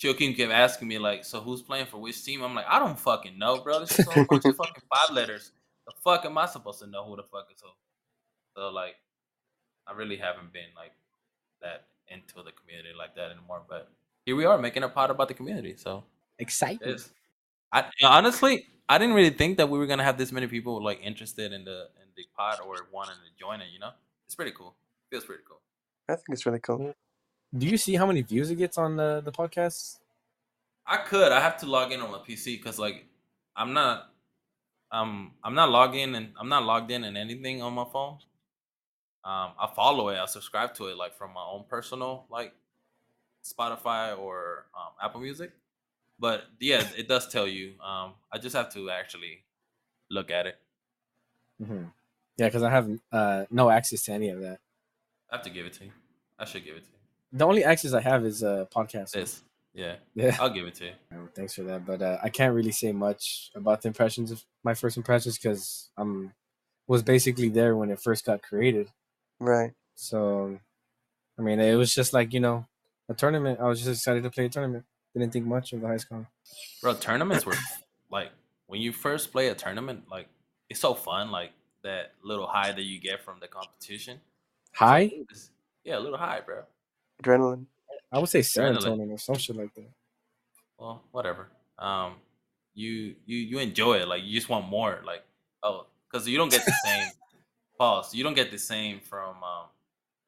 Joakim kept asking me like, "So who's playing for which team?" I'm like, "I don't fucking know, bro. This is a bunch of fucking five letters. The fuck am I supposed to know who the fuck is who?" So like, I really haven't been like that into the community like that anymore. But here we are making a pod about the community. So Exciting. I honestly, I didn't really think that we were gonna have this many people like interested in the the pod or wanting to join it. You know, it's pretty cool. Feels pretty cool. I think it's really cool. Do you see how many views it gets on the the podcast? I could. I have to log in on my PC because like I'm not. Um, I'm not logged in and I'm not logged in and anything on my phone. Um, I follow it. I subscribe to it like from my own personal like Spotify or um, Apple Music. But yeah, it does tell you. Um, I just have to actually look at it. hmm Yeah, because I have uh, no access to any of that. I have to give it to you. I should give it to you. The only access I have is uh, podcast. This, yeah, Yeah. I'll give it to you. Oh, thanks for that, but uh, I can't really say much about the impressions of my first impressions because I'm was basically there when it first got created. Right. So, I mean, it was just like you know a tournament. I was just excited to play a tournament. didn't think much of the heistcom. Bro, tournaments were like when you first play a tournament, like it's so fun, like that little high that you get from the competition. High? Yeah, a little high, bro. Adrenaline. I would say Adrenaline. serotonin or some shit like that. Well, whatever. Um, you you you enjoy it, like you just want more, like oh, because you don't get the same pause. You don't get the same from um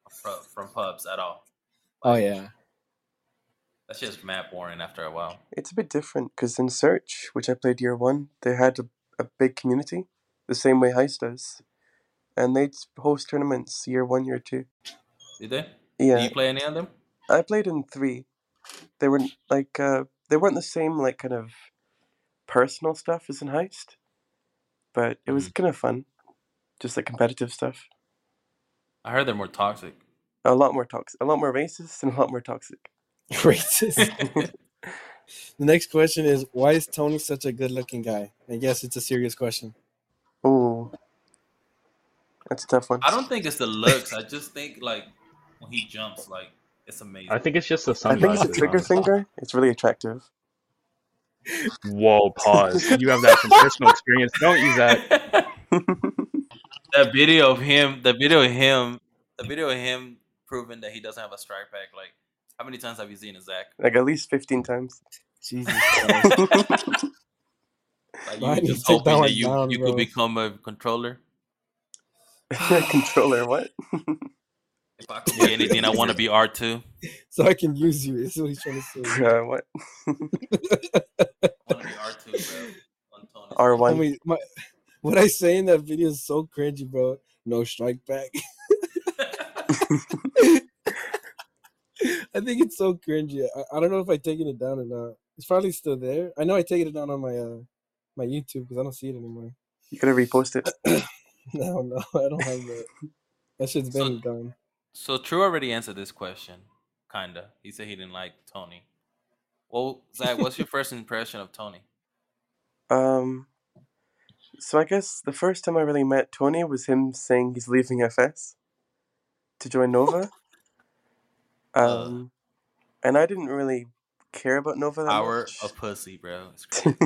from, from pubs at all. Oh yeah. That's just mad boring after a while. It's a bit different because in Search, which I played year one, they had a, a big community, the same way Heist does, and they'd host tournaments year one, year two. Did they? Yeah, Do you play any of them? I played in three. They were like uh, they weren't the same like kind of personal stuff as in Heist, but it was kind of fun, just like competitive stuff. I heard they're more toxic. A lot more toxic, a lot more racist, and a lot more toxic. Racist. the next question is why is Tony such a good looking guy? And yes, it's a serious question. Ooh, that's a tough one. I don't think it's the looks. I just think like when he jumps, like it's amazing. I think it's just the I think it's a trigger honestly. finger. It's really attractive. Whoa, pause. You have that from personal experience. Don't use that. that video of him, the video of him, the video of him proving that he doesn't have a strike pack. Like, how many times have you seen it, Zach? like at least fifteen times. Jesus Christ. Like, Why you do you just take hoping that that you, down, you bro? could become a controller. Controller, what? If I could be anything, I want to be R two. so I can use you. Is what he's trying to say. uh, what? I want to be R two, bro. On Tony's R I one. mean, my, what I say in that video is so cringy, bro. No strike pack. I think it's so cringy. I, I don't know if I taken it down or not. It's probably still there. I know I taken it down on my uh my YouTube because I don't see it anymore. You gotta repost it. No, no, I don't have that. That shit's been So- gone. So True already answered this question, kinda. He said he didn't like Tony. Well, Zach, what's your first impression of Tony? Um. So I guess the first time I really met Tony was him saying he's leaving FS to join Nova. Uh. Um, and I didn't really care about Nova that Power much. of pussy, bro. It's crazy.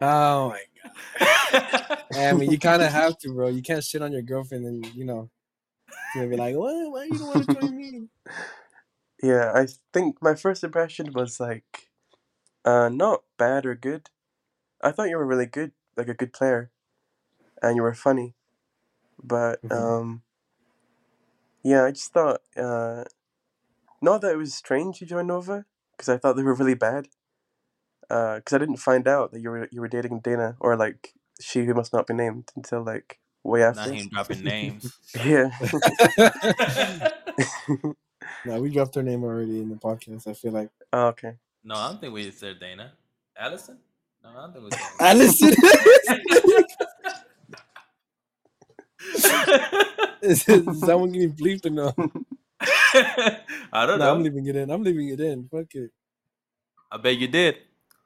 Oh my god. I mean, you kind of have to, bro. You can't shit on your girlfriend and you know, you're gonna be like, "What? Why you don't want to join me?" yeah, I think my first impression was like, uh, not bad or good. I thought you were really good, like a good player, and you were funny. But Mhm. um, yeah, I just thought, uh, not that it was strange you joined Nova, because I thought they were really bad. Uh, because I didn't find out that you were you were dating Dana, or like she who must not be named until like way after. Not after. him dropping names. Yeah. no, we dropped her name already in the podcast. I feel like oh, okay. no, I don't think we said Dana. Allison? No, I don't think we said Allison. is, is that one getting bleeped or no? I don't No, know. I'm leaving it in. I'm leaving it in. Fuck it. I bet you did.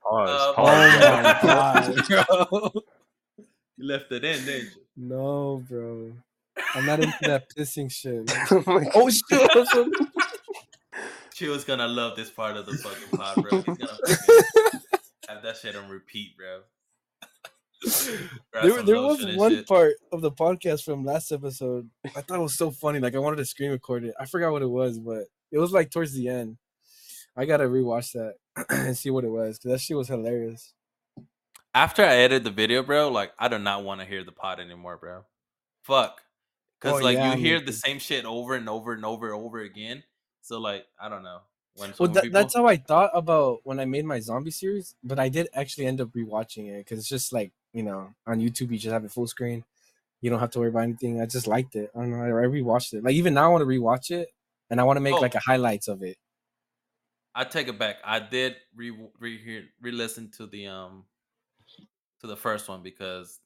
Pause. Uh, Oh my god, bro. You left it in, didn't you? No, bro. I'm not into that pissing shit. oh my god. Oh shit! She was gonna love this part of the fucking pod, bro. He's gonna have that shit on repeat, bro. There, there was one shit. part of the podcast from last episode. I thought it was so funny. Like I wanted to screen record it. I forgot what it was, but it was like towards the end. I gotta rewatch that and see what it was because that shit was hilarious. After I edited the video, bro, like I do not want to hear the pod anymore, bro. Fuck. Cause Oh, like yeah, you hear the same shit over and over and over and over again. So like I don't know. When Well, that, people, that's how I thought about when I made my zombie series, but I did actually end up rewatching it because it's just like you know on YouTube you just have it full screen, you don't have to worry about anything. I just liked it. I don't know. I, I rewatched it. Like even now I want to rewatch it and I want to make Oh. like a highlights of it. I take it back. I did re re re listen to the um to the first one because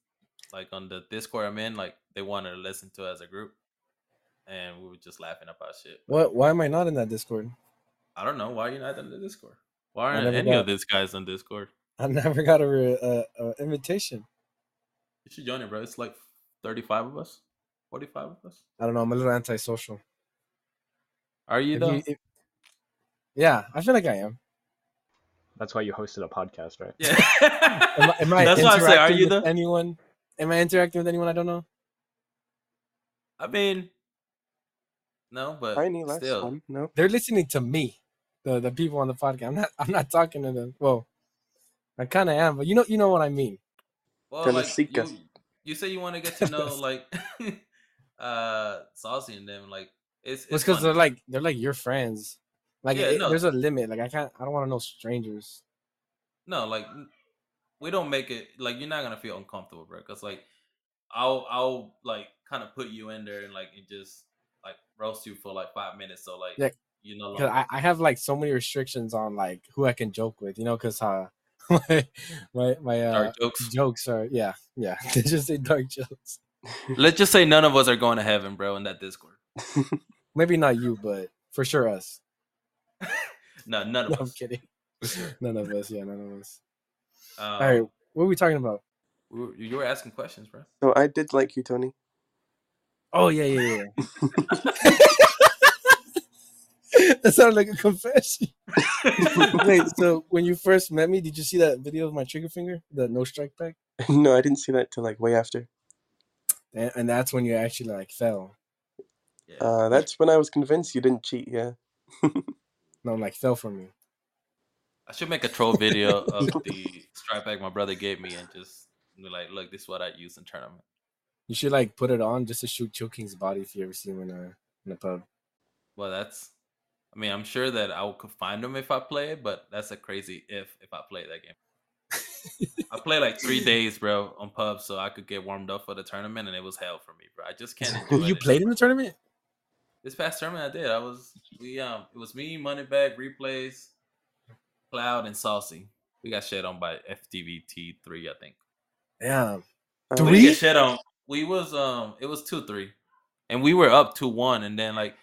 like on the Discord I'm in, like they wanted to listen to it as a group, and we were just laughing about shit. What? Why am I not in that Discord? I don't know why are you're not in the Discord. Why aren't any got- of these guys on Discord? I never got a, re- uh, uh, invitation. You should join it, bro. It's like 35 of us, 45 of us. I don't know. I'm a little antisocial. Are you If though? you- if- yeah, I feel like I am. That's why you hosted a podcast, right? Yeah. Am I, am I That's why I say, are interacting you with the? anyone? Am I interacting with anyone I don't know? I mean, no, but Tiny last still. one. No. They're listening to me, the the people on the podcast. I'm not. I'm not talking to them. Well, I kind of am, but you know, you know what I mean. Well, Tell like you, you say you want to get to know like uh Saucy and them. Like it's It's it's because they're like they're like your friends. Like Yeah, it- no. there's a limit. Like I can't. I don't want to know strangers. no, like we don't make it like you're not gonna feel uncomfortable, bro. Because like I'll I'll like kind of put you in there and like it just like roast you for like five minutes. So like Yeah, you know, Because I, I have like so many restrictions on like who I can joke with. You know, because uh, my my my uh, dark jokes. jokes are yeah yeah. They just say dark jokes. Let's just say none of us are going to heaven, bro, in that Discord. Maybe not you, but for sure us. No, none No, of I'm us. kidding. None of us. Yeah, none of us. Um, All right, what are we talking about? we were- you were asking questions, bro. So I did like you, Tony. Oh yeah, yeah, yeah. that sounded like a confession. Wait, so when you first met me, did you see that video of my trigger finger, the no strike pack, no, I didn't see that till like way after. and, and that's when you actually like fell. Yeah. Uh, that's when I was convinced you didn't cheat. Yeah. No, like fell for me. I should make a troll video of the strike pack my brother gave me and just be like, look, this is what I use in tournament. You should like put it on just to shoot Chill King's body if you ever see him in a in a pub. Well, that's. I mean, I'm sure that I could find him if I play it, but that's a crazy if if I play that game. I played like three days, bro, on pub, so I could get warmed up for the tournament, and it was hell for me, bro. I just can't enjoy you it. played in the tournament? This past tournament, I did. I was we um, it was me, money Moneybag, replays, Cloud, and Saucy. We got shit on by FTVT three, I think. Yeah. Three? We get shit on. We was um, it was two three, and we were up two one, and then like,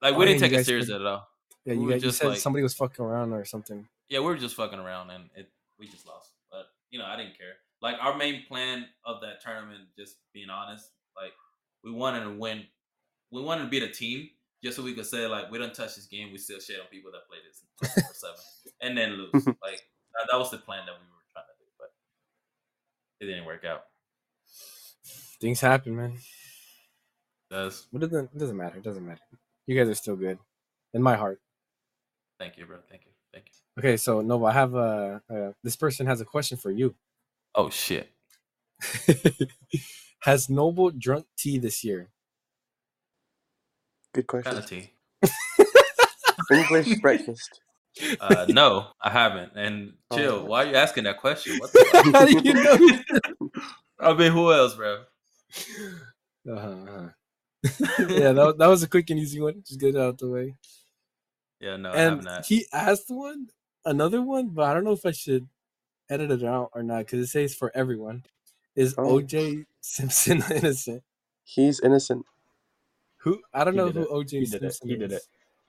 like we Oh, didn't yeah, take it serious at all. Yeah, We you, guys, you just, said like- somebody was fucking around or something. Yeah, we were just fucking around, and it we just lost. But you know, I didn't care. Like our main plan of that tournament, just being honest, like we wanted to win. We wanted to be the team just so we could say like we don't touch this game. We still shit on people that play this seven, and then lose. Like that, was the plan that we were trying to do, but it didn't work out. Things happen, man. Does But it doesn't, it doesn't matter. It doesn't matter. You guys are still good in my heart. thank you, bro. Thank you, thank you. Okay, so Nova, I have a uh, this person has a question for you. Oh shit. has Noble drunk tea this year? Good question. kind of tea? English breakfast. Uh, no, I haven't. And chill. Oh. Why are you asking that question? What the fuck? How do you know? I mean, who else, bro? Uh-huh, uh-huh. yeah, that, that was a quick and easy one. Just get it out the way. Yeah, no, I have and not. he asked one, another one, but I don't know if I should edit it out or not because it says for everyone. Is Oh. OJ Simpson innocent? He's innocent. Who I don't He know who. OJ He did it. Simpson He did it.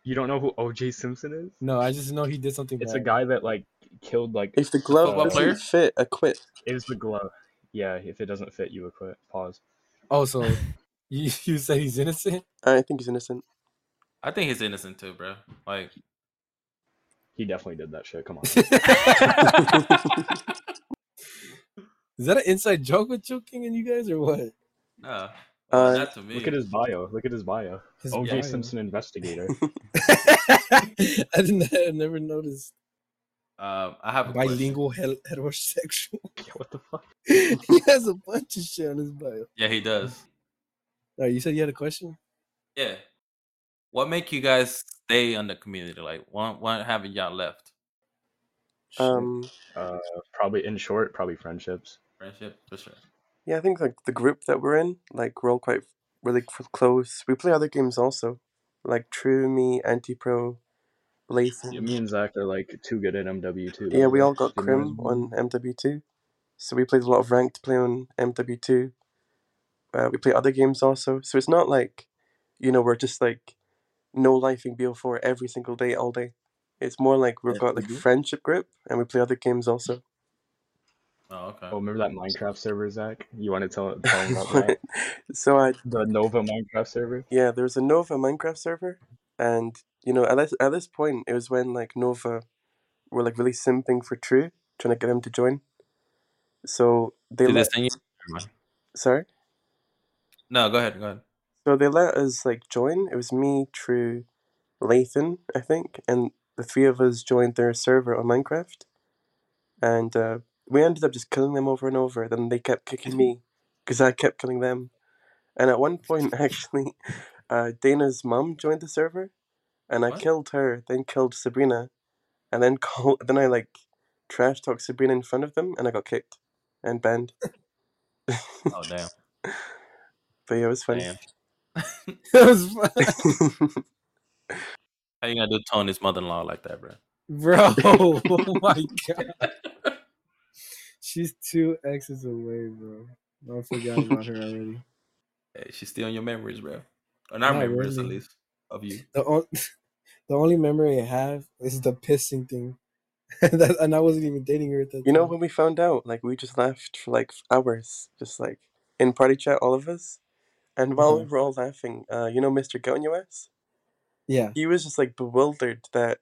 You don't know who OJ Simpson is? No, I just know he did something. It's bad. a guy that like killed like If the glove football doesn't player? fit, acquit. it was the glove. Yeah, if it doesn't fit, you would quit. Pause. Oh, so you you say he's innocent? I think he's innocent. I think he's innocent too, bro. Like, He definitely did that shit. Come on. Is that an inside joke with joking and you guys or what? no, Uh, not to me. Look at his bio. Look at his bio. His OJ bio. Simpson investigator. I didn't. I never noticed. Um, I have a. Bilingual he- heterosexual. Yeah, what the fuck? he has a bunch of shit on his bio. Yeah, he does. All right, you said you had a question. Yeah. What make you guys stay on the community? Like, why, why haven't y'all left? um, Uh, probably in short, probably friendships. Friendship, for sure. Yeah, I think like the group that we're in, like we're all quite really close. We play other games also, like True, me, Anti Pro, Lathan. Yeah, me and Zach are like too good at MW2. Yeah, we all got Crim on? MW2. So we played a lot of ranked play on MW2. Uh, we play other games also. So it's not like, you know, we're just like no lifing BO4 every single day, all day. It's more like we've got like a friendship group and we play other games also. Oh, okay. Oh, remember that Minecraft server, Zach? You want to tell, tell him about that? so I, The Nova Minecraft server? yeah, there was a Nova Minecraft server. And, you know, at this, at this point, it was when like Nova were like really simping for True, trying to get him to join. So they Did they let send you? Sorry. No, go ahead. Go ahead. So they let us like join. It was me, True, Lathan, I think, and the three of us joined their server on Minecraft, and uh, we ended up just killing them over and over. Then they kept kicking me because I kept killing them, and at one point actually, uh, Dana's mom joined the server, and I killed her. Then killed Sabrina, and then call. Then I like trash talked Sabrina in front of them, and I got kicked and banned. Oh damn. But yeah, it was funny. Damn. That was fun. How you gonna do Tony's mother-in-law like that, bro? Bro, oh my god. She's two X's away, bro. I forgot about her already. Hey, she's still in your memories, bro. Or not Not memories, at least of you. The, on- the only memory I have is the pissing thing. that, and I wasn't even dating her at that You know when we found out, like we just laughed for like hours, just like in party chat, all of us. And while we Uh-huh. were all laughing, uh, you know, Mr. Goat in US, Yeah. he was just like bewildered that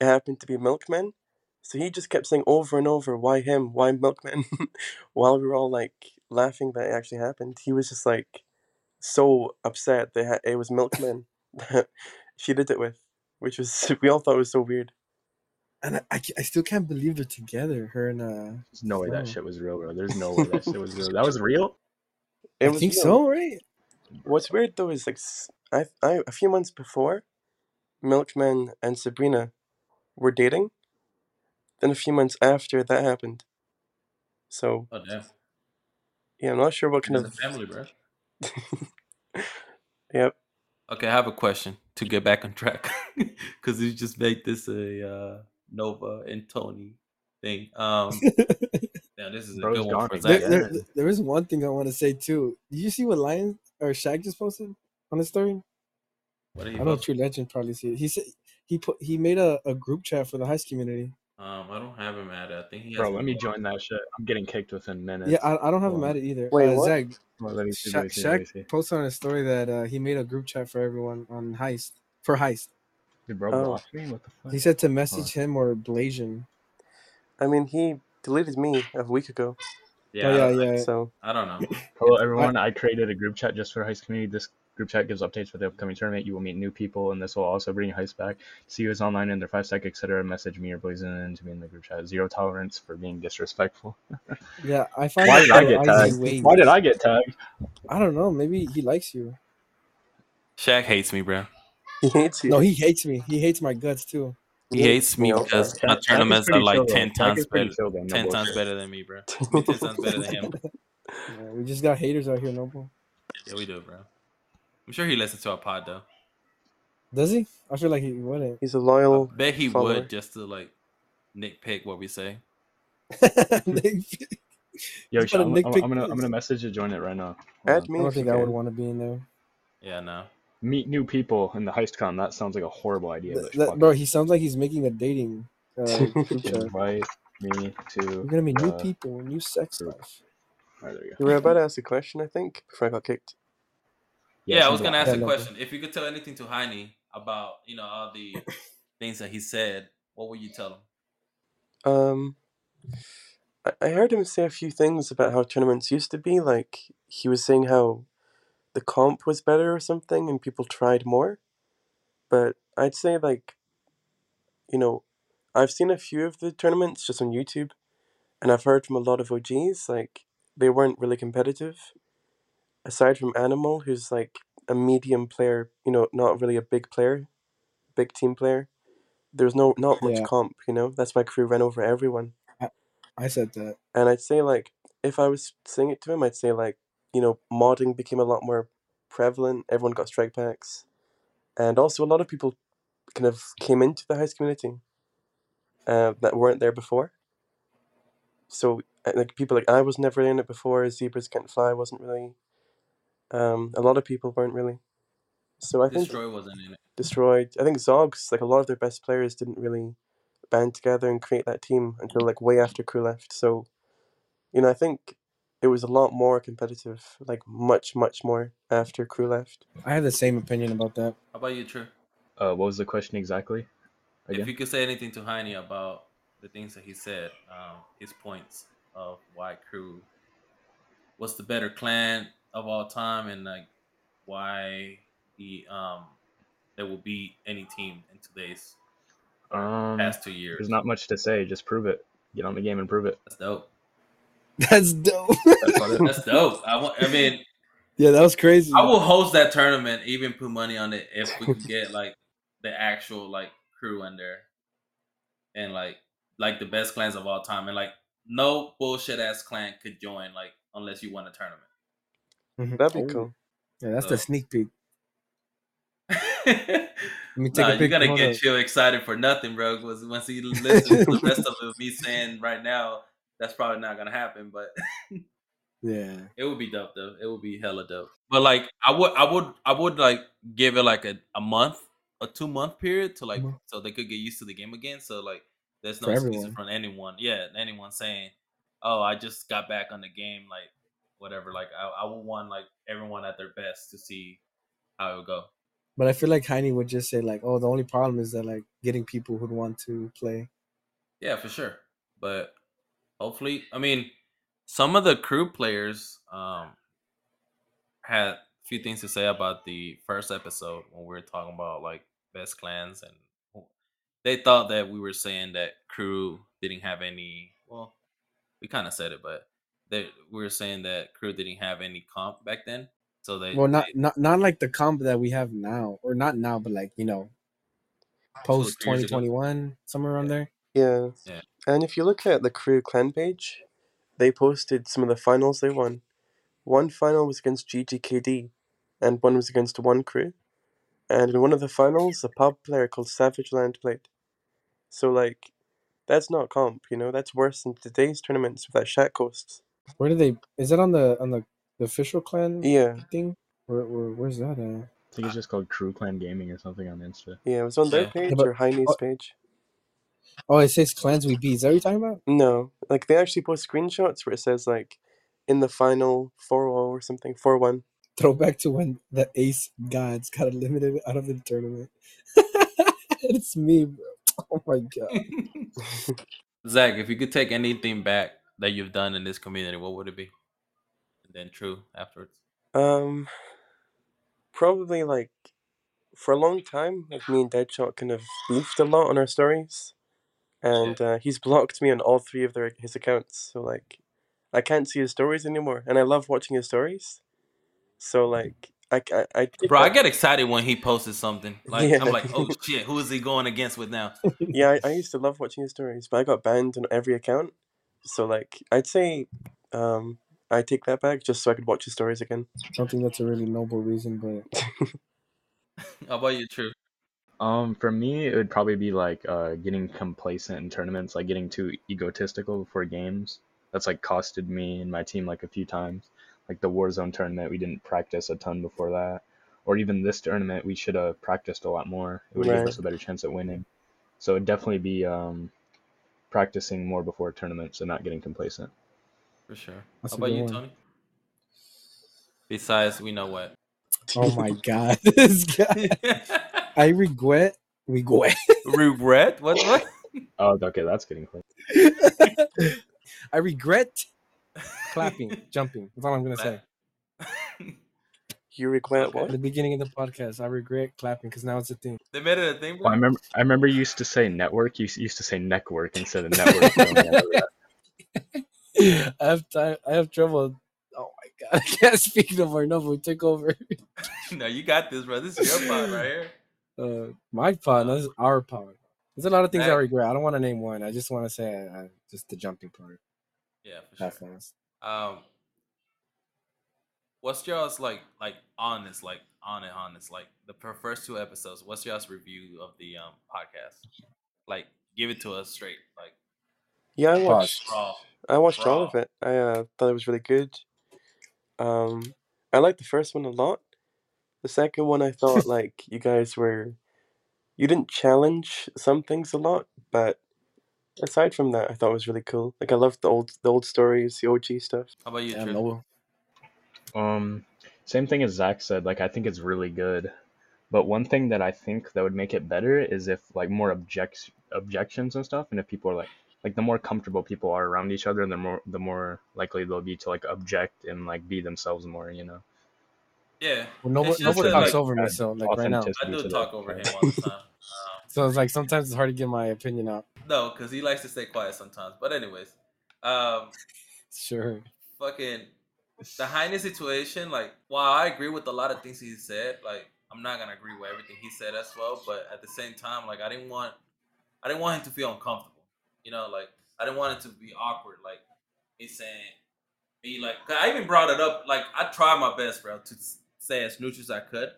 it happened to be Milkman. So he just kept saying over and over, "Why him? Why Milkman?" while we were all like laughing that it actually happened. He was just like so upset that it was Milkman that she did it with, which was we all thought was so weird. And I, I, I still can't believe they're together, her and uh There's no way that shit was real, bro. There's no way that shit was real. That was real. It I was think real. so, right? What's weird though is like s- I, I a few months before, Milkman and Sabrina were dating. Then a few months after that happened. So Oh damn. yeah, I'm not sure what kind It's a of. family, bro. yep. Okay, I have a question to get back on track because you just made this a uh, Nova and Tony thing. Um, yeah, this is a Bro's good one for again. Zach. there, there, there is one thing I want to say too. Did you see what Lion or Shaq just posted on his story? What are I you? know True Legend probably see it. He said he put he made a, a group chat for the Heist community. Um, I don't have him at. it. I think he has. Bro, let me blocked. join that shit. I'm getting kicked within minutes. Yeah, I, I don't have him Hold at on. it either. Wait, uh, what? Zach, Well, let me see. Shaq, see. Shaq posted on his story that uh, he made a group chat for everyone on Heist for Heist. Did bro Oh. block me? What the fuck? He said to message him or Blasian. I mean, he deleted me a week ago. Yeah, oh I, yeah, yeah. So I don't know. Hello, everyone. I created a group chat just for Heist community. This group chat gives updates for the upcoming tournament. You will meet new people, and this will also bring you Heist back. See you who's online in their five sec, etc. Message me or Blasian to be in the group chat. Zero tolerance for being disrespectful. Yeah, I find Why did I get tagged? ways. Why did I get tagged? I don't know. Maybe he likes you. Shaq hates me, bro. he hates you. No, he hates me. He hates my guts too. He hates me also. because Shaq- my Shaq is tournaments are like ten times better. No Ten times better than me, bro. Ten times better than him. Yeah, we just got haters out here, Noble. Yeah, we do, bro. I'm sure he listens to our pod though. Does he? I feel like he wouldn't. He's a loyal. bet he follower. would just to like nitpick what we say. Yo, He's got a Shaq, I'm, I'm, I'm gonna I'm gonna message you. Join it right now. Add me I don't if you think I would want to be in there. Yeah, no. Meet new people in the heistcom. That sounds like a horrible idea. Th- But that- bro, he sounds like he's making a dating uh. Invite me to. We're gonna meet new uh, people, new sex group. stuff. Alright, there you You were about to ask a question, I think, before I got kicked. Yeah, I was gonna blocked ask a question. If you could tell anything to Heine about, you know, all the things that he said, what would you tell him? Um, I, I heard him say a few things about how tournaments used to be. Like he was saying how the comp was better or something, and people tried more. But I'd say like, you know, I've seen a few of the tournaments just on YouTube, and I've heard from a lot of OGs like they weren't really competitive. Aside from Animal, who's like a medium player, you know, not really a big player, big team player. There's no not much Yeah. comp, you know. That's why crew ran over everyone. I said that. And I'd say like if I was saying it to him, I'd say like you know modding became a lot more prevalent. Everyone got strike packs, and also a lot of people kind of came into the heist community uh, that weren't there before. So like people like I was never in it before. Zebras can't fly wasn't really. Um, a lot of people weren't really. So I think Destroy wasn't in it. destroyed. I think Zogs like a lot of their best players didn't really band together and create that team until like way after crew left. So, you know, I think it was a lot more competitive, like much much more after crew left. I have the same opinion about that. How about you, True? Uh, what was the question exactly? If you could say anything to Heine about the things that he said, um, his points of why crew was the better clan of all time, and like why he um they will beat any team in today's Um, past two years. there's not much to say. Just prove it. Get on the game and prove it. That's dope. That's dope. That's. That's dope. I want. I mean, yeah, that was crazy. I will host that tournament, even put money on it if we could get like the actual like crew in there, and like like the best clans of all time, and like no bullshit ass clan could join like unless you won a tournament. Mhm. That'd be Oh, cool. Yeah, that's the sneak peek. Let me take nah, a you picture. gotta get up. you excited for nothing, bro. Was once you listen to the rest of it, me saying right now, that's probably not gonna happen. But Yeah. It would be dope though. It would be hella dope. But like I would I would I would like give it like a, a month, a two month period to like Mhm. so they could get used to the game again. So like there's no For excuses everyone. from anyone. Yeah, anyone saying, Oh, I just got back on the game, like whatever. Like I, I would want like everyone at their best to see how it would go. But I feel like Heine would just say like, "Oh, the only problem is that like getting people who'd want to play." Yeah, for sure. But hopefully, I mean, some of the crew players um had a few things to say about the first episode when we were talking about like best clans and they thought that we were saying that crew didn't have any well we kind of said it but they we were saying that crew didn't have any comp back then so they Well, not they- not not like the comp that we have now, or not now, but like you know, post three years twenty ago. twenty one, somewhere around there. Yeah. Yeah. And if you look at the crew clan page, they posted some of the finals they won. One final was against GGKD, and one was against one crew. And in one of the finals, a pub player called Savage Land played. So like, that's not comp, you know. That's worse than today's tournaments with that Shat Coast. Where do they? Is that on the on the, the official clan Yeah, thing? Where, where where's that at? I think it's just called Crew Clan Gaming or something on Insta. yeah. It was on their Yeah. page but- or Heine's oh- page. Oh, it says clans we beat. Is that what you're talking about? No, like they actually post screenshots where it says like, in the final 4-0 or something, 4-1. Throwback to when the Ace Gods got eliminated out of the tournament. it's me, bro. Oh my god. zach if you could take anything back that you've done in this community what would it be and then true afterwards Um, probably like for a long time, like me and Deadshot kind of beefed a lot on our stories, and uh, he's blocked me on all three of their his accounts. So like, I can't see his stories anymore, and I love watching his stories. So like, I I, I Bro, I that- get excited when he posted something. Like Yeah. I'm like, oh shit, who is he going against with now? yeah, I, I used to love watching his stories, but I got banned on every account. So like, I'd say, um, I take that back just so I could watch his stories again. I don't think that's a really noble reason, but How about you, True? Um, for me, it would probably be like uh, getting complacent in tournaments, like getting too egotistical before games. That's like costed me and my team like a few times. Like the Warzone tournament, we didn't practice a ton before that, or even this tournament, we should have practiced a lot more. It would have given us a better chance at winning. So it'd definitely be um, practicing more before tournaments and not getting complacent. For sure. That's How about you, one. Tony? Besides, we know what. oh my god, this guy. I regret. Regret. Regret? What? What? Oh, okay, that's getting close. I regret clapping, jumping. That's all I'm gonna say. You regret Okay. At what? the beginning of the podcast, I regret clapping because now it's a thing. they made it a thing, bro. Well, I remember. I remember you used to say network. You used to say network instead of network. I remember that. I have time. I have trouble. Oh my god, I can't speak no more. No, we took over. no, you got this, bro. This is your pod right here. Uh, my pod. No, this is our pod. There's a lot of things I That- regret. I don't want to name one. I just want to say uh, just the jumping part. Yeah, for That sure. fast. Um, what's y'all's like, like honest, like on it, honest, like the first two episodes? What's y'all's review of the um podcast? Like, give it to us straight, like Yeah, I watched. raw. I watched all of it. I uh, thought it was really good. Um, I liked the first one a lot. The second one, I thought like you guys were, you didn't challenge some things a lot, but aside from that, I thought it was really cool. Like I loved the old, the old stories, the OG stuff. How about you, Yeah, True? no. Um, same thing as Zach said. Like, I think it's really good. But one thing that I think that would make it better is if like more objects objections and stuff, and if people are like, like the more comfortable people are around each other, the more the more likely they'll be to like object and like be themselves more. You know. Yeah, Well, nobody, nobody talks like, over me, so like right now. I do talk that, over right? him all the time. Um, So it's like sometimes it's hard to get my opinion out. no, because he likes to stay quiet sometimes. But anyways, um, Sure. fucking the highness situation. Like, while I agree with a lot of things he said, like I'm not gonna agree with everything he said as well. But at the same time, like I didn't want, I didn't want him to feel uncomfortable. You know, like I didn't want it to be awkward. Like he's saying, me like I even brought it up. Like I tried my best, bro, to say as neutral as I could.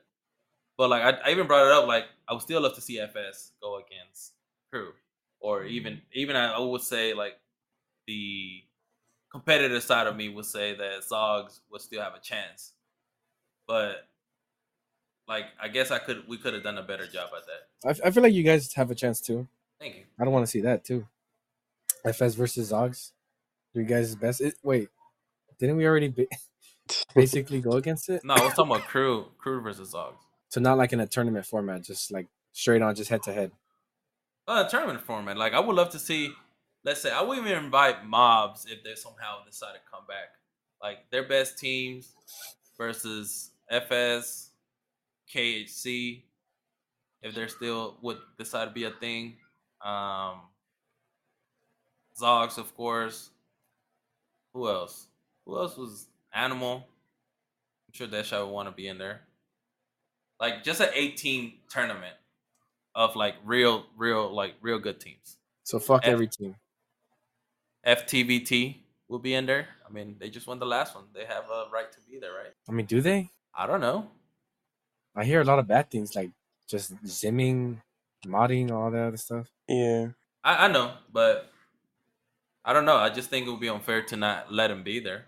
But like I, I even brought it up. Like I would still love to see FS go against Crew, or even even I would say like the competitive side of me would say that Zogs would still have a chance. But like I guess I could we could have done a better job at that. I, f- I feel like you guys have a chance too. Thank you. I don't want to see that too. FS versus Zogs. Do you guys best? It, wait, didn't we already ba- basically go against it? No, I was talking about crew crew versus Zogs. So not like in a tournament format, just like straight on, just head to head. Uh, tournament format. Like I would love to see. Let's say I would even invite mobs if they somehow decide to come back. Like their best teams versus FS, KHC, if they're still would decide to be a thing. Um, Zogs, of course. Who else? Who else was Animal? I'm sure that would want to be in there. Like just an 18 tournament of like real, real, like real good teams. So fuck F- every team. FTVT will be in there. I mean, they just won the last one. They have a right to be there, right? I mean, do they? I don't know. I hear a lot of bad things, like just zimming, modding, all that other stuff. Yeah. I, I know, but I don't know. I just think it would be unfair to not let them be there.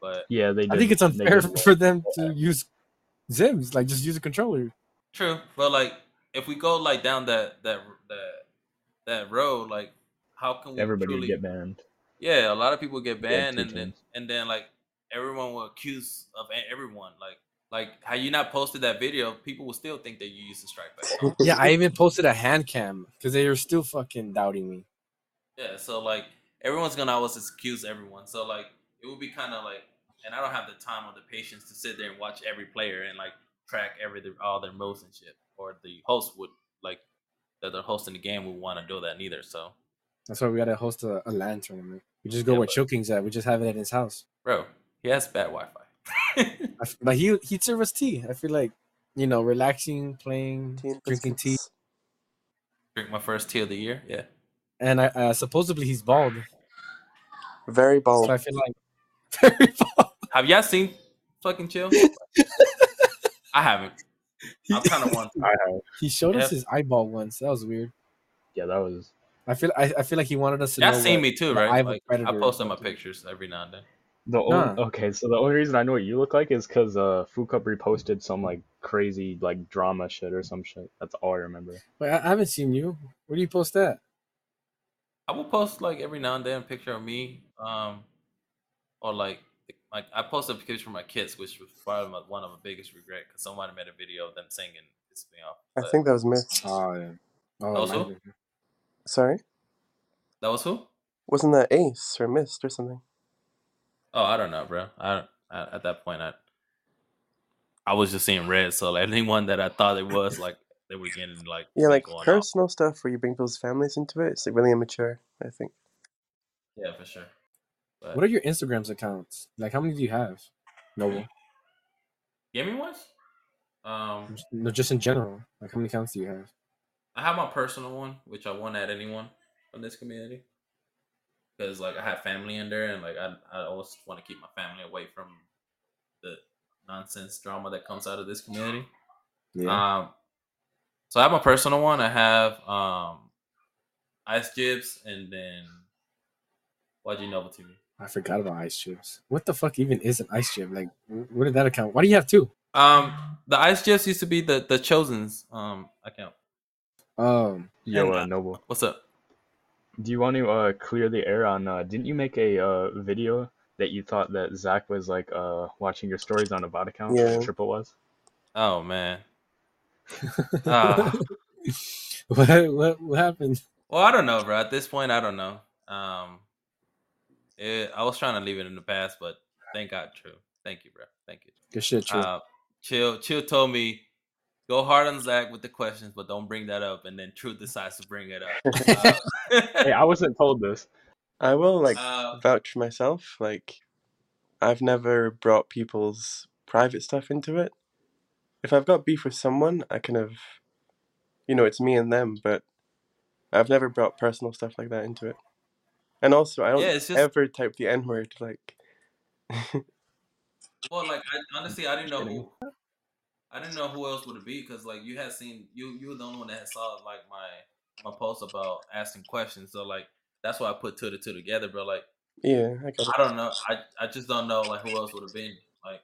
But Yeah, they. Did, I think it's unfair for them to use XIMs, like just use a controller. true. But like, if we go like down that that that that road, like, how can we Everybody would truly? get banned. Yeah, a lot of people get banned, two and then and then like everyone will accuse of everyone. Like like how you not posted that video, people will still think that you used the strike pack. Yeah, I even posted a hand cam because they were still fucking doubting me. Yeah, so like everyone's gonna always excuse everyone. So like it would be kind of like, and I don't have the time or the patience to sit there and watch every player and like track every all their moves and shit. Or the host would like that they're hosting the game would want to do that neither. So That's why we gotta host a, a LAN tournament. We just go Yeah, where Choking's at. We just have it at his house. bro, he has bad Wi-Fi. But he he'd serve us tea. I feel like you know, relaxing, playing, Tea drinking tea. Drink my first tea of the year. Yeah. and I uh, supposedly he's bald. Very bald. So I feel like very bald. Have y'all seen fucking chill? I haven't. I'm kind of one. I have. He showed us his eyeball once. That was weird. Yeah, that was. I feel I, I feel like he wanted us to Y'all know. seen me too, right? eye of a Like, I predator post is my pictures every now and then. The Nah. only, okay, so the only reason I know what you look like is because uh, Fukup reposted some like crazy like drama shit or some shit. That's all I remember. Wait, I, I haven't seen you. Where do you post that? I will post like every now and then a picture of me, um, or like like I posted a picture of my kids, which was probably my, one of my biggest regret because someone made a video of them singing, pissed me off. I think that was Myth. Oh yeah. Oh, it Also? Might have been. Sorry? that was who? Wasn't that Ace or Mist or something? Oh, I don't know, bro. I, I at that point I I was just seeing red, so like anyone that I thought it was like they were getting like Yeah, like going off. personal stuff where you bring people's families into it. It's like really immature, I think. Yeah, for sure. But What are your Instagrams accounts? Like, how many do you have? Noble. gaming wise? Um, No, just in general. Like, how many accounts do you have? I have my personal one, which I won't add anyone from this community because like I have family in there, and like I I always want to keep my family away from the nonsense drama that comes out of this community. Yeah. Um, so I have my personal one. I have um, Ice Jibs, and then YG Nova TV. I forgot about ice chips. What the fuck even is an ice chip? Like, wh- where did that account? Why do you have two? Um, the Ice Jibs used to be the the Chosen's um account. Um, Yo, And, uh, uh, Noble, What's up? do you want to uh clear the air on? Uh, didn't you make a uh video that you thought that Zach was like uh watching your stories on a bot account? Yeah. Triple was. Oh man. Ah. what, what what happened? Well, I don't know, bro. At this point, I don't know. Um, it, I was trying to leave it in the past, but thank God, true. Thank you, bro. Thank you. Good shit, true. Uh, Chill, Chill told me go hard on Zach with the questions, but don't bring that up. And then Truth decides to bring it up. Uh, Hey, I wasn't told this. I will like uh, vouch for myself. Like, I've never brought people's private stuff into it. If I've got beef with someone, I kind of, you know, it's me and them. But I've never brought personal stuff like that into it. And also, I don't Yeah, just- ever type the N word. Like, well, like I, honestly, I didn't know who. I didn't know who else would it be because like you had seen you you were the only one that had saw like my my post about asking questions. So like that's why I put two to two together. But like yeah, I. I don't know. I I just don't know like who else would have been like.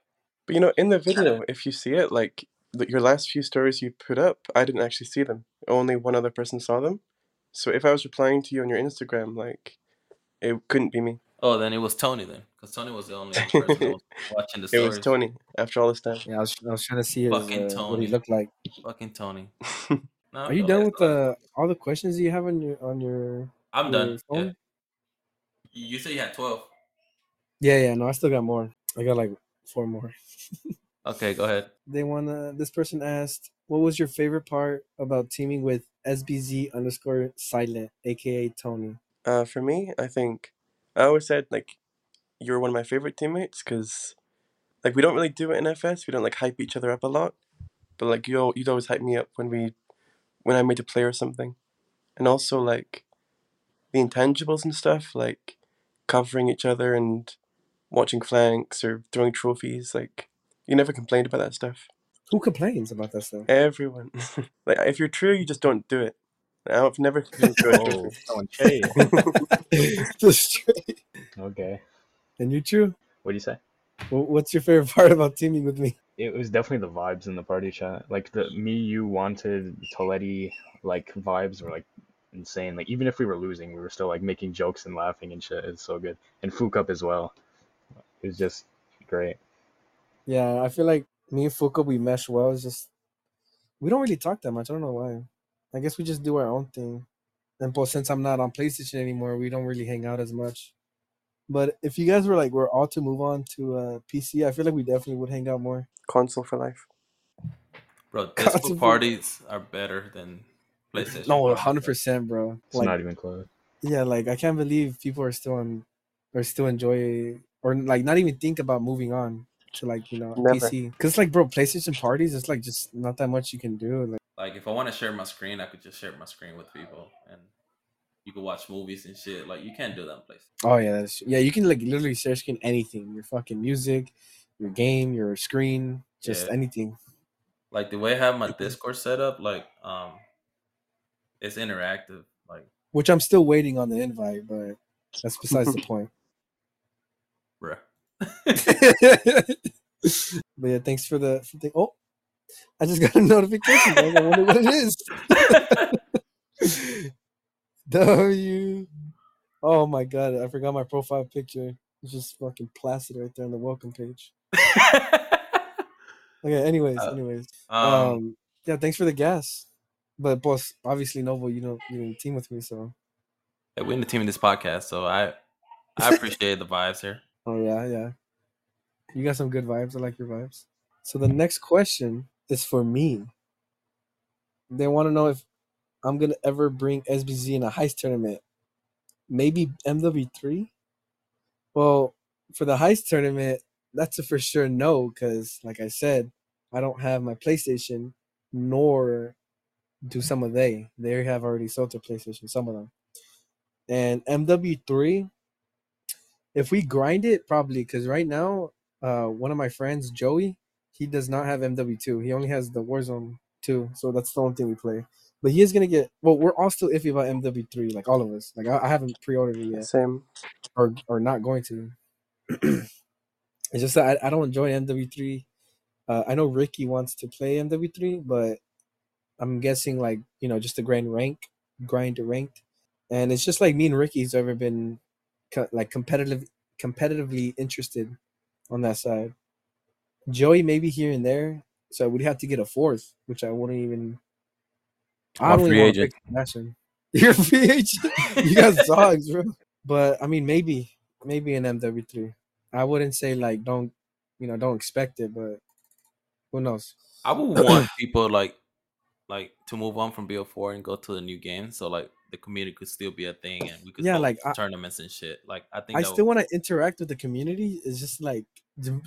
But you know, in the video, if you see it, like the, your last few stories you put up, I didn't actually see them. Only one other person saw them. So if I was replying to you on your Instagram, like, it couldn't be me. Oh, then it was Tony then, because Tony was the only person was watching the story. It was Tony. After all this time, Yeah, I was, I was trying to see his, Fucking uh, what he looked like. Fucking Tony. No, Are you no, done with the all the questions you have on your on your? I'm your done. Yeah. phone? You you said you had twelve. Yeah, yeah. No, I still got more. I got like four more. Okay, go ahead. They wanna. This person asked, "What was your favorite part about teaming with SBZ underscore Silent, aka Tony?" uh, for me, I think I always said like you're one of my favorite teammates because like we don't really do it in FS. We don't like hype each other up a lot, but like you, al- you'd always hype me up when we when I made a play or something, and also like the intangibles and stuff like covering each other and watching flanks or throwing trophies. Like you never complained about that stuff. Who complains about that stuff? Everyone, like if you're true, you just don't do it. I've never seen you throw Oh, trophy. throwing shade. Just straight. Okay. And you, true? What do you say? Wh- What's your favorite part about teaming with me? It was definitely the vibes in the party chat. Like the me, you wanted Toletti like vibes were like insane. Like even if we were losing, we were still like making jokes and laughing and shit. It's so good. And Fukup as well. It was just great. Yeah, I feel like me and Fuka we mesh well. It's just we don't really talk that much. I don't know why. I guess we just do our own thing. And plus, since I'm not on PlayStation anymore, we don't really hang out as much. But if you guys were like we're all to move on to uh, PC, I feel like we definitely would hang out more. Console for life. Bro, disco Constantly- parties are better than PlayStation. No, hundred percent, bro. It's Like, not even close. yeah, like I can't believe people are still on, or still enjoy, or like not even think about moving on to like you know Never. PC. Because like, bro, PlayStation parties, it's like just not that much you can do. Like, Like if I want to share my screen, I could just share my screen with people, and you can watch movies and shit. Like you can't do that in PlayStation. oh yeah, that's yeah. You can like literally share screen anything. Your fucking music, your game, your screen, just Yeah. anything. Like the way I have my Discord set up, like um, it's interactive. Like, Which I'm still waiting on the invite, but that's besides the point. bruh. but yeah, thanks for the for the. Oh, I just got a notification. I wonder what it is. W. Oh my god, I forgot my profile picture. It's just fucking plastered right there on the welcome page. Okay, anyways, Uh, anyways. um, Um, yeah, thanks for the gas. But boss, obviously Novo, you know you didn't team with me, so yeah, we're in the team in this podcast, so I I appreciate the vibes here. oh yeah, yeah. You got some good vibes. I like your vibes. So the next question is for me. They want to know if I'm gonna ever bring SBZ in a heist tournament. Maybe MW3. Well, for the heist tournament, that's a for sure no, because like I said, I don't have my PlayStation, nor do some of they. They have already sold their PlayStation, some of them. And MW3, if we grind it, probably because right now, uh, one of my friends, Joey, he does not have MW2. He only has the Warzone 2, so that's the only thing we play. But he is gonna get. Well, we're all still iffy about MW3, like all of us. Like I, I haven't pre-ordered it yet, Same. or or not going to. it's just that I, I don't enjoy MW3. Uh, I know Ricky wants to play MW3, but I'm guessing like you know just to grind rank, grind to ranked, and it's just like me and Ricky's ever been co- like competitive, competitively interested on that side. Joey maybe here and there, so we'd have to get a fourth, which I wouldn't even. I I'm a don't free even agent. pick Sebastian. You're a free agent. You guys dogs, bro. But I mean, maybe maybe an MW3. I wouldn't say like don't you know don't expect it, but who knows? I would want people like like to move on from BO4 and go to the new game, so like the community could still be a thing and we could Yeah, hold like, I- tournaments and shit. Like I think I still would- want to interact with the community. It's just like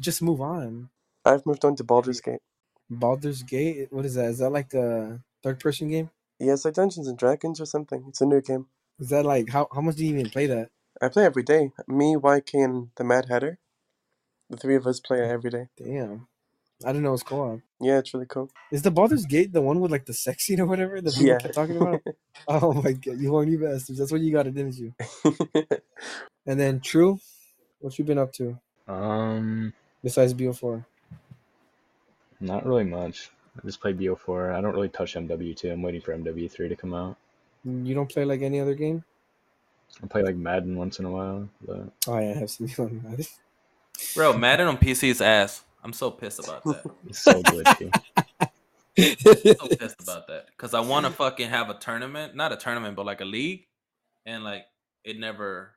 just move on. I've moved on to Baldur's Gate. Baldur's Gate. What is that? Is that like a third person game? Yeah, it's like Dungeons and Dragons or something. It's a new game. Is that like how how much do you even play that? I play every day. Me, YK, and the Mad Hatter. The three of us play it every day. Damn, I didn't know it was co-op. Yeah, it's really cool. Is the Baldur's Gate the one with like the sex scene or whatever that people Yeah. kept talking about? oh my god, you horny bastards! That's what you got it, didn't you? And then True, what you been up to Um, besides BO4? not really much. I just play BO4. I don't really touch MW2. I'm waiting for MW3 to come out. You don't play like any other game? I play like Madden once in a while, but Oh yeah, I have seen you on that. Bro, Madden on PC is ass. I'm so pissed about that. it's so glitchy. so pissed about that because I want to fucking have a tournament, not a tournament, but like a league, and like it never,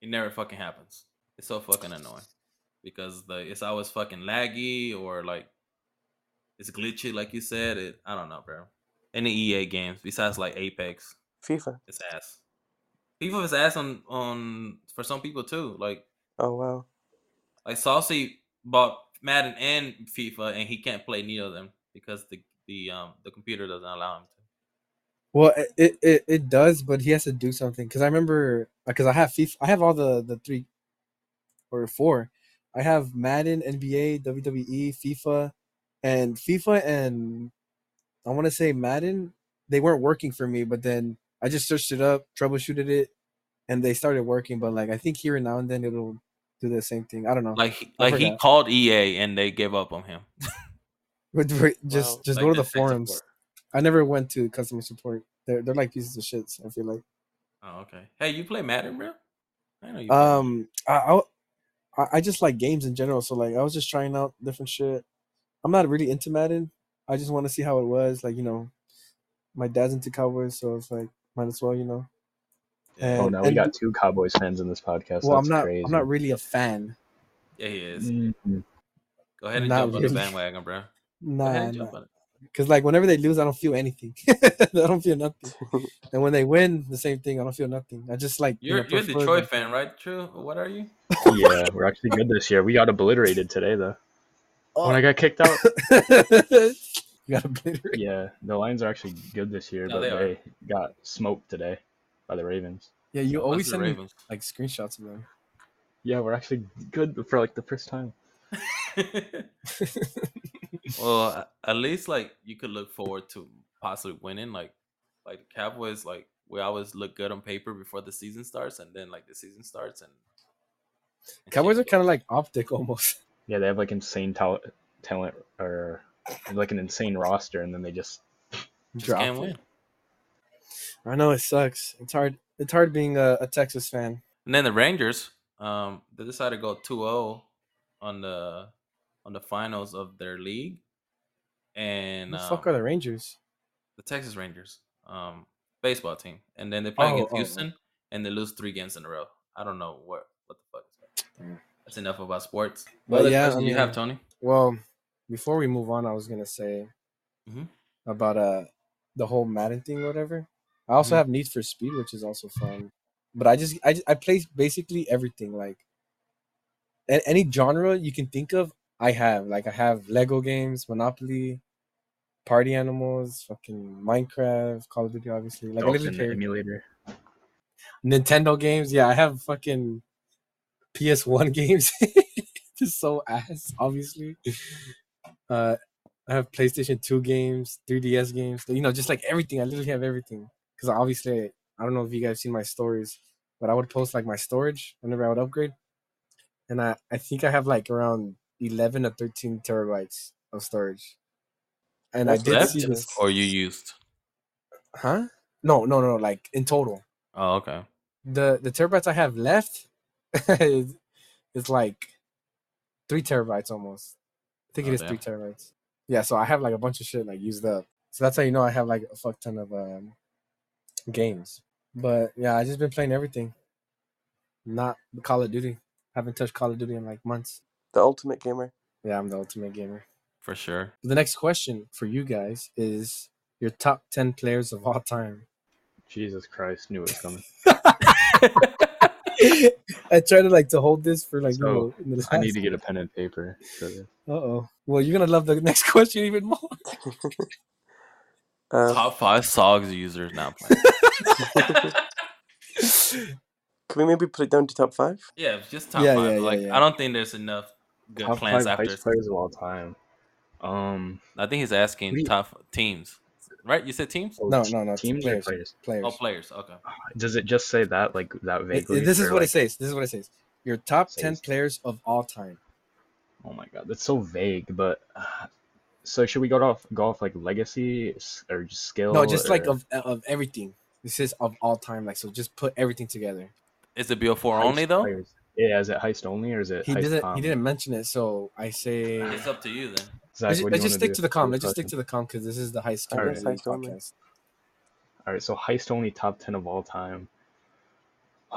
it never fucking happens. It's so fucking annoying because the it's always fucking laggy or like it's glitchy, like you said. It I don't know, bro. Any EA games besides like Apex, FIFA. it's ass. FIFA is ass on on for some people too. Like Oh wow. like Saucy bought Madden and FIFA, and he can't play neither of them because the the um the computer doesn't allow him to. Well, it, it it it does, but he has to do something. Cause I remember, because I have FIFA, I have all the the three or four. I have Madden, NBA, WWE, FIFA, and FIFA and I want to say Madden. They weren't working for me, but then I just searched it up, troubleshooted it, and they started working. But like I think here and now and then it'll do the same thing. I don't know. Like he, I like he called EA and they gave up on him. But just Wow. just Like go to the the forums. support. I never went to customer support. They're they're like pieces of shit. I feel like. Oh, okay. Hey, you play Madden, bro? I know you. Um, I, I I- I just like games in general. So like, I was just trying out different shit. I'm not really into Madden. I just want to see how it was. Like you know, my dad's into Cowboys, so it's like might as well, you know. Yeah. Oh, And- now we got two Cowboys fans in this podcast. well, I'm not. crazy. I'm not really a fan. yeah, he is. Mhm. Go ahead and Not jump on the bandwagon, bro. Go Nah, ahead and jump nah. Because like whenever they lose, I don't feel anything. I don't feel nothing. and when they win, the same thing. I don't feel nothing. I just like you You're know, you're a prefer Detroit the- fan, right? True. What are you? yeah, we're actually good this year. We got obliterated today, though. When I got kicked out, you gotta play yeah, the Lions are actually good this year, No, but they they, got smoked today by the Ravens. Yeah, you What's always the send me like screenshots of them. Yeah, we're actually good for like the first time. well, at least like you could look forward to possibly winning. Like, like the Cowboys, like we always look good on paper before the season starts, and then like the season starts and. and Cowboys are kind of like OpTiC almost. Yeah, they have like insane talent, talent or like an insane roster, and then they just just Drop can't it. win. I know it sucks. It's hard. It's hard being a, a Texas fan. And then the Rangers, um, they decided to go 2-0 on the on the finals of their league, and Who the um, fuck are the Rangers? the Texas Rangers, um, baseball team, and then they play Oh, against oh, oh. Houston, and they lose three games in a row. I don't know what what the fuck. Is that. That's enough about sports. Other yeah, question I do you have, Tony? Well, before we move on, I was gonna say Mhm. about uh the whole Madden thing, whatever. I also Mhm. have Need for Speed, which is also fun. But I just I just, I play basically everything like any genre you can think of. I have like I have Lego games, Monopoly, Party Animals, fucking Minecraft, Call of Duty, obviously. Like I literally play emulator. Nintendo games. Yeah, I have fucking PS1 games. Just so ass, obviously. Uh, I have PlayStation 2 games, 3DS games. You know, just like everything. I literally have everything. Because obviously, I don't know if you guys seen my stories, but I would post like my storage whenever I would upgrade. And I, I think I have like around 11 or 13 terabytes of storage. And I That's did Left see this. or you used? Huh? No, no, no. Like in total. Oh, okay. the the terabytes I have left is, is like three terabytes almost. I think Oh, it is damn. three terabytes. Yeah, so I have like a bunch of shit like used up. So that's how you know I have like a fuck ton of um, games. But yeah, I just been playing everything. Not Call of Duty. Haven't touched Call of Duty in like months. The ultimate gamer. Yeah, I'm the ultimate gamer. For sure. The next question for you guys is your top ten players of all time. Jesus Christ, knew it was coming. I tried to like to hold this for like. So, you in the I need to get a pen and paper. for. Uh oh. Well, you're gonna love the next question even more. Uh, Top five SOGs users now playing. can we maybe put it down to top five? yeah, just top Yeah, five. yeah, yeah, like yeah. I don't think there's enough good Top plans five after. heist players of all time. Um, I think he's asking What do you- top teams. Right? You said teams? oh, No, no, no. Teams players. or players? Players. Oh, players. Okay. Does it just say that like that vaguely? it- this is what like, it says. This is what it says. Your top ten players of all time. Oh my god, that's so vague. But uh, so should we go off go off like legacy or just skill? No, just like of of everything. This is of all time. Like so, just put everything together. Is it BO4 heist only though? players? Yeah, is it heist only or is it? He heist didn't. com? He didn't mention it, so I say. It's up to you then. Zach, Let's, what do let's just stick do to the com. for Let's just stick to the com because this is the high school Alright, heist only. podcast. All right, so heist only top ten of all time.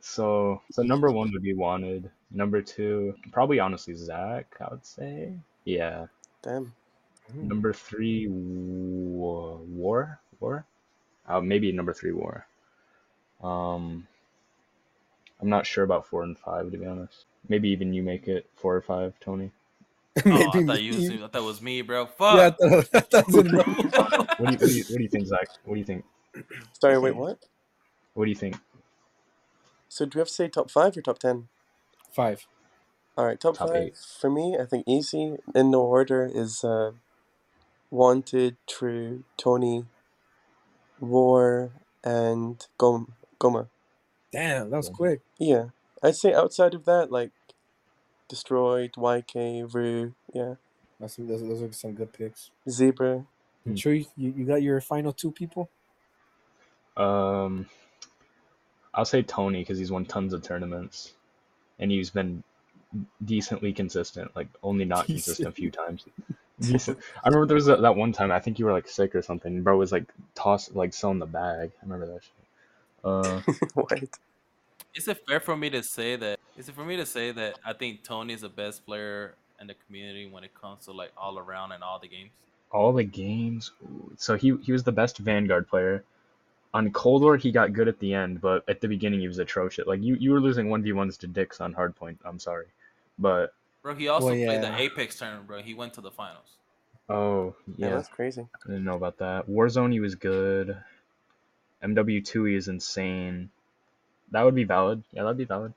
so so number one would be wanted. Number two, probably honestly Zach. I would say. Yeah. Damn. Number three, wa- war, war. Uh, maybe number three, war. Um, I'm not sure about four and five to be honest. Maybe even you make it four or five, Tony. Oh, I Maybe thought you was, I thought it was me, bro. Fuck. thought, I thought it was. What do you what do you, what do you think, Zach? What do you think? Sorry, wait, what? What do you think? So do we have to say top five or top ten? Five. All right, top, Top five eight. for me. I think easy in no order is uh, wanted, true, Tony, war, and Gom- Goma. Damn, that was quick. Yeah, I'd say outside of that, like destroyed, YK, Rue, yeah, That's some, those, those are some good picks. Zebra. Hmm. True, you, you got your final two people. Um, I'll say Tony because he's won tons of tournaments, and he's been decently consistent. Like only not consistent a few times. Decent. I remember there was a, that one time. I think you were like sick or something. and Bro was like toss like selling the bag. I remember that shit. Uh, what? Is it fair for me to say that? Is it for me to say that I think Tony is the best player in the community when it comes to like all around and all the games? all the games. ooh, So he he was the best Vanguard player. On Cold War, he got good at the end, but at the beginning, he was atrocious. Like you, you were losing one v ones to dicks on hardpoint. I'm sorry, but Bro, he also Well, played the. Apex tournament, bro. He went to the finals. oh Yeah, yeah, that's crazy. I didn't know about that. Warzone, he was good. MW2, he is insane. That would be valid. Yeah, that'd be valid.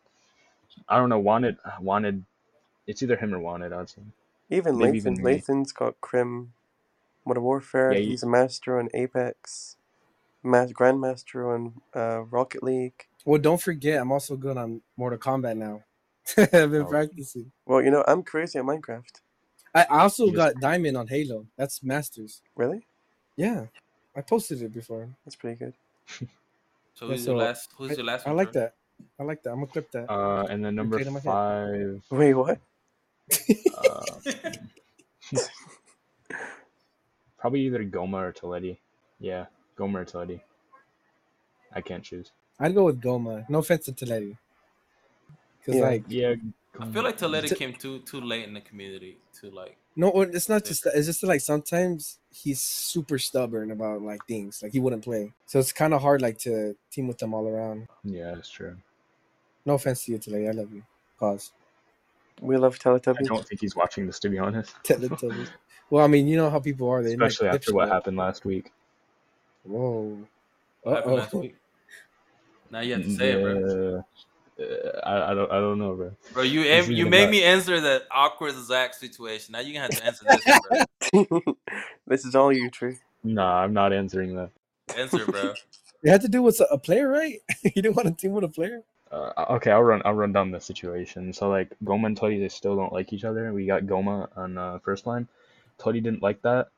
I don't know. Wanted, wanted. It's either him or wanted. I'd. Even Maybe Lathan. Even Lathan's got Crim, Modern Warfare. Yeah, you- He's a master on Apex, ma- Grandmaster on uh, Rocket League. Well, don't forget, I'm also good on Mortal Kombat now. I've been Oh. practicing. Well, you know, I'm crazy at Minecraft. I I also You just- got Diamond on Halo. That's Masters. Really? Yeah, I posted it before. That's pretty good. So Yeah, who's so your last? Who's your last? I one, like Troy? that. I like that. I'm gonna clip that. Uh, and then number played head. five. Wait, what? Uh, probably either Goma or Toledi. Yeah, Goma or Toledi. I can't choose. I'd go with Goma. No offense to Toletti. Because Yeah. like Yeah, I feel like Toledi T- came too too late in the community to like. No, it's not just that. It's just that, like sometimes he's super stubborn about like things. Like he wouldn't play, so it's kind of hard like to team with them all around. yeah, that's true. No offense to you, today. I love you. Pause. We love Teletubbies. I don't think he's watching this to be honest, Teletubbies. well, I mean, you know how people are. They like especially after what dipshit. happened last week. Whoa. What happened last week? Now you have to mm, say it, bro. Yeah, uh, I, I don't I don't know, bro. Bro, you This you made about- me answer that awkward Zach situation. Now you're gonna have to answer this, one, bro. this is all you, True. Nah, I'm not answering that. Answer, bro. It had to do with a player, right? you didn't want to team with a player. Uh, okay, I'll run. I'll run down the situation. So like Goma and Toddy, they still don't like each other. We got Goma on uh, first line. Toddy didn't like that,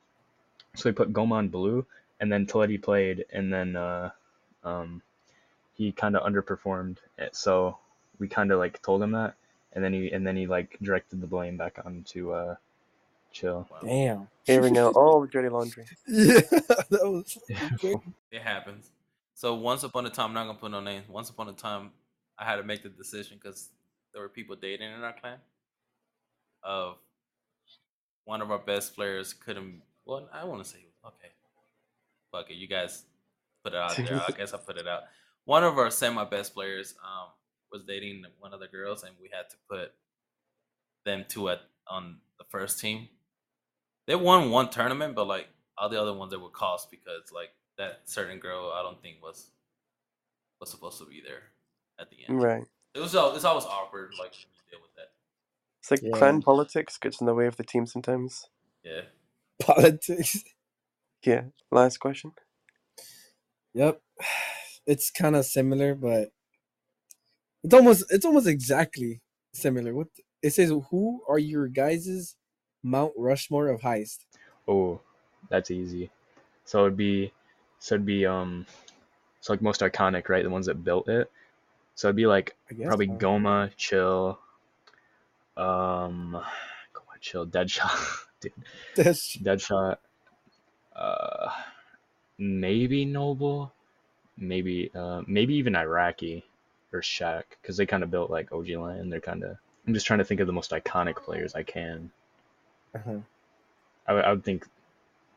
so he put Goma on blue, and then Toletti played, and then uh, um, he kind of underperformed. eh, So we kind of like told him that, and then he and then he like directed the blame back onto uh, chill. Wow. Damn. Airing out all the dirty laundry. Yeah, that was fucking great. It happens. So once upon a time, I'm not gonna put no names. Once upon a time, I had to make the decision because there were people dating in our clan. Of one of our best players couldn't. Well, I want to say okay. Fuck it, you guys put it out there. I guess I put it out. One of our semi best players um was dating one of the girls, and we had to put them two at on the first team. They won one tournament, but like all the other ones they were cost because like that certain girl I don't think was was supposed to be there at the end. Right. It was al- it's always awkward like when deal with that. It's like Yeah. clan politics gets in the way of the team sometimes. Yeah. Politics. Yeah. Last question. Yep. It's kind of similar, but it's almost it's almost exactly similar. What it says? Who are your guys' Mount Rushmore of heist? Oh, that's easy. So it'd be, so it'd be um, so like most iconic, right? The ones that built it. So it'd be like probably so. Goma, Chill, um, Goma, Chill, Deadshot, dude, Deadshot, uh, maybe Noble, maybe uh, maybe even Iraqi or Shaq, because they kind of built like OG Land. They're kind of. I'm just trying to think of the most iconic players I can. uh-huh. I would- think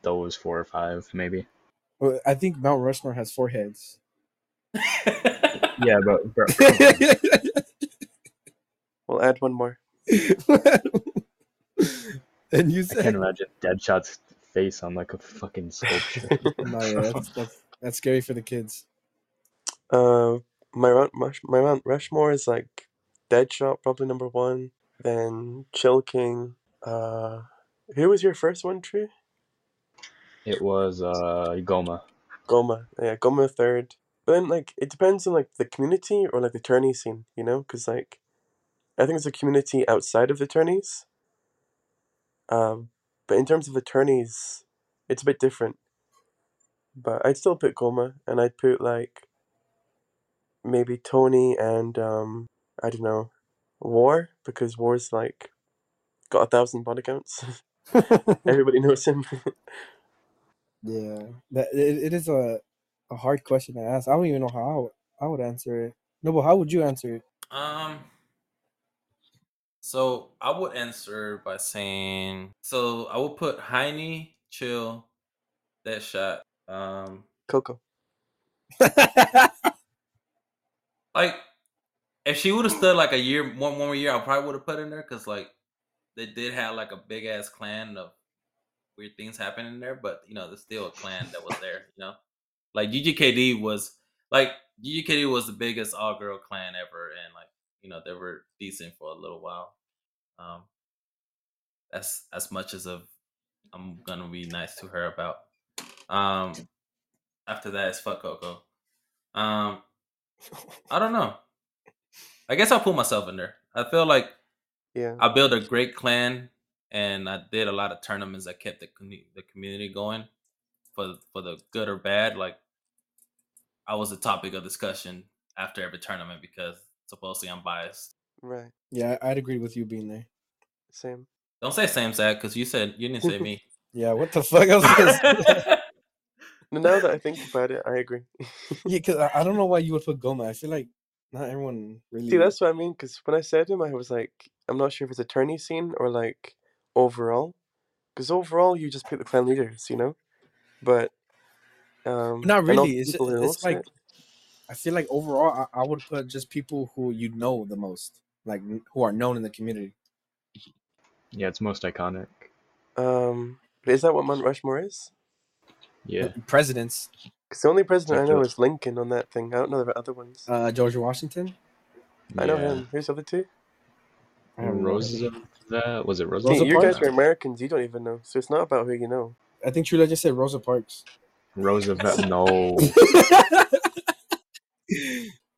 those four or five, maybe. Well, I think Mount Rushmore has four heads. Yeah, but bro, We'll add one more. and you I can't imagine Deadshot's face on like a fucking sculpture. no, yeah, that's, that's, that's scary for the kids. Uh, my Mount Rush- my Mount Rushmore is like Deadshot, probably number one. Then Chill King. Uh, who was your first one, True? it was uh Goma. Goma. Yeah, Goma third. But then, like, it depends on like the community or like the tourney scene, you know? Because like, I think it's a community outside of the tourneys. Um, but in terms of the tourneys, it's a bit different. But I'd still put Goma, and I'd put like maybe Tony and um, I don't know, War because War's like got a thousand body counts. Everybody knows him. Yeah, that it, it is a a hard question to ask. I don't even know how I would, I would answer it. No, but how would you answer it? Um. So I would answer by saying, so I would put Heine, chill, that shot. Um, Coco. like if she would have stood like a year, one one more year, I probably would have put in there because like they did have like a big ass clan of weird things happening there, but you know, there's still a clan that was there. You know, like GGKD was like GGKD was the biggest all girl clan ever, and like you know they were decent for a little while. Um, that's as much as of I'm gonna be nice to her about. Um, after that, it's fuck Coco. Um, I don't know. I guess I'll put myself in there. I feel like Yeah. I built a great clan, and I did a lot of tournaments that kept the commu- the community going, for for the good or bad. Like I was a topic of discussion after every tournament because supposedly I'm biased. Right. yeah, I'd agree with you being there. Same. Don't say same Zach because you said you didn't say me. Yeah, what the fuck? I was gonna No, Now that I think about it, I agree. yeah, because I, I don't know why you would put Goma. I feel like not everyone really. See, that's what I mean. Because when I said him, I was like, I'm not sure if it's a tourney scene or like overall. Because overall, you just pick the clan leaders, you know. But um, not really. It's, people it's like it. I feel like overall, I, I would put just people who you know the most, like who are known in the community. Yeah, it's most iconic. Um, but is that what Mount Rushmore is? Yeah. Presidents, Because the only president I know George- is Lincoln on that thing. I don't know the other ones. uh, George Washington. I know him. Who's the other two? I don't know. Roosevelt. Was it Rosa See, Roosevelt? you guys are Americans. You don't even know. So it's not about who you know. I think Trula just said Rosa Parks. Roosevelt. No.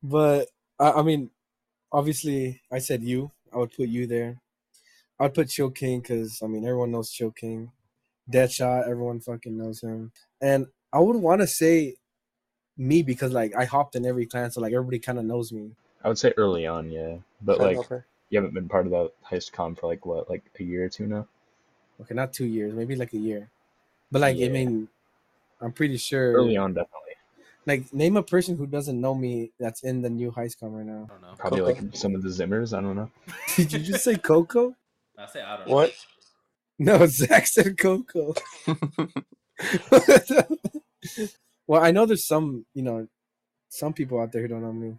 but I, I mean, obviously, I said you. I would put you there. I'd put Chill King because I mean everyone knows Chill King. Deadshot, everyone fucking knows him. And I would want to say me because like I hopped in every clan, so like everybody kind of knows me. I would say early on, yeah. But Clan like, hopper. you haven't been part of that heistcom for like what, like a year or two now? Okay, not two years, maybe like a year. But like, I mean, I'm pretty sure. Early on, definitely. Like, name a person who doesn't know me that's in the new heistcom right I now. don't know. Probably Coco. like some of the Zimmers. I don't know. Did you just say Coco? I say I don't know. What? No, Zach said Coco. well, I know there's some, you know, some people out there who don't know me.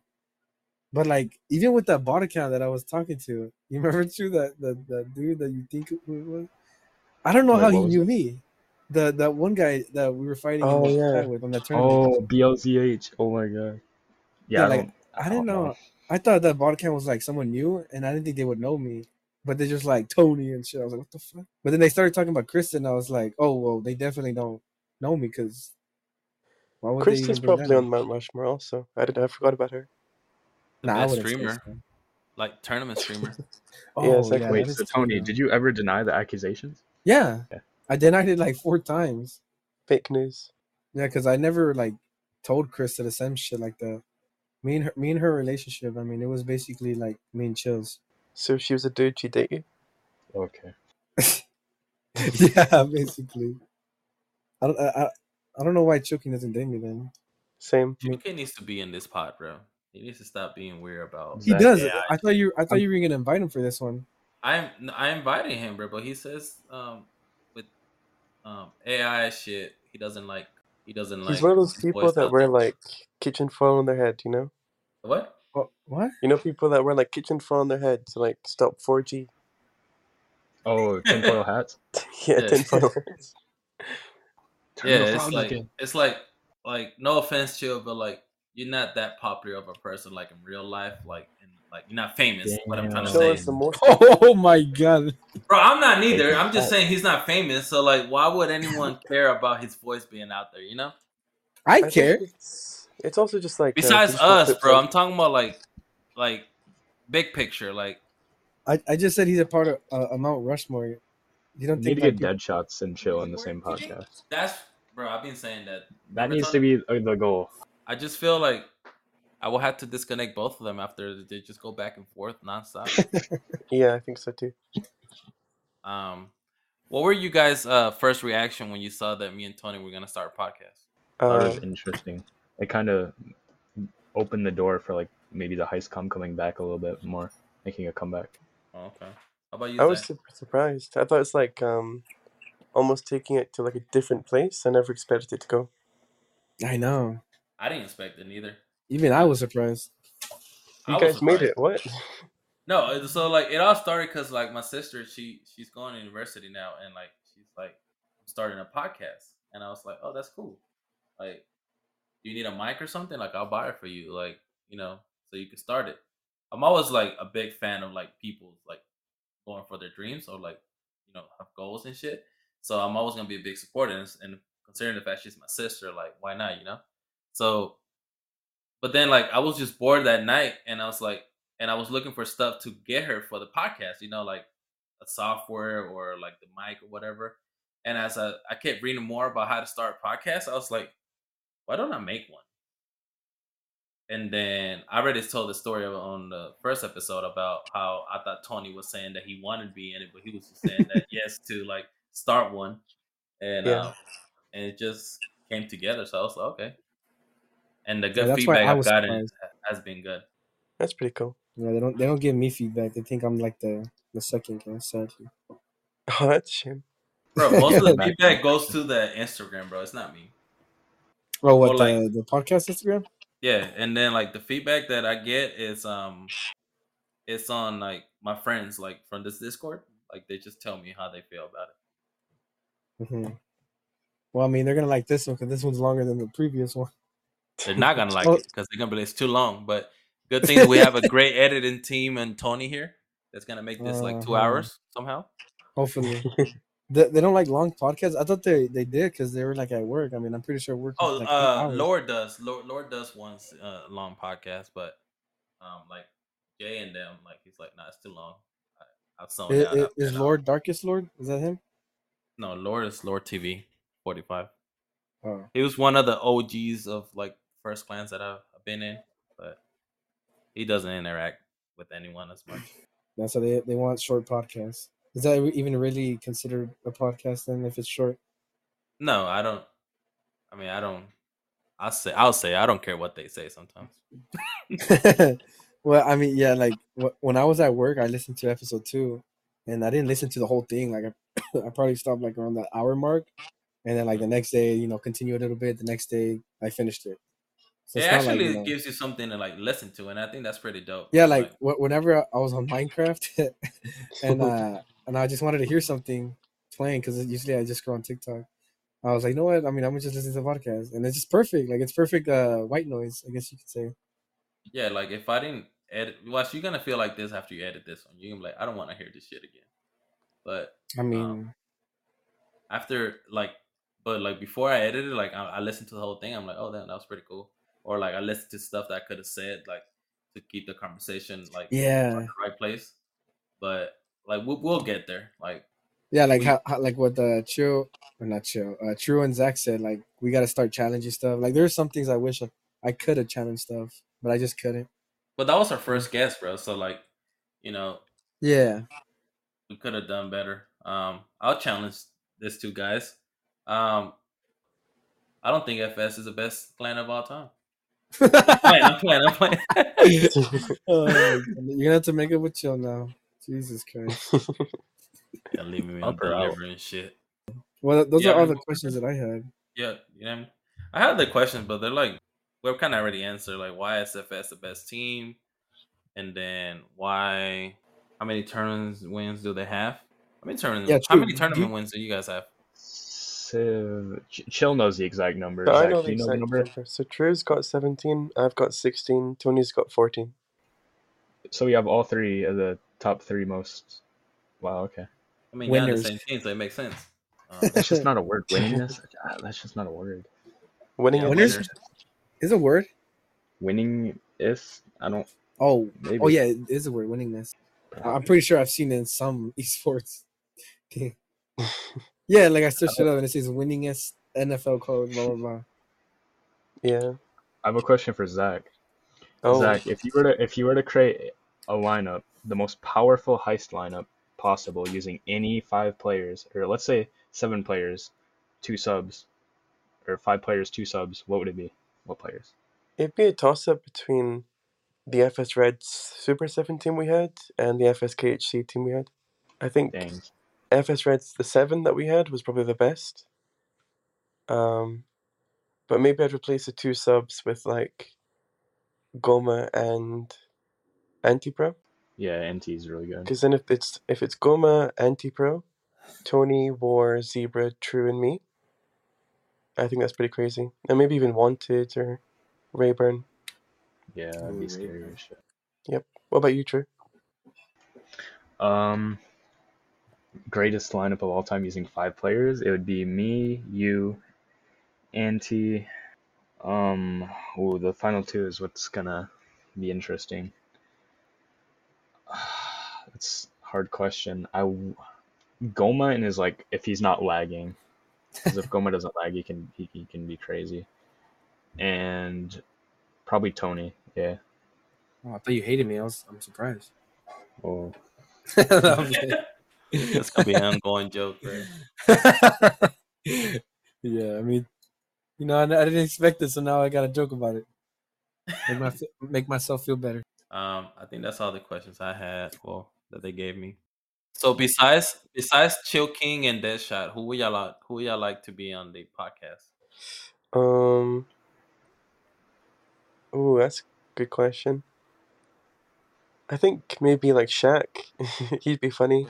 But like, even with that bot account that I was talking to, you remember too that that, that dude that you think who it was? I don't know Wait, how he knew me. The that one guy that we were fighting Oh, yeah. with on that oh, tournament. Oh, BLZH. Oh my god. Yeah, Yeah, I like, I didn't don't know. I thought that bot account was like someone new, and I didn't think they would know me. But they're just like Tony and shit. I was like, what the fuck? But then they started talking about Kristen. I was like, oh well, they definitely don't know me because why would they Kristen's even probably on Mount Rushmore also. I didn't. I forgot about her. The Nah, I best wouldn't streamer, like tournament streamer. Oh, exactly. yeah, Wait, so Tony, though. did you ever deny the accusations? Yeah, Yeah. I denied it like four times. Fake news. Yeah, because I never like told Krista to send shit like that. Me and her, me and her relationship. I mean, it was basically like me and chills. So she was a dude she dated. Okay. yeah, basically. I don't. I, I, I don't know why Chill King doesn't date me then. Same. JK needs to be in this pod, bro. He needs to stop being weird about. He Zach, does. yeah, I thought you. I thought you were gonna invite him for this one. I'm I invited him, bro, but he says um with um AI shit, he doesn't like. He doesn't like. He's one of those people that wear like kitchen foil on their head, you know? what? What? What? You know people that wear like kitchen foil on their head to like stop 4G? Oh, tinfoil hats. yeah, Yeah. tin foil. Turn yeah, it's like again. it's like like no offense, chill, but like you're not that popular of a person like in real life, like in like you're not famous. What I'm trying to Show say, us the most. Oh my god! bro, I'm not neither. I'm just saying he's not famous, so like, why would anyone care about his voice being out there? You know? I I care. It's, it's also just like. uh, Besides traditional us, bro, of- I'm talking about like like big picture, like. I, I just said he's a part of uh, a Mount Rushmore. You don't Need think to get people- dead shots and chill on the same podcast. That's bro. I've been saying that. That needs to be uh, the goal. I just feel like I will have to disconnect both of them after they just go back and forth nonstop. Yeah, I think so too. um, what were you guys' uh, first reaction when you saw that me and Tony were gonna start a podcast? That Uh, was interesting. It kind of opened the door for like maybe the heistcom coming back a little bit more, making a comeback. Oh, okay. How about you? I was super surprised. I thought it's like um, almost taking it to like a different place. I never expected it to go. I know. I didn't expect it either. Even I was surprised. You I was guys made it. What? No, so like it all started because like my sister, she she's going to university now, and like she's like starting a podcast, and I was like, oh, that's cool. Like, do you need a mic or something? Like, I'll buy it for you. Like, you know, so you can start it. I'm always like a big fan of like people like going for their dreams or like you know have goals and shit. So I'm always gonna be a big supporter, and, and considering the fact she's my sister, like why not, you know? So, but then like I was just bored that night, and I was like, and I was looking for stuff to get her for the podcast, you know, like a software or like the mic or whatever. And as I, I kept reading more about how to start a podcast, I was like, why don't I make one? And then I already told the story on the first episode about how I thought Tony was saying that he wanted to be in it, but he was just saying that yes to like start one, and Yeah. um, and it just came together. So I was like, okay. And the good why feedback I've gotten surprised. has been good. That's pretty cool. Yeah, they don't. They don't give me feedback. They think I'm like the the second guy. Sadly. Oh, that's shame. Bro, most of the feedback goes to the Instagram, bro. It's not me. Oh, what Or, the like- the podcast Instagram? Yeah, and then like the feedback that I get is um it's on like my friends like from this Discord. Like they just tell me how they feel about it. Mm-hmm. Well, I mean, they're gonna like this one because this one's longer than the previous one. They're not gonna like Oh. it because they're gonna be like, it's too long. But good thing we have a great editing team and Tony here that's gonna make this like 2 Uh-huh. hours somehow. Hopefully, they, they don't like long podcasts. I thought they they did because they were like at work. I mean, I'm pretty sure work. Oh, like uh. Lord does. Lord, Lord does once uh, long podcast, but um, like Jay and them, like he's like, nah, it's too long. I, I'll zone I- out i- after is an hour." Lord Darkest Lord? Is that him? No, Lord is Lord TV forty five. Oh, He was one of the OGs of like first clans that I've I've been in, but he doesn't interact with anyone as much. that's how they they want short podcasts. Is that even really considered a podcast then if it's short? No, I don't. I mean, I don't. I say I'll say I don't care what they say sometimes. well, I mean, yeah, like wh- when I was at work, I listened to episode two, and I didn't listen to the whole thing. Like I, I probably stopped like around the hour mark, and then like the next day, you know, continue a little bit. The next day, I finished it. So it actually like, you know- gives you something to like listen to, and I think that's pretty dope. yeah, like wh- whenever I was on Minecraft, and uh, and I just wanted to hear something playing because usually I just go on TikTok. I was like, you know what? I mean, I'm just listening to the podcast, and it's just perfect. Like it's perfect uh, white noise, I guess you could say. yeah, like if I didn't edit, watch, you're gonna feel like this after you edit this one. You're gonna be like, I don't want to hear this shit again. But I mean, after like, but like before I edited, like I, I listened to the whole thing. I'm like, oh, damn, that was pretty cool. Or like I listened to stuff that I could have said, like to keep the conversation like yeah, in the right place. But like we'll, we'll get there. Like yeah, like we- how, how like what the chill or not chill, uh, True and Zach said. Like we got to start challenging stuff. Like there's some things I wish I, I could have challenged stuff, but I just couldn't. But that was our first guest, bro. So like, you know, Yeah, we could have done better. Um, I'll challenge these two guys. Um, I don't think FS is the best clan of all time. I'm playing, I'm playing, I'm playing. Oh, you're gonna have to make it with chill now. Jesus Christ. yeah, leave me on Up or out? and shit. Well, those Yeah, are all the questions that I had. Yeah, you know, I mean? I have the questions, but they're like we've kind of already answered. Like, why is FS the best team? And then why? How many tournaments wins do they have? How many tournament? Yeah, how many tournament you- wins do you guys have? So, Chill knows the exact number. So I know do the you know the exact number? number. So True's got 17, I've got 16, Tony's got 14. So we have all three of the top three most. Wow. Okay. I mean, you're on the Winners. same team, so it makes sense. Um, That's just not a word. Winningness. That's just not a word. Winning Yeah, at Winners? Is a word? Winning is. I don't. Oh, Maybe. oh yeah, it is a word. Winningness. I- I'm pretty sure I've seen it in some esports. game. yeah, like I searched it up and it says winningest NFL code. Blah blah blah. Yeah. I have a question for Zach. Oh, Zach, if you were to if you were to create a lineup, the most powerful heist lineup possible using any five players, or let's say seven players, two subs, or five players, two subs, what would it be? What players? it'd be a toss up between the FS Reds Super 7 team we had and the FS KHC team we had. I think Dang. FS Reds, the 7 that we had, was probably the best. Um, but maybe I'd replace the two subs with like Goma and Antipro. Yeah, NT is really good. Because then if it's if it's Goma, Antipro, Tony, War, Zebra, True, and me, I think that's pretty crazy. And maybe even Wanted or Rayburn. Yeah, that'd be right. scary as shit. Yep. What about you, True? Um, greatest lineup of all time using five players. It would be me, you, Anti. Um, ooh, the final two is what's gonna be interesting. That's a hard question. I Goma and is like if he's not lagging, because if Goma doesn't lag, he can he, he can be crazy. And probably Tony. Yeah. Oh, I thought you hated me. I was, I'm surprised. Oh, I'm kidding. It's gonna be an ongoing joke, right? yeah, I mean, you know, I, I didn't expect it, so now I got to joke about it. Make, my, make myself feel better. Um, I think that's all the questions I had. Well, that they gave me. So besides besides Chill King and Deadshot, who would y'all like? Who would y'all like to be on the podcast? Um. Oh, that's a good question. I think maybe like Shaq. He'd be funny.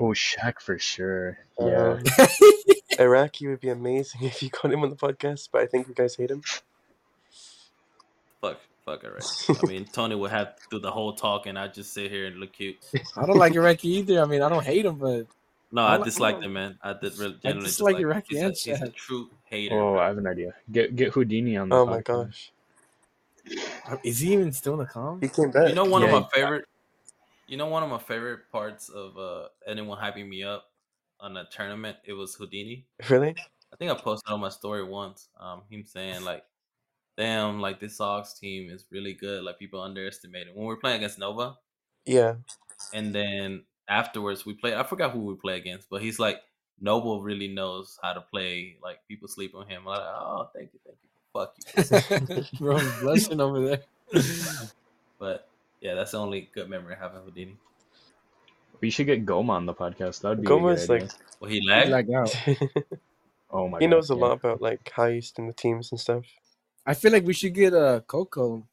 oh, Shaq for sure. Yeah. Um, Iraqi would be amazing if you got him on the podcast, but I think you guys hate him. Fuck, fuck it, right? I mean, Tony would have to do the whole talk, and I just sit here and look cute. I don't like Iraqi either. I mean, I don't hate him, but No, I I li- disliked I- him, man. I did really I genuinely dislike dislike him. Iraqi He's a, and he's a true hater. Oh, bro. I have an idea. Get get Houdini on the Oh my podcast. gosh. uh, is he even still in the comms? He came back. You know one Yeah, of my favorite. You know one of my favorite parts of uh, anyone hyping me up on a tournament. It was Houdini. Really? I think I posted on my story once. Um, him saying like, "Damn, like this Sox team is really good. Like people underestimate it." When we are playing against Nova, Yeah. and then afterwards we played. I forgot who we play against, but he's like Noble really knows how to play. Like people sleep on him. I'm like, oh, thank you, thank you. Fuck you. Bro, I'm blushing over there. But yeah, that's the only good memory I have of Houdini. We should get Goma on the podcast. That would be Goma's a good idea. like Well, he lagged. Like out. oh my he god. knows a yeah. lot about like heist and the teams and stuff. I feel like we should get uh, Coco.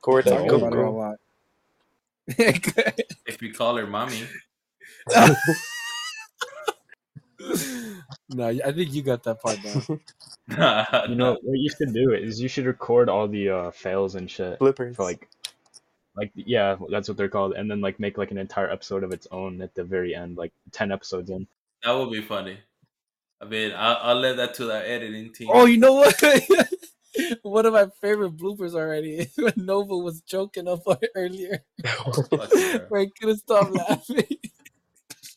Cord Yeah, Talk go, about it a Coco. lot. if you call her mommy, no, I think you got that part down. You know what you should do is you should record all the uh, fails and shit Blippers. for like, like yeah, that's what they're called, and then like make like an entire episode of its own at the very end, like ten episodes in. that would be funny. I mean, I'll, I'll let that to the editing team. Oh, you know what? One of my favorite bloopers already is when Nova was joking up earlier. Fuck. Where I couldn't stop laughing.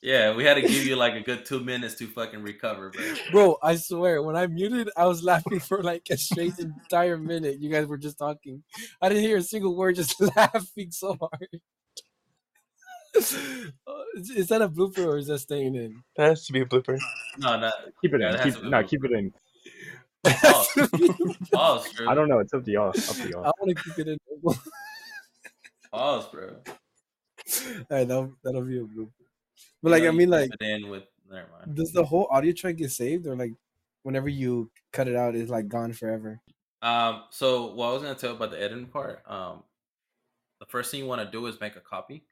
Yeah, we had to give you like a good two minutes to fucking recover, bro. Bro, I swear, when I muted, I was laughing for like a straight entire minute. You guys were just talking. I didn't hear a single word, just laughing so hard. Uh, is, is that a blooper or is that staying in? that has to be a blooper. No, no, Keep it Yeah, in. it Keep, no, keep it in. Pause. Pause, bro. I don't know. It's up to y'all. Up to I y'all. want to keep it in. Pause, bro. right, that'll, that'll be a blooper. But like, I mean, like, But then with never mind. does the whole audio track get saved or like whenever you cut it out, it's like gone forever? Um, so what I was gonna tell about the editing part, um, the first thing you want to do is make a copy,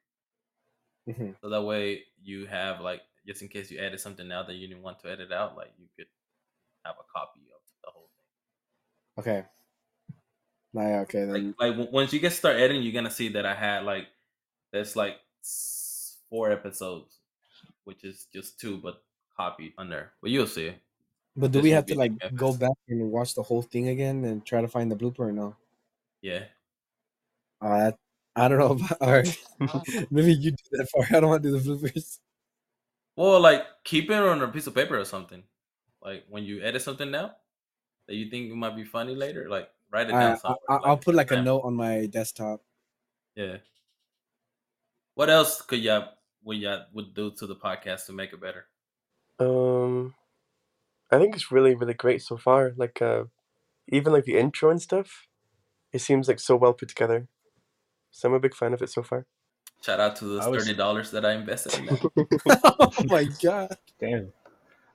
Mhm. so that way you have like just in case you edit something out that you didn't want to edit out, like you could have a copy of the whole thing. Okay. Nah, yeah, okay, Like, then. like w- once you get start editing, you're gonna see that I had like there's like four episodes, which is just two, but copied under. there. But you'll see. But do this we have to like the go back and watch the whole thing again and try to find the blooper or no? Yeah. Uh, that, I don't know. About, all right. Maybe you do that part. I don't want to do the bloopers. Well, like keep it on a piece of paper or something. Like when you edit something now that you think it might be funny later, like write it down. I, I, somewhere, I- I'll put like a Instagram. note on my desktop. Yeah. What else could y'all would y'all would do to the podcast to make it better? Um, I think it's really, really great so far. Like, uh, even like the intro and stuff, it seems like so well put together. So I'm a big fan of it so far. Shout out to those was- thirty dollars that I invested in that. oh my god! Damn.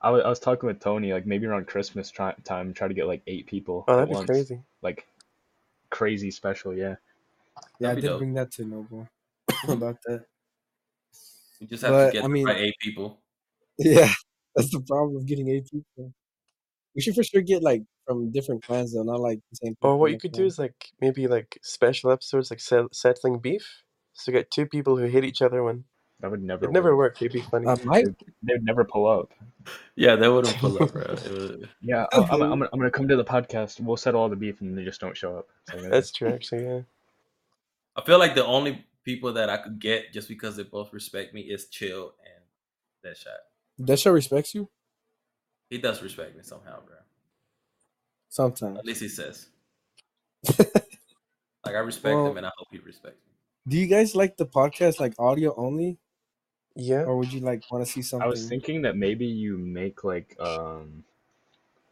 I was, I was talking with Tony, like maybe around Christmas try, time, try to get like eight people. Oh, that'd be once. crazy. Like crazy special, yeah. Yeah, I That'd did dope. bring that to Noble about that. We just have But, to get I mean- right eight people. Yeah, that's the problem of getting eight people. We should for sure get like from different clans though, not like the same. Or what you the could do is like maybe like special episodes like settling beef. So get two people who hate each other when That would never it never work. work. It'd be funny. Uh, my They would never pull up. Yeah, they wouldn't pull up, bro. It was- Yeah, I- I'm, I'm, I'm, gonna- I'm gonna come to the podcast. We'll settle all the beef, and they just don't show up. It's like, uh, That's true, actually. Yeah. I feel like the only people that I could get just because they both respect me is Chill and Deadshot. Desha respects you He does respect me somehow, bro. sometimes. At least he says. Like I respect Well- him, and I hope he respects me. Do you guys like the podcast like audio only, Yeah. or would you like want to see something? I was thinking that maybe you make like um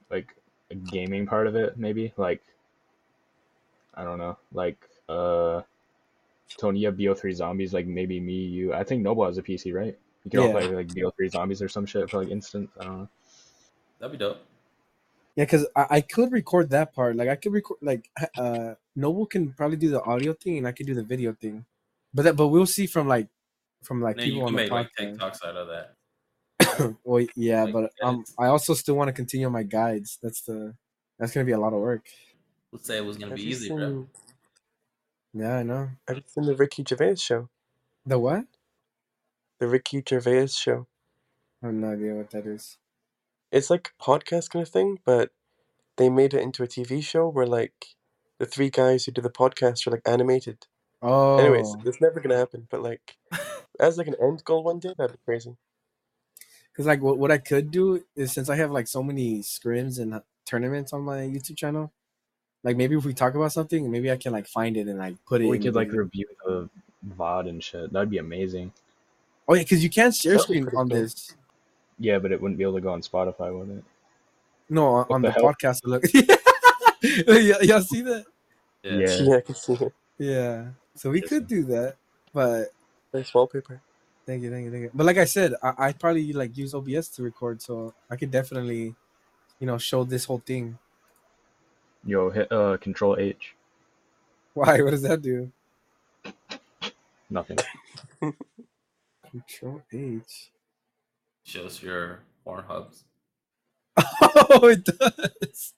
like a gaming part of it, maybe like I don't know, like uh Tony, you have BO3 zombies, like maybe me, you. I think Noble has a PC, right? You can all play like BO3 zombies or some shit for like instant. I don't know. That'd be dope. Yeah, because I, I could record that part. Like I could record like uh Noble can probably do the audio thing and I could do the video thing. But that but we'll see from like from like And people can on the make like podcast. TikToks out of that. well, yeah, like, but um. I also still want to continue my guides. That's the that's gonna be a lot of work. Who say it was gonna Have be you easy, bro? Yeah, I know. have you seen the Ricky Gervais show? The what? The Ricky Gervais show. I have no idea what that is. It's like a podcast kind of thing, but they made it into a TV show where like the three guys who do the podcast are like animated. Oh, Anyways, it's never gonna happen. But like, as like an end goal one day, that'd be crazy. because like what, what I could do is since I have like so many scrims and uh, tournaments on my YouTube channel, like maybe if we talk about something, maybe I can like find it and like put it. We in could like video. review the VOD and shit. That'd be amazing. Oh yeah, because you can't share That'd screen on cool. this. Yeah, but it wouldn't be able to go on Spotify, would it? No, on, on the the, podcast. Look, y- y'all see that? Yeah. Yeah. Yeah, I can see it. Yeah. So we could do that, but Nice wallpaper. thank you, thank you, thank you. But like I said, I I probably like use OBS to record, so I could definitely, you know, show this whole thing. Yo, hit uh Control H. Why? What does that do? Nothing. Control H. Shows your Pornhubs. Oh, it does.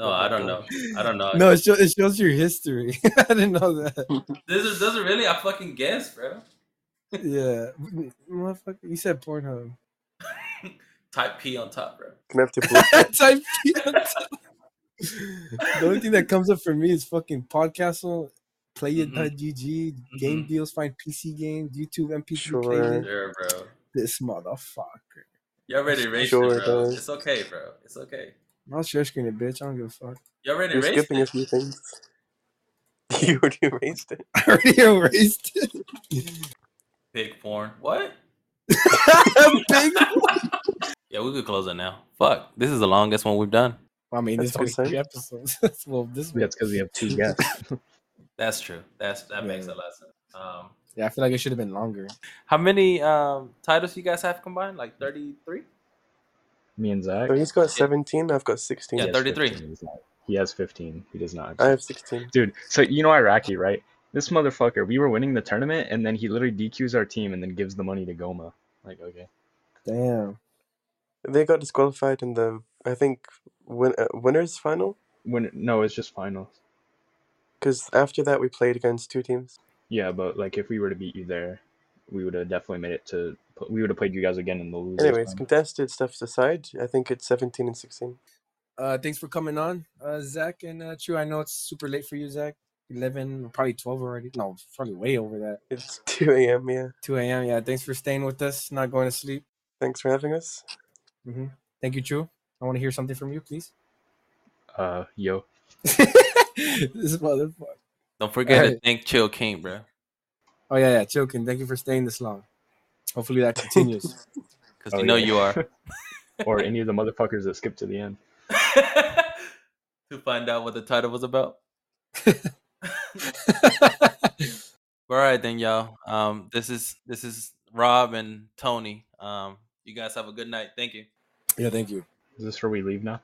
No, I don't know. I don't know. No, it, show, it shows your history. I didn't know that. This is doesn't really. I fucking guess, bro. Yeah, motherfucker. You said Pornhub. Type P on top, bro. Have to Type P on top. the only thing that comes up for me is fucking podcastle, play.gg, game Mhm. Game deals, find PC games, YouTube MP3 Sure. playlist. Sure, bro. This motherfucker. You already erased Sure it, bro. does. It's okay, bro. It's okay. I'll share screen it, bitch. I don't give a fuck. You already You're erased skipping it. a few things. You already erased it. I already erased it. Pig porn. What? Big. Yeah, we could close it now. Fuck. This is the longest one we've done. I mean, That's this only what I'm three episodes. well, this Yeah, it's because we have two guests. That's true. That's that makes Yeah. a lot of sense. Um, yeah, I feel like it should have been longer. how many um titles you guys have combined? Like thirty three? Me and Zach. So he's got 17, I've got 16. Yeah, he has 33. 15. He has 15. He does not. I have 16. Dude, so you know Iraqi, right? This motherfucker, we were winning the tournament, and then he literally DQs our team and then gives the money to Goma. Like, okay. Damn. They got disqualified in the, I think, win, uh, winners final. When no, it's just finals. Because after that, we played against two teams. Yeah, but like if we were to beat you there, we would have definitely made it to. We would have played you guys again in the losers. Anyways, final. contested stuff aside, I think it's 17 and 16. Uh, thanks for coming on, uh, Zach and uh, True. I know it's super late for you, Zach. Eleven, probably twelve already. No, it's probably way over that. It's 2 a.m., yeah. Two a.m. Yeah, thanks for staying with us, not going to sleep. Thanks for having us. hmm Thank you, True. I want to hear something from you, please. uh, yo, this motherfucker. Don't forget to thank Chill King, bro. Oh yeah, yeah, Chill King. Thank you for staying this long. Hopefully that continues. Because Oh, you know yeah. you are. or any of the motherfuckers that skip to the end. to find out what the title was about. All right then, y'all. Um, this is this is Rob and Tony. Um, you guys have a good night. Thank you. yeah, thank you. Is this where we leave now?